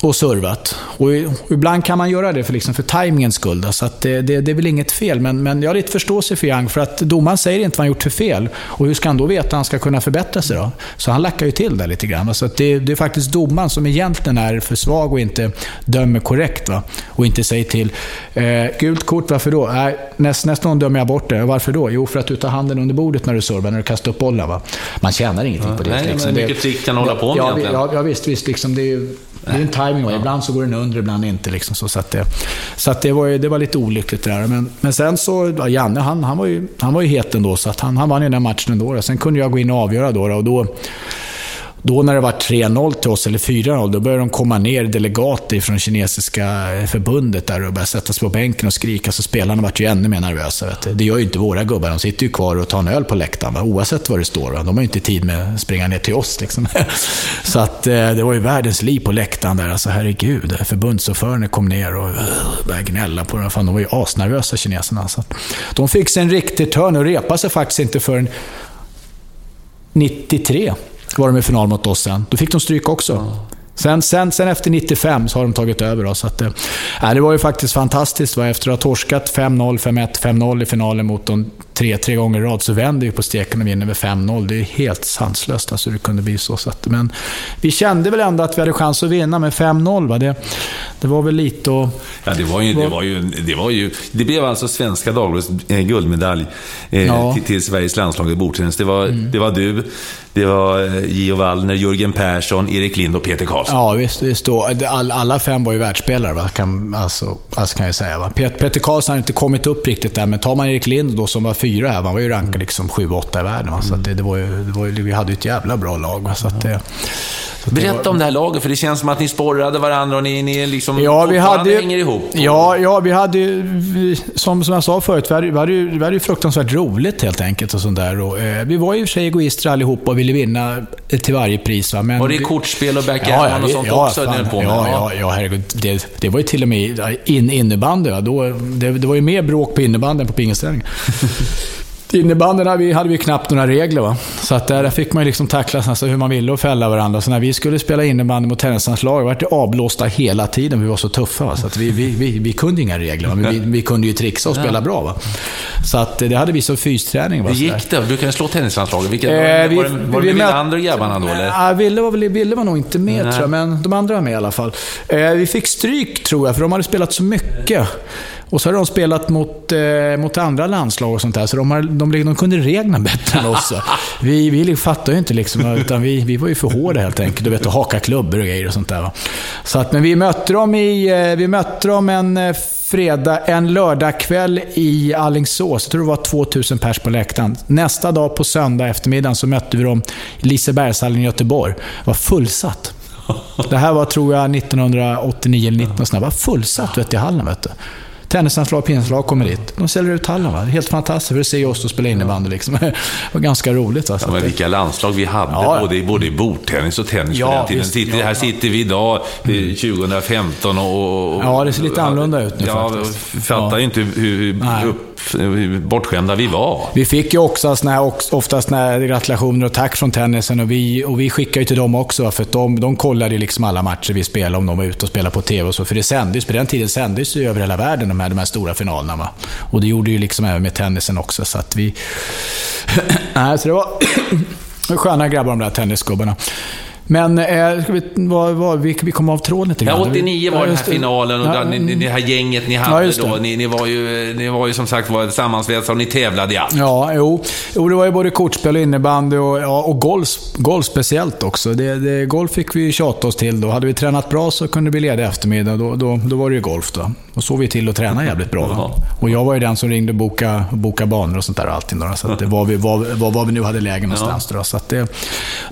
och servat. Och ibland kan man göra det för, liksom för tajmingens skull. Så att det, det, det, är väl inget fel, men, men jag har lite förståelse för Young, för att domaren säger inte vad han gjort för fel. Och hur ska han då veta att han ska kunna förbättra sig då? Så han lackar ju till där lite grann. Så att det, det är faktiskt domaren som egentligen är för svag och inte dömer korrekt. Va? Och inte säger till, eh, gult kort, varför då? Äh, näst, nästa gång dömer jag bort det. Varför då? Jo, för att du tar handen under bordet när du servar, när du kastar upp bollen. Va? Man tjänar ingenting ja, på det. Nej, liksom. men mycket trick kan hålla på med ja, egentligen. Ja, ja, visst, visst. Liksom, det är det är en timing ja. Ibland så går den under, ibland inte. Liksom så, så att det, så att det, var, det var lite olyckligt det där. Men, men sen så, ja, Janne han, han, var ju, han var ju het ändå, så att han, han vann ju den matchen ändå. Sen kunde jag gå in och avgöra då. Och då då när det var 3-0 till oss, eller 4-0, då började de komma ner delegater från kinesiska förbundet där och började sätta sig på bänken och skrika. Så spelarna vart ju ännu mer nervösa. Vet du. Det gör ju inte våra gubbar. De sitter ju kvar och tar en öl på läktaren, va? oavsett vad det står. Va? De har ju inte tid med att springa ner till oss. Liksom. (laughs) så att, eh, det var ju världens liv på läktaren där. Alltså, herregud, förbundsordförande kom ner och uh, började gnälla på dem. Fan, de var ju asnervösa, kineserna. Så de fick sig en riktig törn och repade sig faktiskt inte förrän 93 var de i final mot oss sen. Då fick de stryk också. Ja. Sen, sen, sen efter 95 så har de tagit över. Då, så att, äh, det var ju faktiskt fantastiskt. Va? Efter att ha torskat 5-0, 5-1, 5-0 i finalen mot dem tre, tre gånger i rad så vänder vi på steken och vinner med 5-0. Det är helt sanslöst alltså, det kunde bli så. så att, men vi kände väl ändå att vi hade chans att vinna med 5-0. Det, det var väl lite och... Ja, det var ju... Det, var ju, det, var ju, det blev alltså Svenska Dagbladets eh, guldmedalj eh, ja. till, till, Sveriges landslag i bordtennis. Det var, mm. det var du, det var eh, Gio Wallner, Jörgen Persson, Erik Lind och Peter Karlsson. Ja, visst. visst all, alla fem var ju världsspelare, va? Kan, alltså, alltså kan jag säga. Va? Peter Karlsson har inte kommit upp riktigt där, men tar man Erik Lind då, som var fyra här, han var ju rankad liksom sju, åtta i världen. Va? Så det, det, var ju, det var ju, vi hade ju ett jävla bra lag. Va? Så att det, Berätta var... om det här laget, för det känns som att ni sporrade varandra och ni, ni liksom ja, vi hade, hänger ihop. Ja, ja, vi hade som, som jag sa förut, vi hade, vi hade, vi hade ju fruktansvärt roligt helt enkelt. Och sånt där. Och, eh, vi var ju i och för sig egoister allihop och ville vinna till varje pris. Va? Men var det vi... kortspel och backgammon ja, ja, och sånt ja, också? Fan, på med? Ja, ja, ja, herregud. Det, det var ju till och med in, innebandy. Va? Då, det, det var ju mer bråk på innebandyn än på pingisträningen. (laughs) Innebandyn hade vi, hade vi knappt några regler. Va? Så att där fick man liksom tacklas nästan hur man ville och fälla varandra. Så när vi skulle spela innebandy mot tennislandslaget var det avblåsta hela tiden. Vi var så tuffa. Va? Så att vi, vi, vi, vi kunde inga regler. Va? Men vi, vi kunde ju trixa och spela bra. Va? Så att det hade vi som fysträning. Hur gick det? Du kan slå tennislandslaget. Vilket, var, eh, vi, var det, var det Wilander och grabbarna då? Eller? Ja, Ville var, Ville var nog inte med Nej. tror jag, men de andra var med i alla fall. Eh, vi fick stryk tror jag, för de hade spelat så mycket. Och så har de spelat mot, eh, mot andra landslag och sånt där, så de, har, de, de kunde reglerna bättre än oss. Vi, vi fattade ju inte liksom, utan vi, vi var ju för hårda helt enkelt. Du vet, att haka klubbor och grejer och sånt där. Va? Så att, men vi mötte dem, i, eh, vi mötte dem en eh, fredag, en lördagkväll i Allingsås. Jag tror det var 2000 pers på läktaren. Nästa dag på söndag eftermiddag så mötte vi dem i Lisebergshallen i Göteborg. Det var fullsatt. Det här var, tror jag, 1989 eller 19. Det var fullsatt vet, i hallen. Vet du tennislandslag, pinslag kommer dit. De säljer ut hallen. Va? Helt fantastiskt, för att se oss och spela innebandy. Liksom. (laughs) Det var ganska roligt. Va? Ja, men vilka landslag vi hade, ja. både, både i bordtennis och tennis ja, på den tiden. Sitter, ja, här sitter vi idag, 2015 och, och... Ja, det ser lite annorlunda ut nu ja, faktiskt. fattar ju inte hur, hur bortskämda vi var. Vi fick ju också såna här, oftast såna här gratulationer och tack från tennisen och vi, och vi skickade ju till dem också, för att de, de kollade liksom alla matcher vi spelade, om de var ute och spelade på TV och så. För det sändes, på den tiden sändes ju över hela världen, de här, de här stora finalerna. Va? Och det gjorde ju liksom även med tennisen också, så att vi... (clears throat) Nej, så det var (clears throat) sköna grabbar de där tennisgubbarna. Men eh, ska vi, var, var, vi, vi kom av tråden lite grann. Ja, 89 var den här finalen och ja, ni, ni, det här gänget ni hade ja, då. Ni, ni, var ju, ni var ju som sagt var sammansvetsade och ni tävlade i allt. Ja, jo. jo. Det var ju både kortspel och innebandy och, ja, och golf, golf speciellt också. Det, det, golf fick vi tjata oss till då. Hade vi tränat bra så kunde vi leda eftermiddag. Då, då, då var det ju golf då. Och såg vi till att träna jävligt bra. Då. Och jag var ju den som ringde och bokade, boka banor och sånt där och allting. Då, så att det var vi, var, var, var vi nu hade lägen någonstans. Då, så att det,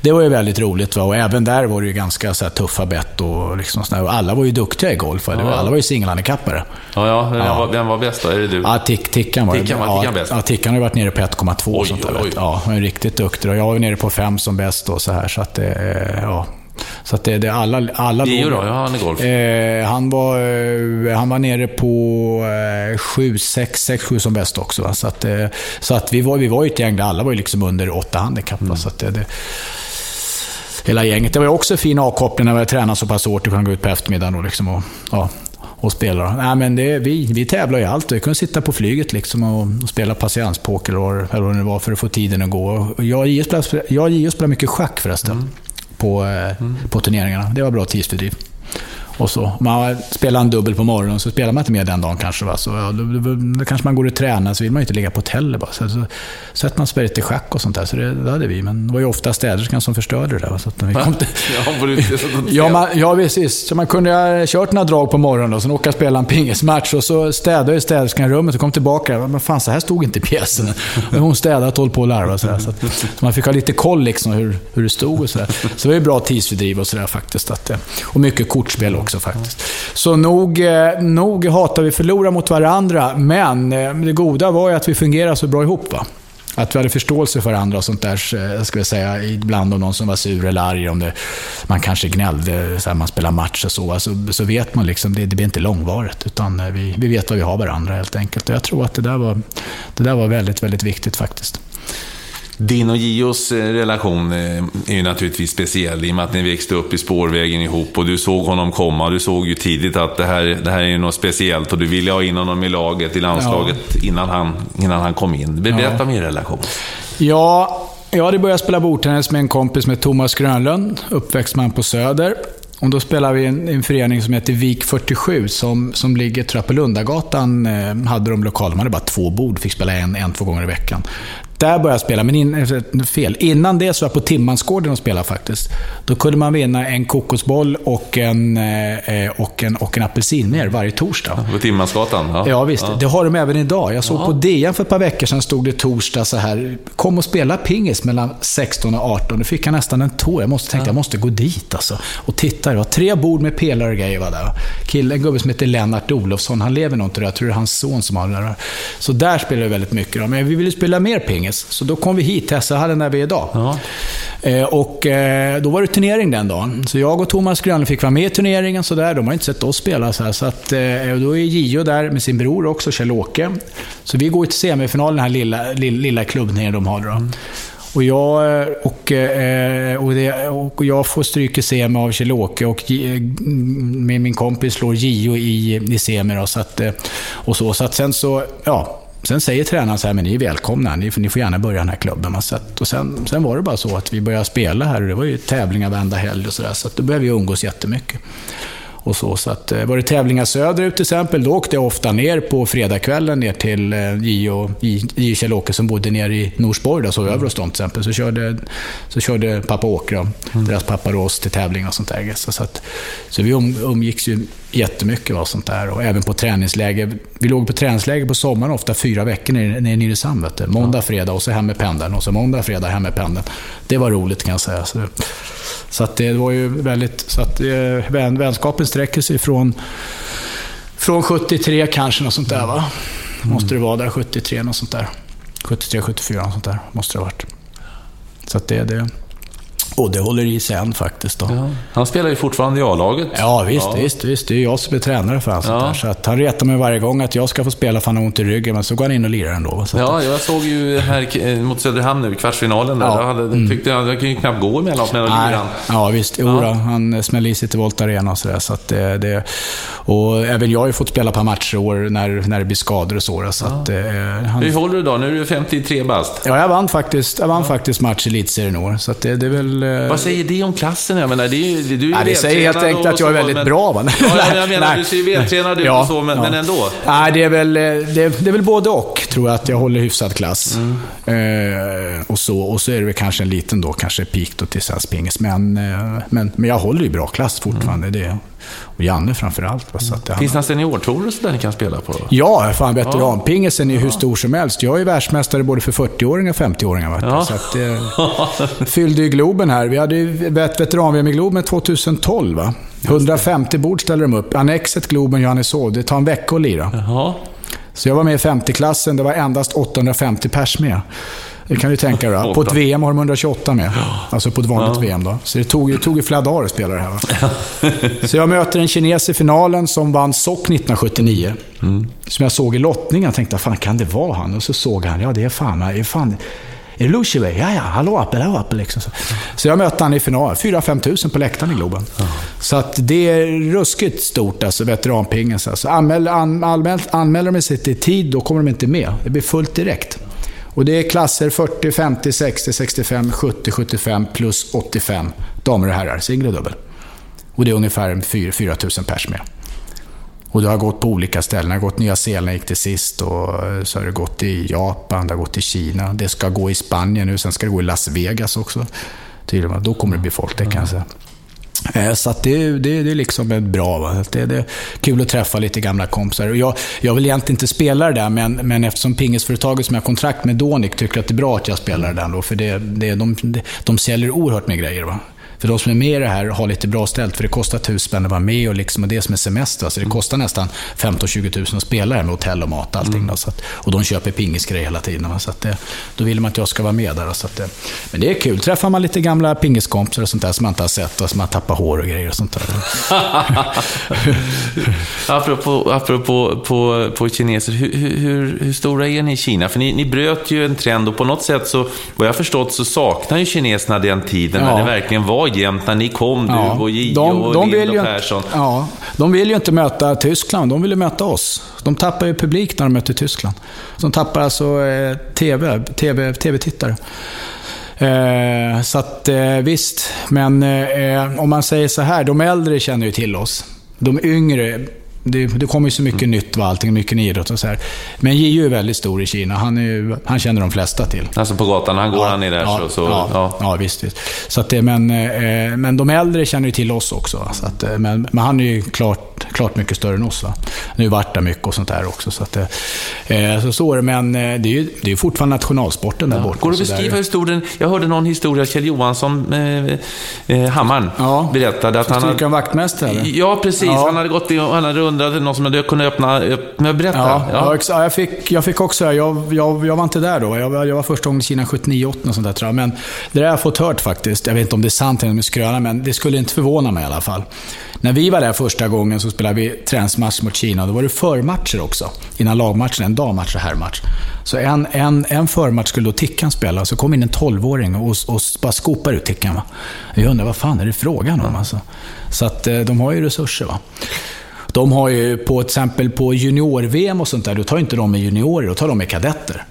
det var ju väldigt roligt. Va? Och även där var det ju ganska så tuffa bett och, liksom sådär. och alla var ju duktiga i golf. Ja. Alla var ju singelhandikappare. Ja, ja. Vem, ja. Var, var bäst då? Är det du? Ja, tick, Tickan var Tickan var, tickan bäst? Ja, Tickan har varit nere på 1,2 och sånt där. Oj. Ja, var riktigt duktig. Och jag var nere på 5 som bäst och så här. Så att det, ja, så att det, det alla... alla Gio då? Ja, han är golf. Eh, han, var, eh, han var nere på eh, 7, 6, 6, 7 som bäst också. Va? Så, att, eh, så att vi var, vi var ett gäng där alla var ju liksom under 8 handikapp. Mm. Så att det, det, hela gänget. Det var också fin avkoppling när vi tränade så pass hårt. Vi kunde gå ut på eftermiddagen och, liksom och, ja, och spela. Nej, men det, vi, vi tävlar i allt. Vi kunde sitta på flyget liksom och, och spela patienspoker eller, vad det var för att få tiden att gå. Jag och Gio spelade, mycket schack förresten. Mm på, mm. på turneringarna. Det var bra tidsfördriv. Och så. Man spelar en dubbel på morgonen, så spelar man inte mer den dagen kanske. Va? Så, ja, då, då, då, kanske man går och tränar, så vill man ju inte ligga på hotell. Bara. Så, så sätter man spelet till schack och sånt där. Så det, det hade vi. Men det var ju ofta städerskan som förstörde det där. Va? Så att vi kom till... (laughs) ja, man, ja, precis. Så man kunde ha kört några drag på morgonen och sen åka och spela en pingismatch. Och så städade ju städerskan rummet och kom tillbaka. Men fan, så här stod inte pjäsen. Hon städade och höll på att larva. Så, där, så, att, så man fick ha lite koll liksom hur, hur det stod. Och så, där. så det var ju bra tidsfördriv och sådär faktiskt. Att, och mycket kortspel också också faktiskt. Så nog, eh, nog hatar vi förlora mot varandra, men eh, det goda var ju att vi fungerade så bra ihop. Va? Att vi hade förståelse för varandra och sånt där, eh, ska jag säga, ibland om någon som var sur eller arg, om det, man kanske gnällde, så här, man spelar match och så, alltså, så vet man liksom, det, det blir inte långvarigt, utan vi, vi vet vad vi har varandra helt enkelt. Och jag tror att det där var, det där var väldigt, väldigt viktigt faktiskt. Din och Gios eh, relation eh, är ju naturligtvis speciell i och med att ni växte upp i spårvägen ihop och du såg honom komma. Du såg ju tidigt att det här, det här är något speciellt och du ville ha in honom i laget, i landslaget, ja. innan, han, innan han kom in. Berätta ja. om er relation. Ja, jag hade börjat spela bordtennis med en kompis med Thomas Grönlund, uppväxt man på Söder. Och då spelade vi i en, en, förening som heter Vik 47 som, som ligger tror jag, på Lundagatan. Eh, hade de lokal, de hade bara två bord, fick spela en, en två gånger i veckan. Där började jag spela, men in, eh, fel. Innan det så var jag på Timmansgården och spelade faktiskt. Då kunde man vinna en kokosboll och en, eh, och en, och en apelsin mer varje torsdag. På Timmansgatan? Ja, ja visst. Ja. Det har de även idag. Jag såg ja. på DN för ett par veckor sedan, stod det torsdag så här. Kom och spela pingis mellan 16 och 18. Då fick jag nästan en tår. Jag måste, tänkte, ja. jag måste gå dit alltså. Och titta, det var tre bord med pelare och grejer var där. Kille, en gubbe som heter Lennart Olofsson, han lever nog inte Jag tror det är hans son som har det där. Så där spelade vi väldigt mycket. Men vi ville spela mer pingis pingis. Så då kom vi hit till SR-hallen där vi är idag. Ja. Eh, och eh, då var det turnering den dagen. Så jag och Thomas Grönlund fick vara med i turneringen. Så där. De har inte sett oss spela. Så, här. så att, eh, då är Gio där med sin bror också, Kjell-Åke. Så vi går till semifinalen, den här lilla, lilla, lilla klubbningen de har. Då. Mm. Och jag, och, och, det, och jag får stryk i semi av Kjell-Åke och min kompis slår Gio i, i semi. Då, så att, och så, så att sen så, ja, Sen säger tränaren så här, men ni är välkomna, ni, ni får gärna börja den här klubben. Så och sen, sen var det bara så att vi började spela här och det var ju tävlingar varenda helg och sådär. Så, så då började vi umgås jättemycket och så. så att, eh, var det tävlingar söderut till exempel, då åkte jag ofta ner på fredagskvällen ner till J.O. J. Kjell-Åke som bodde nere i Norsborg, där, mm. över hos dem till exempel. Så körde, så körde pappa Åke, mm. deras pappa oss till tävling och sånt där. Så, så, att, så vi um, umgicks ju jättemycket och sånt där. Och även på träningsläger. Vi låg på träningsläger på sommaren ofta fyra veckor nere, nere i Nynäshamn. Måndag, fredag och så hem med pendeln. Och så måndag, fredag, hem med pendeln. Det var roligt kan jag säga. Så, så att det var ju väldigt... Så att, eh, vän, vänskapen sträcker sig från, från 73 kanske, något sånt där va? Mm. Måste det vara där, 73, något sånt där. 73, 74, något sånt där. Måste det ha varit. Så att det, det, och det håller i sig än faktiskt. Då. Ja. Han spelar ju fortfarande i A-laget. Ja, visst, ja. visst, visst. Det är jag som är tränare för honom. Ja. Så att han retar mig varje gång att jag ska få spela för han har ont i ryggen, men så går han in och lirar ändå. Så ja, jag såg ju här eh, mot Söderhamn nu, kvartsfinalen där. Ja. Jag hade, mm. tyckte jag, jag kunde knappt gå emellanåt mellan liran. Ja, visst. Jo, ja. han smäller i sig till Volt Arena och sådär. Så att det, det, och även jag har ju fått spela på matcher år när, när det blir skador och så. så att, eh, han... Hur håller du då? Nu är du 53 bast. Ja, jag vann faktiskt, jag vann faktiskt match i elitserien i år. Så att det, det är väl... Eh, Vad säger det om klassen? Jag menar, det är, du är ja, Det säger helt enkelt att jag är väldigt men, bra. Va? Ja, (laughs) jag menar, nej, du ser ju vältränad ut ja, och så, men, ja. men ändå. Nej, det är, väl, det, det är väl både och, tror jag, att jag håller hyfsad klass. Mm. Eh, och, så, och så är det väl kanske en liten då, kanske peak då till svensk pingis. Men, eh, men, men jag håller ju bra klass fortfarande. Mm. Det, och Janne framförallt. Så att det Finns det några seniortourer där ni kan spela på? Ja, fan veteranpingisen är ju hur stor som helst. Jag är världsmästare både för 40-åringar och 50-åringar. Ja. Så att, eh, (laughs) fyllde ju Globen här. Vi hade ju ett veteran-VM i Globen 2012. Va? 150 bord ställer de upp. Annexet Globen Johanneshov. Det tar en vecka att lira. Jaha. Så jag var med i 50-klassen. Det var endast 850 pers med. Det kan du tänka dig. På ett VM har de 128 med. Alltså på ett vanligt ja. VM då. Så det tog, det tog ju flera dagar att spela det här. Va? så jag möter en kines i finalen som vann SOC 1979. Mm. Som jag såg i lottningen. Jag tänkte, fan kan det vara han? Och så såg han, ja det är fan, det är fan är det? Ja, ja, hallå Apple, hallå Apple. Liksom. Så. jag mötte han i final. 4-5 tusen på läktaren i Globen. Mm. Så att det är ruskigt stort, alltså veteranpingen. Så anmäl, anmäl, anmäler de sig till tid, då kommer de inte med. Det blir fullt direkt. Och det är klasser 40, 50, 60, 65, 70, 75 plus 85 damer och herrar, singel och dubbel. Och det är ungefär 4, 4 000 pers med. Och det har gått på olika ställen. Det har gått Nya Zeeland gick till sist och så har det gått i Japan, det har gått i Kina. Det ska gå i Spanien nu, sen ska det gå i Las Vegas också. Då kommer det bli folk, det kan jag säga. Eh, så så det, det, det är liksom bra. Va? Det, det är kul att träffa lite gamla kompisar. Jag, jag vill egentligen inte spela det där, men, men eftersom pingisföretaget som jag har kontrakt med, Donic, tycker att det är bra att jag spelar det där. Då, för det, det, de, de, de säljer oerhört med grejer. Va? För de som är med i det här har lite bra ställt, för det kostar tusen spänn att vara med och, liksom, och det som är semester. Så det kostar nästan 15-20 000 att spela här med hotell och mat och allting. Mm. Så att, och de köper pingisgrejer hela tiden. Så att det, då vill man att jag ska vara med där. Så att det, men det är kul. Träffar man lite gamla pingiskompisar och sånt där som man inte har sett och som har tappat hår och grejer och sånt där. (laughs) apropå apropå på, på kineser, hur, hur, hur, stora är ni i Kina? För ni, ni bröt ju en trend och på något sätt så, vad jag förstått, så saknar ju kineserna den tiden ja. när det verkligen var jämnt när ni kom, ja, du och Gio de, och de och Persson. Inte, ja, de vill ju inte möta Tyskland, de vill ju möta oss. De tappar ju publik när de möter Tyskland. De tappar alltså eh, TV, TV, TV-tittare. Eh, så att eh, visst, men eh, om man säger så här, de äldre känner ju till oss. De yngre det, det kommer ju så mycket mm. nytt, va, allting, mycket idrott och så här. Men Gio är väldigt stor i Kina. Han, är, han känner de flesta till. Alltså på gatan, han går ja, han är där ja, så... så ja, ja. ja, visst. visst. Så att det, men, eh, men de äldre känner ju till oss också. Så att, eh, men, men han är ju klart klart, mycket större än oss. Va? Nu vart det mycket och sånt där också. Så, att, eh, så, så är det, men det är ju det är fortfarande nationalsporten där ja. borta. Går det att beskriva historien? Jag hörde någon historia, Kjell Johansson, eh, eh, Hammaren, berättade att han... Hade... vaktmästare? Ja, precis. Han hade gått och han hade undrat någon som hade kunnat öppna... öppna berätta. Ja, ja. ja jag, fick, jag fick också, jag, jag, jag var inte där då. Jag, jag var första gången i Kina 79-80 och sånt där tror jag. Men det där har jag fått hört faktiskt. Jag vet inte om det är sant eller om det är skröna, men det skulle inte förvåna mig i alla fall. När vi var där första gången så spelade vi träningsmatch mot Kina. Då var det förmatcher också. Innan lagmatchen, en dagmatch och herrmatch. Så en, en, en förmatch skulle då Tickan spela. Så kom in en 12-åring och, och bara skopade ut Tickan. Va? Jag undrar, vad fan är det frågan om? Alltså. Så att eh, de har ju resurser. Va? De har ju på till exempel på junior-VM och sånt där, då tar inte de med juniorer, då tar de med kadetter.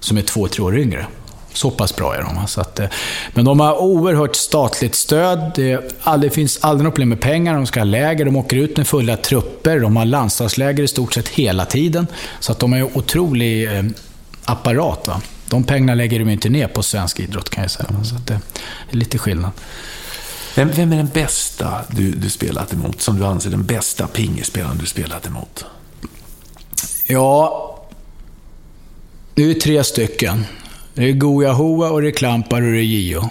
Som är två, tre år yngre. Så pass bra är de. Så att, eh, men de har oerhört statligt stöd. Det, aldrig, finns aldrig något problem med pengar. De ska ha läger. De åker ut med fulla trupper. De har landslagsläger i stort sett hela tiden. Så att de har en otrolig eh, apparat. Va? De pengarna lägger de inte ner på svensk idrott kan jag säga. Så att det är lite skillnad. Vem, vem är den bästa du, du spelat emot? Som du anser den bästa pingisspelaren du spelat emot? Ja, det är tre stycken. Det är Goya Hoa och det är Klampar och det är Gio.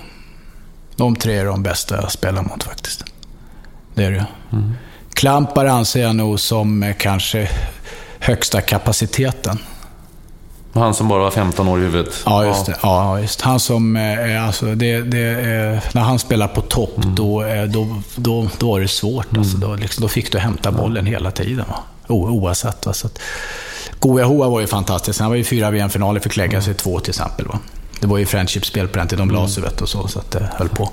De tre är de bästa jag spelar mot faktiskt. Det är det. Mm. Klampar anser jag nog som kanske högsta kapaciteten. Han som bara var 15 år i huvudet? Ja, just det. Ja, just. Han som, eh, alltså, det, det, när han spelade på topp, mm. då, eh, då, då, då var det svårt. Alltså. Mm. Alltså, då, liksom, då fick du hämta bollen hela tiden. Va? O, oavsett. Va? Så att, Goya Hoa var ju fantastisk. Han var ju fyra VM-finaler, fick lägga sig två till exempel. Va? Det var ju friendship-spel på den tiden, de la sig vet, och så, så att det höll på.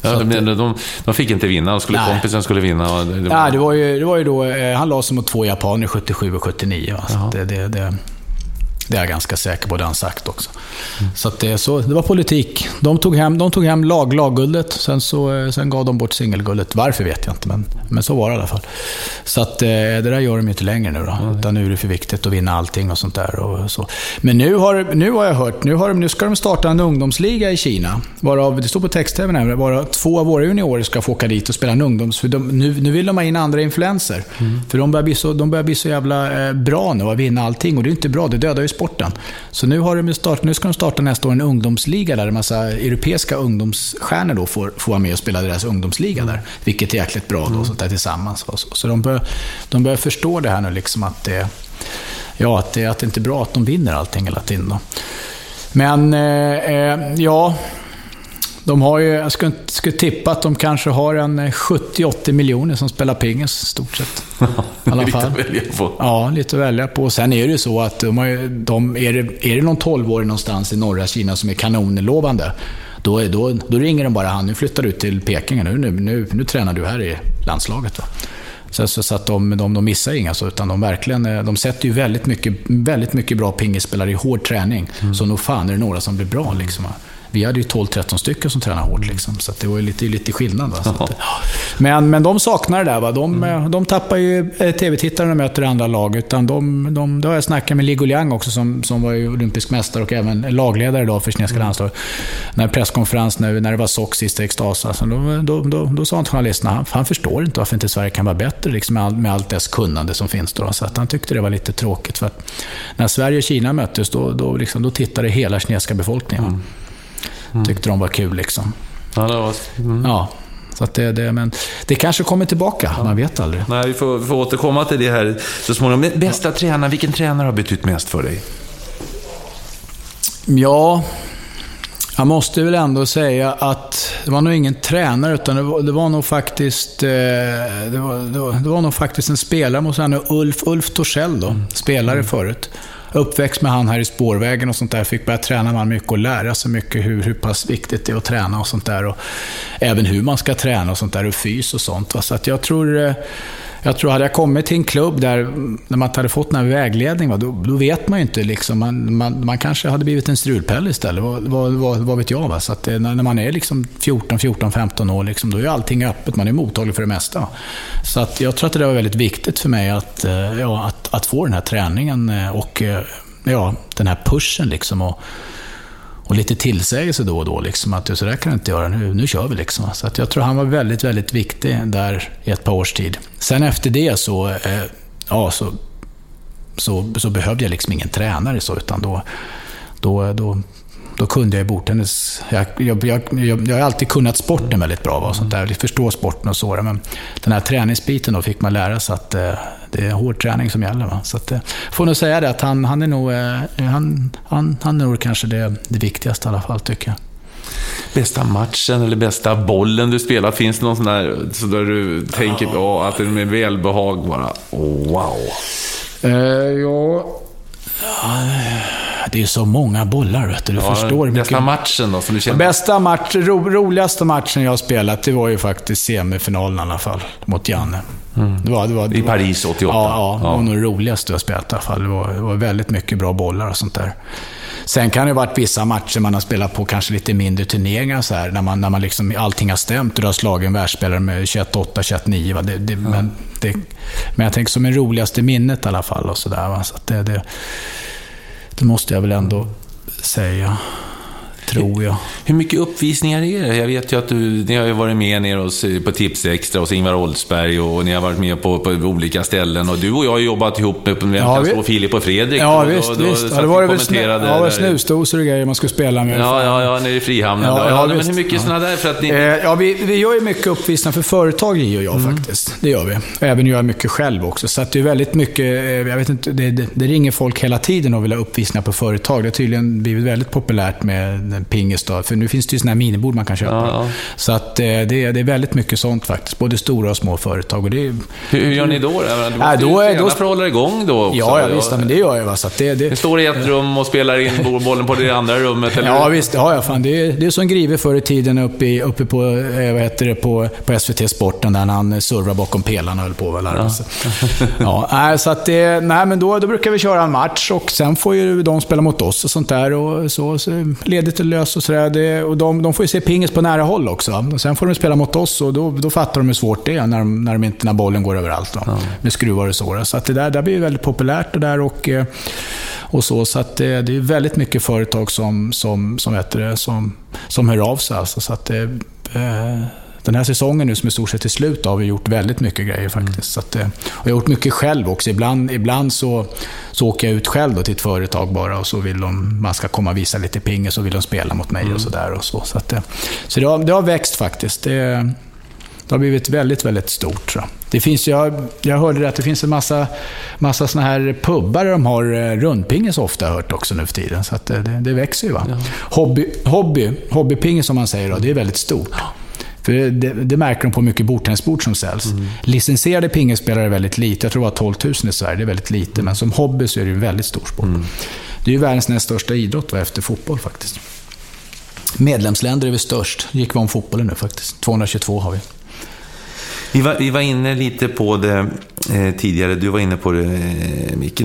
Ja, de, de, de, fick inte vinna, skulle, kompisen skulle vinna. Det, det var... Nej, det var ju, det var ju då, eh, han la sig mot två japaner 77 och 79. Va? Så det, det, det, det är jag ganska säker på, det har han sagt också. Mm. Så, det, så det var politik. De tog hem, de tog hem lag, lagguldet, sen, så, eh, sen gav de bort singelguldet. Varför vet jag inte, men, men så var det i alla fall. Så att, eh, det där gör de inte längre nu då. Mm. Utan nu är det för viktigt att vinna allting och sånt där. Och så. Men nu har, nu har jag hört, nu, har, nu ska de starta en ungdomsliga i Kina. Varav, det står på text-tv här, varav två av våra juniorer ska få åka dit och spela en ungdoms... För de, nu, nu vill de ha in andra influenser. Mm. För de börjar, bli så, de börjar bli så jävla eh, bra nu och vinna allting. Och det är inte bra, det dödar ju sporten. Så nu, har de start, nu ska de starta nästa år en ungdomsliga där en massa europeiska ungdomsstjärnor då får, får vara med och spela deras ungdomsliga där. Vilket är jäkligt bra då, så där tillsammans. Så, så de, bör, de börjar förstå det här nu, liksom att det, ja, att det, att det inte är bra att de vinner allting hela tiden. Då. Men, eh, eh ja, de har ju, jag skulle, skulle tippa att de kanske har en 70-80 eh, miljoner som spelar pingis, stort sett. (laughs) I alla fall. lite att välja på. Ja, lite att välja på. Sen är det ju så att de har, de, är, det, är det någon 12-åring någonstans i norra Kina som är kanonlovande, då, då, då ringer de bara han, nu flyttar du till Peking, nu, nu, nu, nu tränar du här i landslaget. Va? Så, så, så, att de, de, de missar inga, så, utan de verkligen, eh, de sätter ju väldigt mycket, väldigt mycket bra pingisspelare i hård träning. Mm. Så nog fan är det några som blir bra. Liksom. Vi hade ju 12-13 stycken som tränade hårt, liksom, så det var ju lite, lite skillnad. Va? Att, men, men de saknar det där. Va? De, mm. de tappar ju eh, tv-tittare när de möter andra lag. Utan de, de, då har jag snackat med Ligo Liang också, som, som var olympisk mästare och även lagledare då för kinesiska mm. landslaget. När presskonferens, när, när det var Sock sist i extas, alltså, då, då, då, då sa han till journalisterna, han, han förstår inte varför inte Sverige kan vara bättre liksom, med, all, med allt dess kunnande som finns. Då, så att han tyckte det var lite tråkigt. För att när Sverige och Kina möttes, då, då, liksom, då tittade hela kinesiska befolkningen. Mm. Mm. Tyckte de var kul liksom. Ja, det var... Mm. Ja. Så att det, det, men det kanske kommer tillbaka, ja. man vet aldrig. Nej, vi får, vi får återkomma till det här så småningom. Bästa ja. tränare, vilken tränare har betytt mest för dig? Ja, jag måste väl ändå säga att det var nog ingen tränare, utan det var, det var nog faktiskt eh, det var, det, var, det var nog faktiskt en spelare, måste säga, Ulf, Ulf Torssell då, mm. spelare mm. förut uppväxt med han här i spårvägen och sånt där. Fick börja träna med mycket och lära sig mycket hur, hur pass viktigt det är att träna och sånt där. Och även hur man ska träna och sånt där och fys och sånt. Så att jag tror eh, jag tror, hade jag kommit till en klubb där, där man inte hade fått den här vägledningen, då, då vet man ju inte. Liksom, man, man, man kanske hade blivit en strulpelle istället, vad, vad, vad, vad vet jag. Va? Så att, eh, när, när man är liksom 14, 14, 15 år, liksom, då är allting öppet. Man är mottaglig för det mesta. Så att jag tror att det var väldigt viktigt för mig att, eh, ja, att, att få den här träningen eh, och ja, den här pushen. Liksom, och, och lite tillsägelse då och då. Liksom, att så där kan du inte göra, nu, nu kör vi. Liksom. Så att jag tror han var väldigt, väldigt viktig där i ett par års tid. Sen efter det så, eh, ja, så, så, så behövde jag liksom ingen tränare, så, utan då, då, då då kunde jag bordtennis. Jag, jag, jag, jag, har alltid kunnat sporten väldigt bra. Och sånt där. Jag förstår sporten och så. Men den här träningsbiten då fick man lära sig att eh, det är hård träning som gäller. Va? Så att, eh, får nog säga det att han, han är nog, eh, han, han, han är nog kanske det, det viktigaste i alla fall, tycker jag. Bästa matchen eller bästa bollen du spelat? Finns det någon sån där, så där du tänker oh, att det är med välbehag bara, oh, wow? Uh, ja... Det är så många bollar, vet du. Du ja, förstår. Bästa mycket... matchen då, som du känner? Bästa match, ro, roligaste matchen jag har spelat, det var ju faktiskt semifinalen i alla fall, mot Janne. Mm. Det var, det var, det I Paris 88? Ja, ja, det var nog det roligaste jag spelat i alla fall. Det var, det var väldigt mycket bra bollar och sånt där. Sen kan det ha varit vissa matcher man har spelat på kanske lite mindre turneringar så här, när, man, när man liksom, allting har stämt och du har slagit en världsspelare med 21-8, 21-9. Det, det, ja. men, det, men jag tänker som det roligaste minnet i alla fall. Och så där, så det, det, det måste jag väl ändå säga tror jag. Hur mycket uppvisningar är det? Jag vet ju att du, ni har ju varit med nere hos, på Tipsextra hos Ingvar Oldsberg och ni har varit med på, på olika ställen. Och du och jag har jobbat ihop med, med ja, vi... Filip och Fredrik. Ja, och, visst. Och, visst. Ja, det var väl snu, ja, snusdosor och grejer man skulle spela med. Ja, ja, ja, nere i Frihamnen. Ja, ja, men hur mycket ja. sådana där? För att ni... eh, ja, vi, vi gör ju mycket uppvisningar för företag, J och jag mm. faktiskt. Det gör vi. Även gör jag mycket själv också. Så att det är väldigt mycket, eh, jag vet inte, det, det, det ringer folk hela tiden och vill ha uppvisningar på företag. Det har tydligen blivit väldigt populärt med pingis då, för nu finns det ju sådana här minibord man kan köpa. Ja, ja. Så att, eh, det, det är väldigt mycket sånt faktiskt, både stora och små företag. Och det, hur, hur gör ni då? Du måste äh, då, ju då, för att hålla igång då också. Ja, ja visst, men det gör jag. Va? Så det, det, Ni står i ett rum och spelar in bollen på det andra rummet? Eller? Ja, visst. Ja, ja, fan. Det, är, det är som Grive förr i tiden uppe, i, uppe på, eh, vad heter det, på, på SVT Sporten, där han servar bakom pelarna och höll på att lära sig. Ja. ja, så att det, nej, men då, då brukar vi köra en match och sen får ju de spela mot oss och sånt där. Och så, så ledigt löst och sådär det, och de, de får ju se pingis på nära håll också. Och sen får de spela mot oss och då, då fattar de hur svårt det är när, de, när, de inte, när bollen går överallt. Då, ja. Med skruvar och så. Så att det där, där blir väldigt populärt det där och, eh, och så. Så att det, det är väldigt mycket företag som, som, som, heter det, som, som hör av sig. Alltså, så att det, eh, den här säsongen nu som i stort sett är slut har vi gjort väldigt mycket grejer faktiskt. Mm. Så att, eh, och jag har gjort mycket själv också. Ibland, ibland så, så åker jag ut själv då till ett företag bara och så vill de, man ska komma och visa lite ping och så vill de spela mot mig mm. och sådär. Så, så, att, eh, så det, har, det har växt faktiskt. Det, det har blivit väldigt, väldigt stort. Så. Det finns, jag, jag hörde att det finns en massa, massa såna här pubbar där de har eh, rundpingis ofta, hört också nu för tiden. Så det, det växer ju. Va? Ja. Hobby, hobby, hobbypingis som man säger, då, det är väldigt stort. För det, det märker de på mycket bordtennisbord som säljs. Mm. Licensierade pingisspelare är väldigt lite. Jag tror det var 12 000 i Sverige. Det är väldigt lite. Mm. Men som hobby så är det en väldigt stor sport. Mm. Det är ju världens näst största idrott efter fotboll faktiskt. Medlemsländer är vi störst. gick vi om fotbollen nu faktiskt. 222 har vi. Vi var, vi var inne lite på det eh, tidigare, du var inne på det eh, Micke.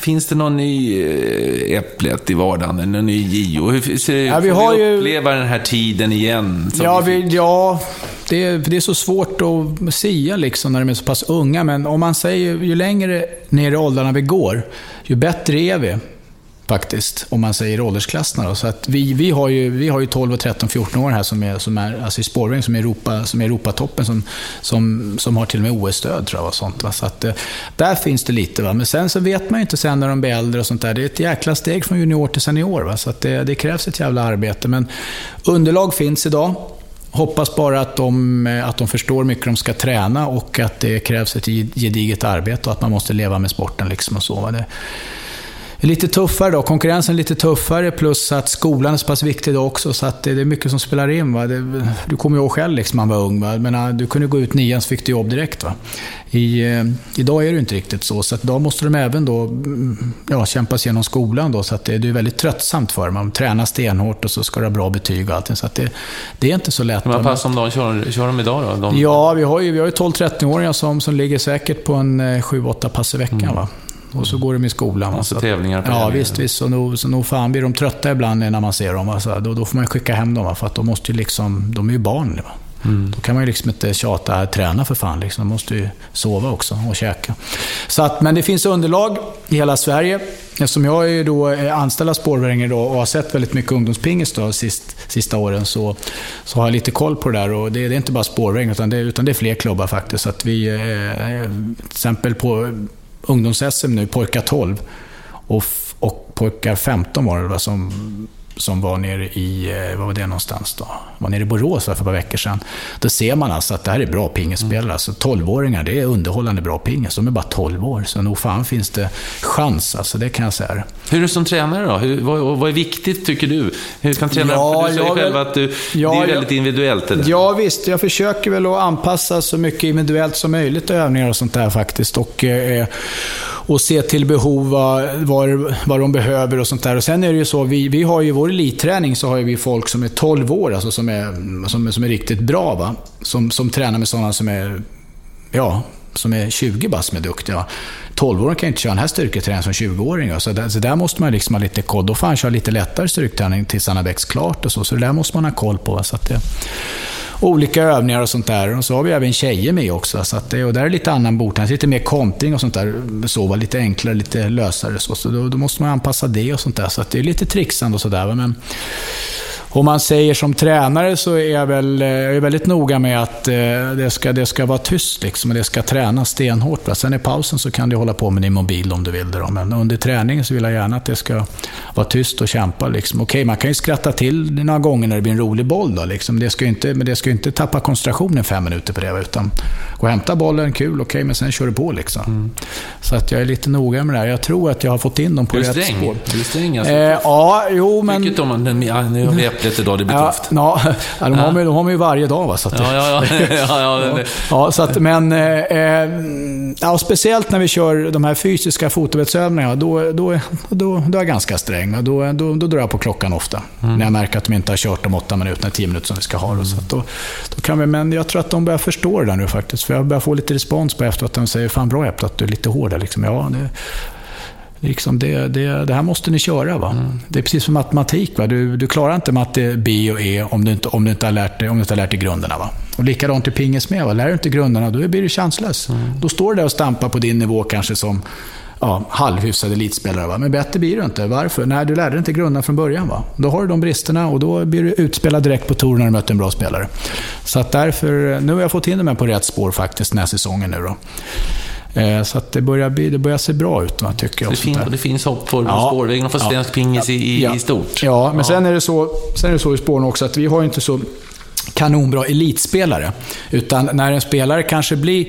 Finns det någon ny eh, Äpplet i vardagen, någon ny Gio? Hur ser, ja, vi har vi uppleva ju... den här tiden igen? Ja, vi, ja det, är, det är så svårt att säga liksom när de är så pass unga, men om man säger ju längre ner i åldrarna vi går, ju bättre är vi faktiskt, om man säger åldersklasserna. Då. Så att vi, vi, har ju, vi har ju 12, 13, 14 år här som är, som är alltså i spårväg som är, Europa, som är Europatoppen, som, som, som har till och med OS-stöd tror jag. Och sånt, va? Så att, eh, där finns det lite. Va? Men sen så vet man ju inte sen när de blir äldre och sånt där. Det är ett jäkla steg från junior till senior. Va? Så att det, det krävs ett jävla arbete. Men underlag finns idag. Hoppas bara att de, eh, att de förstår mycket de ska träna och att det krävs ett gediget arbete och att man måste leva med sporten. Liksom och så. Det, lite tuffare då. Konkurrensen är lite tuffare plus att skolan är så pass viktig då också. Så att det är mycket som spelar in. Va? Det, du kommer ju ihåg själv liksom, man var ung. Va? Men, du kunde gå ut nian så fick du jobb direkt. Va? I, uh, idag är det inte riktigt så. Så att idag måste de även då, mm, ja, kämpa sig genom skolan. Då, så att det, det är väldigt tröttsamt för dem. Man tränar stenhårt och så ska du ha bra betyg och allting. Så att det, det är inte så lätt. Vad pass om dagen kör, kör de idag då? De... Ja, vi har ju, ju 12-13-åringar som, som ligger säkert på en 7-8 eh, pass i veckan. Mm. Va? Och så går de i skolan. Alltså tävlingar på Ja, visst, visst. Så nog, så nog fan blir de trötta ibland när man ser dem. Alltså, då, då får man skicka hem dem, för att de måste ju liksom... De är ju barn. Va? Mm. Då kan man ju liksom inte tjata, träna för fan. Liksom. Man måste ju sova också och käka. Så att, men det finns underlag i hela Sverige. Eftersom jag är då anställd av Spårväringen och har sett väldigt mycket ungdomspingis då, sist, sista åren så, så har jag lite koll på det där. Och det, det är inte bara Spårväringen utan det, utan det är fler klubbar faktiskt. Så att vi, eh, till exempel på ungdoms-SM nu, pojkar 12 och, och pojkar 15 var det som som var nere i, eh, vad var det någonstans då? Var nere i Borås för ett par veckor sedan. Då ser man alltså att det här är bra pingisspelare. Mm. Alltså 12-åringar, det är underhållande bra pingis. De är bara 12 år. Så nog fan finns det chans, alltså, det kan jag säga. Hur är du som tränare då? Hur, vad, vad, är viktigt tycker du? Hur kan tränare, ja, du säger själv att du, ja, det är väldigt individuellt det där. Ja visst, jag försöker väl att anpassa så mycket individuellt som möjligt övningar och sånt där faktiskt. Och, eh, och se till behov, vad, vad de behöver och sånt där. Och sen är det ju så, vi, vi har ju vår elitträning så har vi folk som är 12 år, alltså som är, som, som är riktigt bra. Va? Som, som tränar med sådana som är, ja, som är 20 bast som är duktiga. 12-åringar kan ju inte köra den här styrketräningen som 20-åringar. Så, där, så där måste man liksom ha lite koll. Då får han köra lite lättare styrketräning tills han har växt klart och så. Så det där måste man ha koll på. Så att det, olika övningar och sånt där. Och så har vi även tjejer med också. Så att det, och där är det lite annan bordtennis, lite mer kontring och sånt där. Sova lite enklare, lite lösare. Så, så då, då, måste man anpassa det och sånt där. Så att det är lite trixande och sådär. Men om man säger som tränare så är jag, väl, jag är väldigt noga med att eh, det ska, det ska vara tyst liksom, och det ska tränas stenhårt. Sen i pausen så kan du hålla på med din mobil om du vill det. Då. Men under träningen så vill jag gärna att det ska vara tyst och kämpa. Liksom. Okej, man kan ju skratta till några gånger när det blir en rolig boll. Då, liksom. det ska inte, men det ska ju inte tappa koncentrationen fem minuter på det. Utan gå och hämta bollen, kul, okej, men sen kör du på. Liksom. Mm. Så att jag är lite noga med det här. Jag tror att jag har fått in dem på rätt spår. Är du sträng? Alltså. Eh, ja, jo men... Mycket om ja, nu äpplet idag, det blir ja, tufft. Ja, de, har man, de har ju varje dag. Va, så att, ja, ja, ja. (laughs) ja, ja, ja, så att, men eh, eh, ja, speciellt när vi kör de här fysiska fotovettsövningarna, då, då, då, då är jag ganska sträng. Då, då, då drar jag på klockan ofta. Mm. När jag märker att de inte har kört de åtta minuterna, tio minuter som vi ska ha. Mm. Så då, då kan vi, men jag tror att de börjar förstå det där nu faktiskt. För jag börjar få lite respons på efter att de säger Fan bra Epp, att du är lite hårdare. Liksom. Ja, det, Liksom det, det, det, här måste ni köra. Va? Mm. Det är precis som matematik. Va? Du, du klarar inte matte B och E om du inte, om du inte, har, lärt dig, om du inte har lärt dig grunderna. Va? Och likadant i pingis med. Va? Lär du inte grunderna, då blir du chanslös. Mm. Då står du där och stampar på din nivå kanske som ja, halvhyfsad elitspelare. Va? Men bättre blir du inte. Varför? Nej, du lärde dig inte grunderna från början. Va? Då har du de bristerna och då blir du utspelad direkt på tour när du möter en bra spelare. Så att därför, nu har jag fått in dem på rätt spår faktiskt den här säsongen. Nu då. Eh, så att det, börjar bli, det börjar se bra ut, va, tycker jag. Det, fin, det finns hopp för ja. spårvägen och för svensk ja. pingis i, ja. i stort. Ja, men ja. Sen, är det så, sen är det så i spåren också att vi har inte så kanonbra elitspelare. Utan när en spelare kanske blir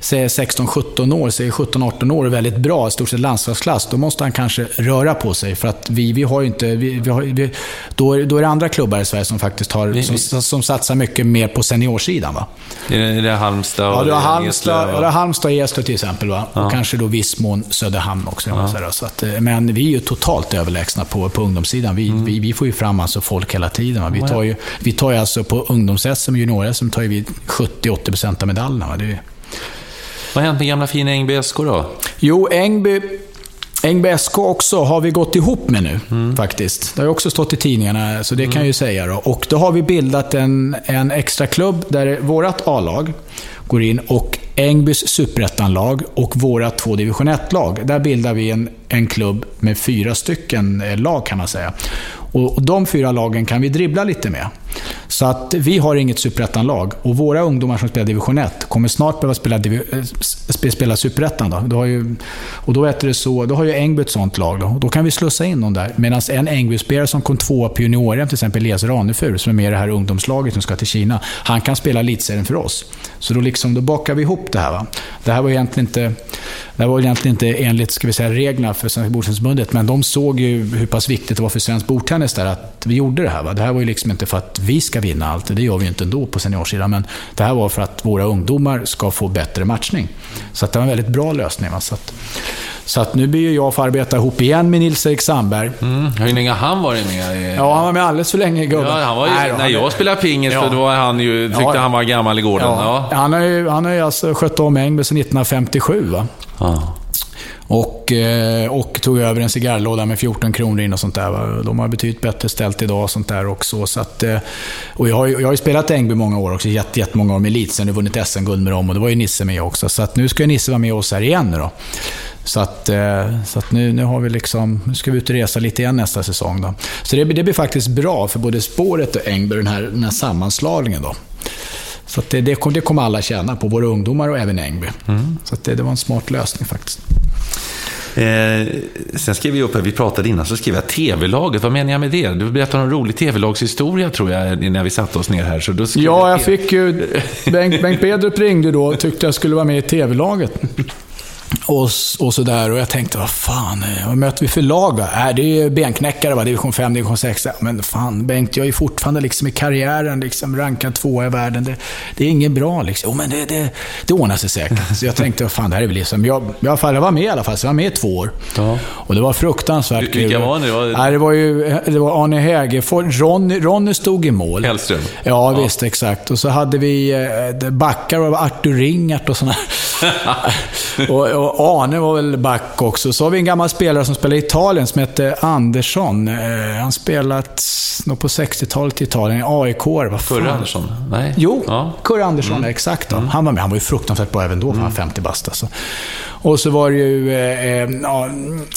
säger 16-17 år, säger 17-18 år är väldigt bra, i stort sett landslagsklass, då måste han kanske röra på sig. För att vi, vi har inte... Vi, vi har, vi, då, är, då är det andra klubbar i Sverige som faktiskt har, som, som satsar mycket mer på seniorsidan. Va? Är det, är det Halmstad och Ja, du har Halmstad, ja, Halmstad och Eslöv till exempel. Va? Ja. Och kanske då viss mån Söderhamn också. Ja. Så att, eh, men vi är ju totalt överlägsna på, på ungdomssidan. Vi, mm. vi, vi, får ju fram alltså folk hela tiden. Va? Vi tar ju, vi tar ju alltså på ungdoms-SM och junior-SM tar vi 70-80% av medaljerna. Va? Det är, vad har hänt med gamla fina Ängby SK då? Jo, Ängby, Ängby SK också har vi gått ihop med nu, mm. faktiskt. Det har också stått i tidningarna, så det mm. kan jag ju säga. Då. Och då har vi bildat en, en extra klubb där vårt A-lag går in ochÄngbys superettanlag och våra två division 1-lag. Där bildar vi en, en klubb med fyra stycken eh, lag kan man säga. Och, och de fyra lagen kan vi dribbla lite med. Så att vi har inget superettan-lag. och våra ungdomar som spelar division 1 kommer snart behöva spela, eh, spela superettan. Då. Då och då, det så, då har ju Ängby ett sånt lag. Då, då kan vi slussa in dem där. Medan en Ängby-spelare som kom tvåa på junior till exempel Elias Ranefur, som är med i det här ungdomslaget som ska till Kina, han kan spela elitserien för oss. Så då, liksom, då bakar vi ihop det här. Va? Det här var egentligen inte, det här var egentligen inte enligt ska vi säga, reglerna för Svenska Bordtennisförbundet, men de såg ju hur pass viktigt det var för svensk bordtennis där att vi gjorde det här. Va? Det här var ju liksom inte för att vi ska vinna allt, det gör vi ju inte ändå på seniorsidan, men det här var för att våra ungdomar ska få bättre matchning. Så det var en väldigt bra lösning. Va? Så, att, så att nu blir jag få arbeta ihop igen med Nils-Erik Sandberg. Mm. Hur länge har han varit med? Ja, han var med alldeles för länge gubben. Ja, han var ju, Nej, när jag spelade pingis, ja. för då var han ju, tyckte ja. han var gammal i gården. Ja. Han har ju, han har ju alltså skött om Engby sedan 1957. Va? Och, eh, och tog över en cigarrlåda med 14 kronor in och sånt där. De har betydligt bättre ställt idag och sånt där också. Så att, eh, och jag har, jag har ju spelat Ängby många år också, jätte, jättemånga år med elitsen har vunnit SM-guld med dem och det var ju Nisse med också. Så att nu ska Nisse vara med oss här igen nu då. Så att, eh, så att nu, nu, har vi liksom, nu ska vi ut och resa lite igen nästa säsong. Då. Så det, det blir faktiskt bra för både spåret och Ängby, den här, den här sammanslagningen. Då. Så det, det, det kommer alla tjäna på, både ungdomar och även Ängby. Mm. Så det, det var en smart lösning faktiskt. Eh, sen skrev vi upp här, vi pratade innan, så skrev jag TV-laget. Vad menar jag med det? Du berättade en rolig TV-lagshistoria tror jag, när vi satte oss ner här. Så då ja, jag, jag fick ju... Bengt, Bengt Bedrup ringde då och tyckte jag skulle vara med i TV-laget. Och, och sådär. Och jag tänkte, vad fan, eh, vad möter vi för lag då? Äh, det är benknäckare, va? division 5, division 6. Men fan Bengt, jag är fortfarande liksom i karriären liksom, rankad tvåa i världen. Det, det är inget bra liksom. Jo, men det, det, det ordnar sig säkert. Så jag tänkte, vad fan, det här är väl liksom... Jag, jag, jag var med i alla fall, så jag var med i två år. Ja. Och det var fruktansvärt kul. Vilka var ni? Var... Nej, det var ju det var Arne Hägerfors. Ronny, Ronny stod i mål. Hellström? Ja, ja, visst, exakt. Och så hade vi eh, backar av Artur Ringart och sådana. (laughs) och, och Arne var väl back också. Så har vi en gammal spelare som spelar i Italien som heter Andersson. Eh, han spelat nog på 60-talet i Italien, i AIK. Vad fan? Kurre Andersson? Nej? Jo, ja. Kurre Andersson, mm. exakt. Mm. Han var med. Han var ju fruktansvärt bra även då, för han var 50 bast alltså. Och så var det ju, eh, eh, ja,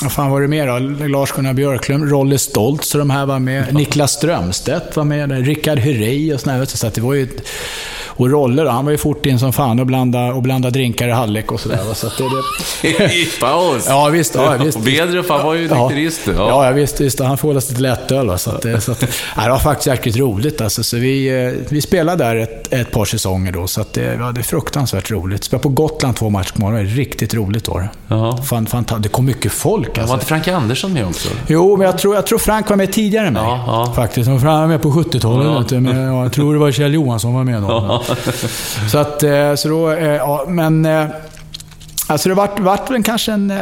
vad fan var det mer då? Lars-Gunnar Björklund, Rolle Stoltz och de här var med. Niklas Strömstedt var med. Rickard Herrey och sådär. Så det var ju och roller. Han var ju fort in som fan och blanda, och blanda drinkar i halvlek och sådär. Så att det, det... (laughs) I paus? Ja, visst. Ja, visst. (laughs) Bedrup, han var ju nykterist. Ja, ja, ja visst, visst. Han får hålla sig till lättöl. Va? Så att, så att, (laughs) det var faktiskt jäkligt roligt. Alltså, så vi, eh, vi spelade där ett, ett par säsonger då, så att det, det är fruktansvärt roligt. Spelade på Gotland två matcher på morgonen. Riktigt roligt var det. Fan, fan, det kom mycket folk. Alltså. Var inte Frank Andersson med också? Jo, men jag tror, jag tror Frank var med tidigare än mig. Ja, ja. Faktiskt. Han var med på 70-talet. Ja. jag tror det var Kjell Johansson var med då. (laughs) Så att, eh, så då, eh, ja, men eh, Alltså det vart, vart väl kanske en, eh,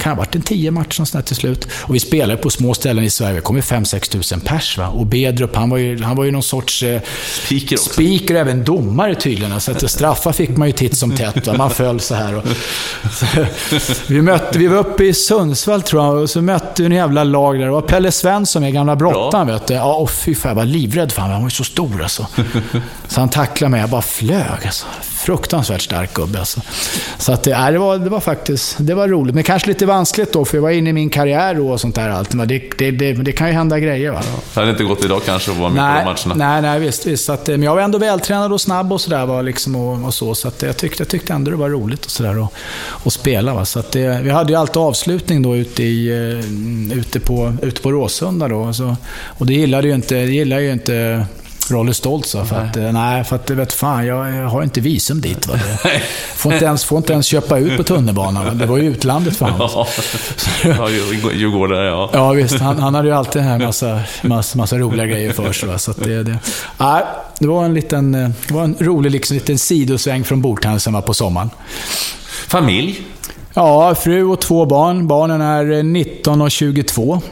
kan ha varit en tio matcher sånt till slut. Och vi spelade på små ställen i Sverige. Det kom ju 5-6 tusen pers. Va? Och Bedrup, han var ju, han var ju någon sorts eh, speaker, också. speaker även domare tydligen. Så att straffar fick man ju titt som tätt. Va? Man föll så här. Och, så, (laughs) vi, mötte, vi var uppe i Sundsvall tror jag, och så mötte vi en jävla lag där. Det var Pelle Svensson med gamla brottan. Vet du. Ja, och fy fan, jag var livrädd för honom. Han var ju så stor alltså. Så han tacklade mig. Jag bara flög alltså fruktansvärt stark gubbe. Alltså. Så att, ja, det, var, det var faktiskt det var roligt. Men kanske lite vanskligt då, för jag var inne i min karriär och sånt där. Allt. Men det, det, det, det kan ju hända grejer. Va? Det hade inte gått idag kanske att vara med nej, på de matcherna? Nej, nej visst. visst. Att, men jag var ändå vältränad och snabb och sådär. Liksom, och, och, så så att jag, tyckte, jag tyckte ändå det var roligt och sådär att spela. Va? Så att det, vi hade ju alltid avslutning då ute, i, ute, på, ute på Råsunda. Då, så, och det gillade ju inte, det gillade ju inte Rolle Stoltz för att, eh, nej, för att vet fan, jag, har inte visum dit. Va? (laughs) Får, inte ens, får inte ens köpa ut på tunnelbanan. Det var ju utlandet för honom. (laughs) Ja, Djurgårdare, ja. Ja, visst. Han, han hade ju alltid en massa, massa, massa roliga grejer för sig. Va? Så det, det, nej, det var en liten, eh, det var en rolig liksom, liten sidosväng från bordtennisarna på sommaren. Familj? Ja, fru och två barn. Barnen är 19 och 22.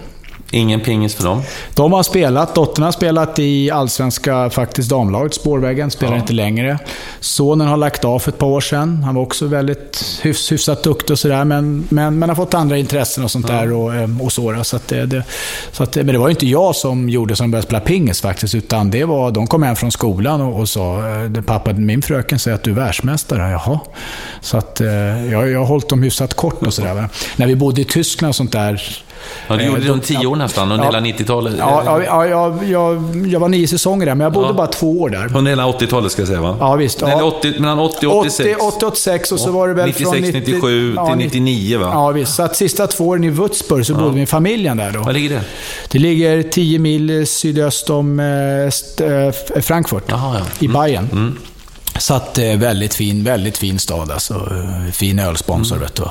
Ingen pingis för dem? De har spelat. Dottern har spelat i allsvenska faktiskt damlaget, Spårvägen. Spelar ja. inte längre. Sonen har lagt av för ett par år sedan. Han var också väldigt hyfs, hyfsat duktig och sådär. Men, men, men har fått andra intressen och sånt ja. där. Och, eh, och så, så det, det, så att, men det var ju inte jag som gjorde som började spela pingis faktiskt. Utan det var, de kom hem från skolan och, och sa, eh, pappa, min fröken säger att du är världsmästare. Jaha. Så att eh, jag, jag har hållit dem hyfsat kort och sådär. När vi bodde i Tyskland och sånt där Ja, du gjorde det runt tio år nästan, under ja, hela 90-talet. Ja, ja, ja jag, jag, jag var nio säsonger där, men jag bodde ja. bara två år där. Under hela 80-talet ska jag säga va? Ja, visst. Ja. 80, mellan 80 och 86. 80, 86 och så var det väl 96, från 90, 97 till 99 va? Ja, visst. Så att sista två åren i Würzburg så bodde vi med familjen där då. Var ligger det? Det ligger 10 mil sydöst om äh, Frankfurt. Jaha, ja. I mm. Bayern. Mm. Så att eh, väldigt fin, väldigt fin stad alltså. Eh, fin ölsponsor mm. vet du.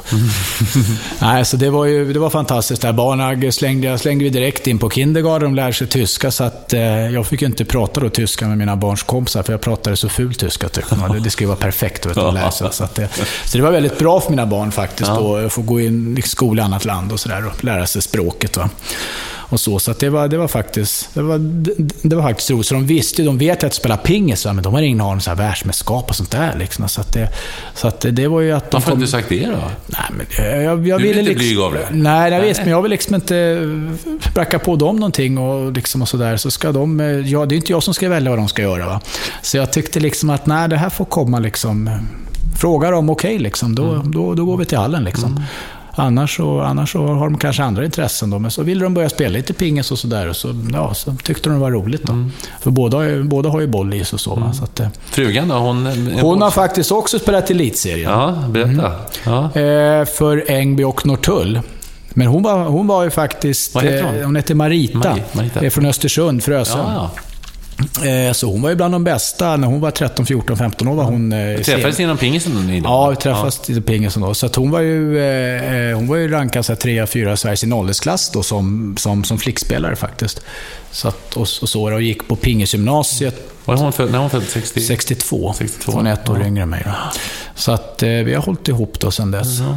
(laughs) Nej, så det var ju det var fantastiskt. Där barnen slängde, slängde vi direkt in på kindergarten. De lärde sig tyska så att eh, jag fick ju inte prata då tyska med mina barns kompisar för jag pratade så ful tyska tyckte de. Det, skulle vara perfekt vet du, att lära sig. Så, att det, så det var väldigt bra för mina barn faktiskt ja. att få gå in i skola i annat land och sådär och lära sig språket. Va? Och så. Så det, var, det, var faktiskt, det, var, det, det var faktiskt roligt. Så de visste de vet ju att spela pingis, men de har ingen aning om världsmästerskap och sånt där. Liksom. Så, att det, så att det var ju att de Varför har du inte sagt det då? Nej, men jag, jag, jag du ville lite liksom, blyg av det? Nej, jag vet, men jag vill liksom inte bracka på dem någonting och, liksom och sådär. Så ska de, ja, det är inte jag som ska välja vad de ska göra. Va? Så jag tyckte liksom att nej, det här får komma liksom. Fråga dem okej, okay, liksom. då, mm. då, då går vi till hallen. Liksom. Mm. Annars, så, annars så har de kanske andra intressen. Då, men så ville de börja spela lite pingis och sådär. Så, ja, så tyckte de det var roligt. Då. Mm. För båda, båda har ju boll i sig och så. Mm. så att, Frugan då? Hon, hon har faktiskt också spelat elitserien. Ja, berätta. Mm. Ja. Eh, för Ängby och Norrtull. Men hon var, hon var ju faktiskt... Vad heter hon? Eh, hon heter Marita. Marita. Marita. Är från Östersund, Frösön. Ja, ja. Eh, så hon var ju bland de bästa. När hon var 13, 14, 15 år var hon... Eh, träffades ni inom pingisen? Ja, vi träffades ja. i pingisen då. Så hon var ju, eh, hon var ju rankad så 3 4 i Sveriges sin åldersklass då som, som, som flickspelare faktiskt. Så att, och, och så och gick på pingisgymnasiet. Var hon född, när hon född 60? 62. 62. Hon är ett år ja. yngre än mig. Då. Så att vi har hållit ihop då sedan dess. Mm.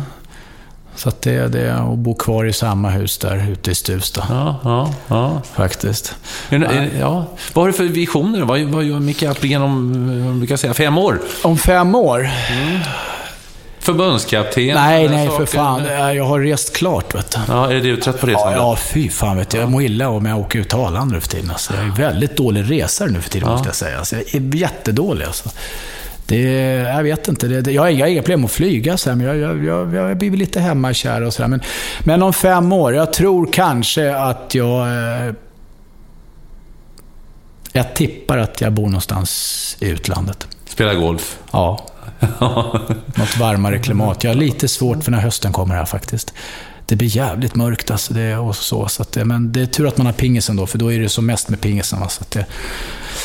Så att det är det, att bo kvar i samma hus där ute i Stuvsta. Ja, ja, ja. Faktiskt. Ja. ja. Vad har du för visioner? Vad, vad gör Micke Appelgren om, brukar säga, fem år? Om fem år? Mm. Förbundskapten? Nej, nej, för fan. Jag har rest klart, vet du. Ja, är du trött på resan? Ja, ja, fy fan. Vet du. Jag mår illa om jag åker ut till Arlanda nu för tiden. Alltså, jag är väldigt dålig resare nu för tiden, ja. måste jag säga. Alltså, jag är jättedålig. Alltså. Det, jag vet inte. Det, jag, har inga problem att flyga, så här, men jag, jag, jag, jag blir lite hemmakär och sådär. Men, men om fem år, jag tror kanske att jag... Eh, jag tippar att jag bor någonstans i utlandet. Spela golf? Ja. (laughs) Något varmare klimat. Jag har lite svårt för när hösten kommer här faktiskt. Det blir jävligt mörkt alltså. Det, och så, så att, men det är tur att man har pingisen då, för då är det som mest med pingisen. Va? Så det,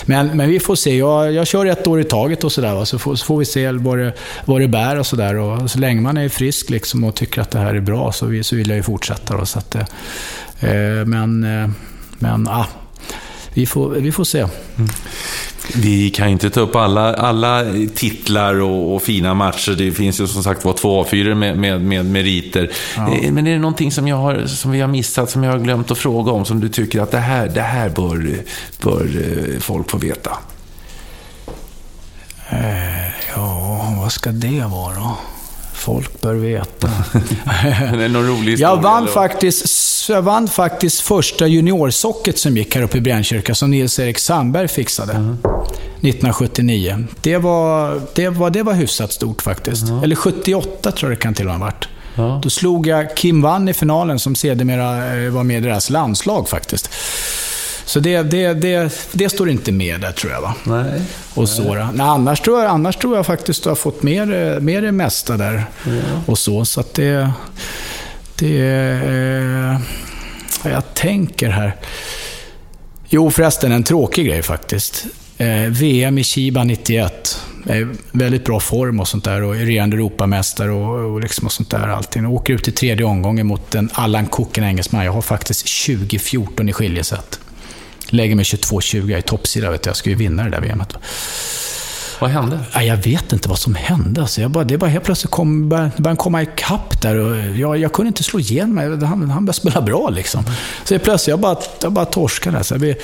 men, men vi får se. Jag, jag kör ett år i taget och sådär. Så, får, så får vi se vad det, vad det bär och sådär. Så länge man är frisk liksom och tycker att det här är bra så, vi, så vill jag ju fortsätta. Då, så att, eh, men, eh, men ah, vi, får, vi får se. Mm. Vi kan inte ta upp alla, alla titlar och, och, fina matcher. Det finns ju som sagt var två A4 med, med, med meriter. Ja. Eh, men är det någonting som, jag har, som vi har missat, som jag har glömt att fråga om, som du tycker att det här, det här bör, bör eh, folk få veta? Eh, ja, vad ska det vara? Folk bör veta. (laughs) är det någon rolig jag vann, faktiskt, jag vann faktiskt första juniorsocket som gick här uppe i Brännkyrka, som Nils-Erik Sandberg fixade. Mm. 1979. Det var, det, var, det var hyfsat stort faktiskt. Mm. Eller 78 tror jag det kan till och med ha varit. Ja. Då slog jag Kim Wann i finalen, som sedermera eh, var med i deras landslag faktiskt. Så det, det, det, det står inte med där tror jag. Va? Nej. Och så, Nej. Nej, annars, tror jag, annars tror jag faktiskt att du har fått mer, mer det mesta där. Ja. Och så, så att det det eh, är... jag tänker här. Jo, förresten, en tråkig grej faktiskt. Eh, VM i Chiba 91. Väldigt bra form och sånt där och regerande Europamästare och, och, liksom och sånt där. Allting. Och åker ut i tredje omgången mot en Allan Cook, en engelsman. Jag har faktiskt 2014 i skiljeset. Lägger mig 22-20, Jag är toppsida. Vet du. jag ska ju vinna det där VMet. Vad hände? Jag vet inte vad som hände. Alltså jag bara, det bara helt plötsligt kom, började, komma ikapp där. Och jag, jag kunde inte slå igen mig. Han, han började spela bra liksom. Så helt plötsligt, jag bara, jag bara torskade. Så jag,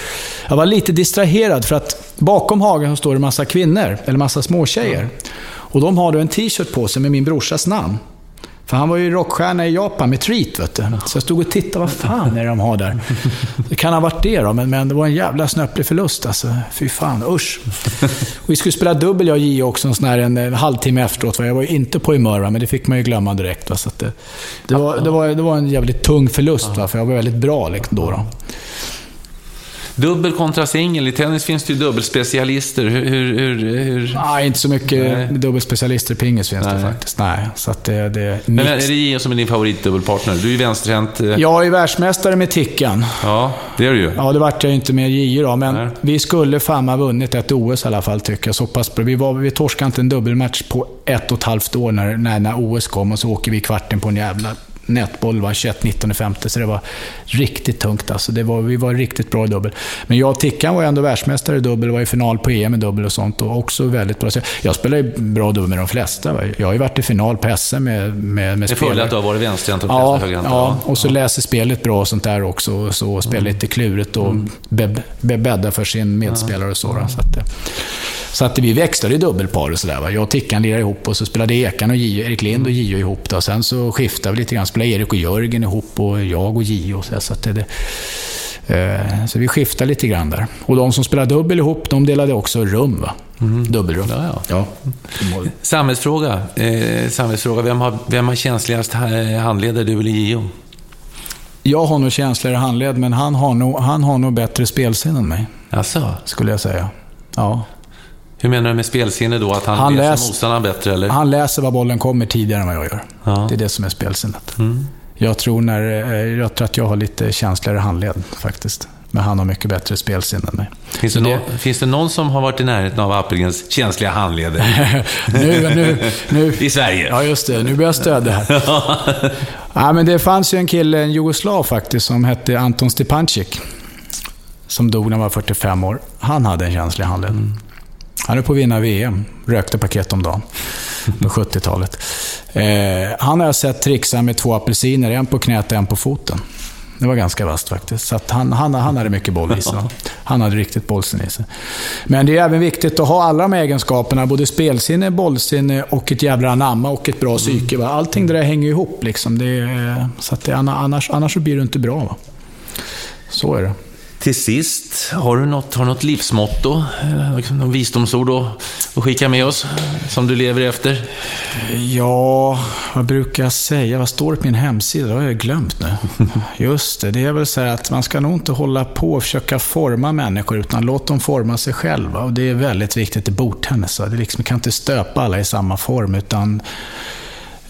jag var lite distraherad för att bakom hagen står det en massa kvinnor, eller massa småtjejer. Och de har då en t-shirt på sig med min brorsas namn. För han var ju rockstjärna i Japan med Treat, vet du. Så jag stod och tittade, vad fan är det de har där? Det kan ha varit det då, men, men det var en jävla snöplig förlust alltså. Fy fan, usch. Och vi skulle spela dubbel jag och J också, en sån här en, en halvtimme efteråt. Jag var ju inte på humör, men det fick man ju glömma direkt. Va? Så det, det, var, det, var, det var en jävligt tung förlust, va? för jag var väldigt bra liksom, då. då. Dubbel kontra singel. I tennis finns det ju dubbelspecialister. Hur... hur, hur. Nej, inte så mycket Nej. dubbelspecialister i pingis finns Nej. det faktiskt. Nej, så att det, det är Men är det Gio som är din favoritdubbelpartner? Du är ju vänsterhänt. Eh. Jag är världsmästare med Tickan. Ja, det är du ju. Ja, det vart jag ju inte med Gio då, men Nej. vi skulle fan ha vunnit ett OS i alla fall, tycker jag. Så pass bra. Vi, var, vi torskade inte en dubbelmatch på ett och ett halvt år när, när, när OS kom och så åker vi kvarten på en jävla nätboll, var 21, 19, 50, så det var riktigt tungt. Alltså. Det var, vi var riktigt bra i dubbel. Men jag och Tickan var ändå världsmästare i dubbel, var i final på EM i dubbel och sånt. Och också väldigt bra. Så jag spelar ju bra dubbel med de flesta. Va? Jag har ju varit i final på SM med, med, med Det följer att du har varit vänsterhänt och Ja, flesta högerhänta. ja, och så läser spelet bra och sånt där också. Så spelar lite klurigt och be, be, bäddar för sin medspelare och så. då. Så, att, så att vi växlade i dubbelpar och sådär. Jag och Tickan lirade ihop och så spelade Ekan och Gio, Erik Lind och Gio ihop. Då. Sen så skiftade vi lite grann. Spelade Erik och Jörgen ihop och jag och Gio. Så, så, att det, eh, så vi skiftade lite grann där. Och de som spelade dubbel ihop, de delade också rum. Va? Dubbelrum. Ja, ja. Samhällsfråga. Eh, samhällsfråga. Vem, har, vem har känsligast ha- handleder, du eller Gio? Jag har nog känsligare handled, men han har nog, han har nog bättre spelsinne än mig. Alltså, Skulle jag säga. Ja. Hur menar du med spelsinne då? Att han, Han läser läs- motståndaren bättre, eller? Han läser var bollen kommer tidigare än vad jag gör. Ja. Mm. Det är det som är spelsinnet. Jag, tror när, eh, jag tror att jag har lite känsligare handled faktiskt. Men han har mycket bättre spelsinne än mig. Finns det, det- någon, finns det någon som har varit i närheten av Appelgrens känsliga handleder (laughs) nu, nu, nu, i Sverige? Ja, just det. Nu börjar jag stödja här. (laughs) ja, men det fanns ju en kille, en jugoslav faktiskt, som hette Anton Stepancic. Som dog när han var 45 år. Han hade en känslig handled. Han är på att vinna VM. Rökte paket om dagen. På 70-talet. Eh, han har jag sett trixa med två apelsiner. En på knät och en på foten. Det var ganska vasst faktiskt. Så han, han, han hade mycket boll i sig. Han hade riktigt bollsinne i sig. Men det är även viktigt att ha alla de egenskaperna. Både spelsinne, bollsinne och ett jävla anamma och ett bra psyke. Va? Allting det där hänger ihop. Liksom. Det så att det, annars, annars så blir det inte bra. Va? Så är det. Till sist, har du något, har något livsmotto? Eh, liksom Någon visdomsord att, skicka med oss? Som du lever efter? Ja, vad brukar jag säga? Vad står det på min hemsida? Det har jag glömt nu. (laughs) Just det, det är väl så här att man ska nog inte hålla på och försöka forma människor, utan låt dem forma sig själva. Och det är väldigt viktigt i bordtennis. Det liksom, man kan inte stöpa alla i samma form, utan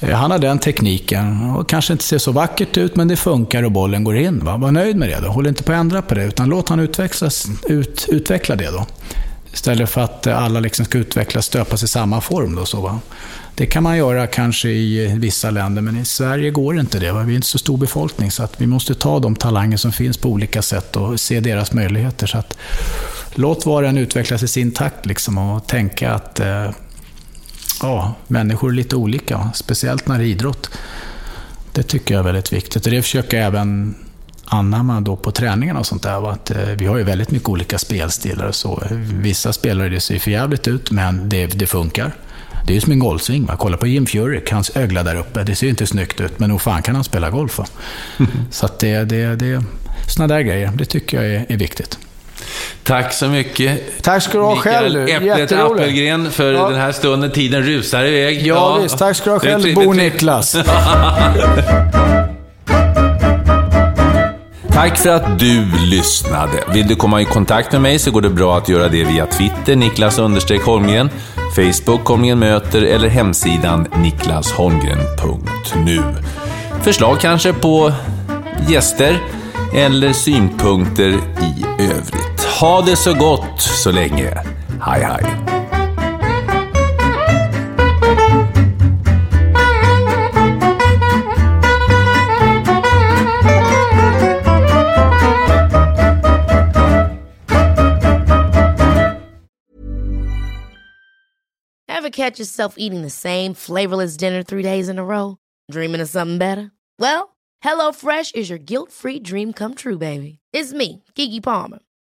Eh, han har den tekniken. Och kanske inte ser så vackert ut, men det funkar och bollen går in. Va? Var nöjd med det då. Håll inte på att ändra på det, utan låt han utvecklas, ut, utveckla det då. Istället för att eh, alla liksom ska utvecklas, stöpas i samma form. Då, så, va? Det kan man göra kanske i eh, vissa länder, men i Sverige går inte det. Va? Vi är inte så stor befolkning, så att vi måste ta de talanger som finns på olika sätt och se deras möjligheter. Så att, låt var och en utvecklas i sin takt liksom, och tänka att eh, ja, människor är lite olika, speciellt när det är idrott. Det tycker jag är väldigt viktigt och det försöker jag även anamma då på träningarna och sånt där. Att, eh, vi har ju väldigt mycket olika spelstilar och så. Vissa spelare, det ser för jävligt ut, men det, det funkar. Det är ju som en golfsving. Va? Kolla på Jim Furyk, hans ögla där uppe. Det ser ju inte snyggt ut, men nog fan kan han spela golf. Va? (laughs) Så att det, det, det, såna där grejer, det tycker jag är, är viktigt. Tack så mycket. Tack ska du ha själv, Mikael du. Äpplet Jätteroligt. Appelgren för Ja. den här stunden. Tiden rusar iväg. Ja, visst, tack ska du ha själv, trevligt. Bo Niklas. (laughs) Tack för att du lyssnade. Vill du komma i kontakt med mig så går det bra att göra det via Twitter, Niklas Holmgren, Facebook Holmgren möter eller hemsidan niklasholmgren.nu. Förslag kanske på gäster eller synpunkter i övrigt. Ha det så gott så länge. Hej hej. Ever catch yourself eating the same flavorless dinner three days in a row? Dreaming of something better? Well, HelloFresh is your guilt-free dream come true, baby. It's me, Kiki Palmer.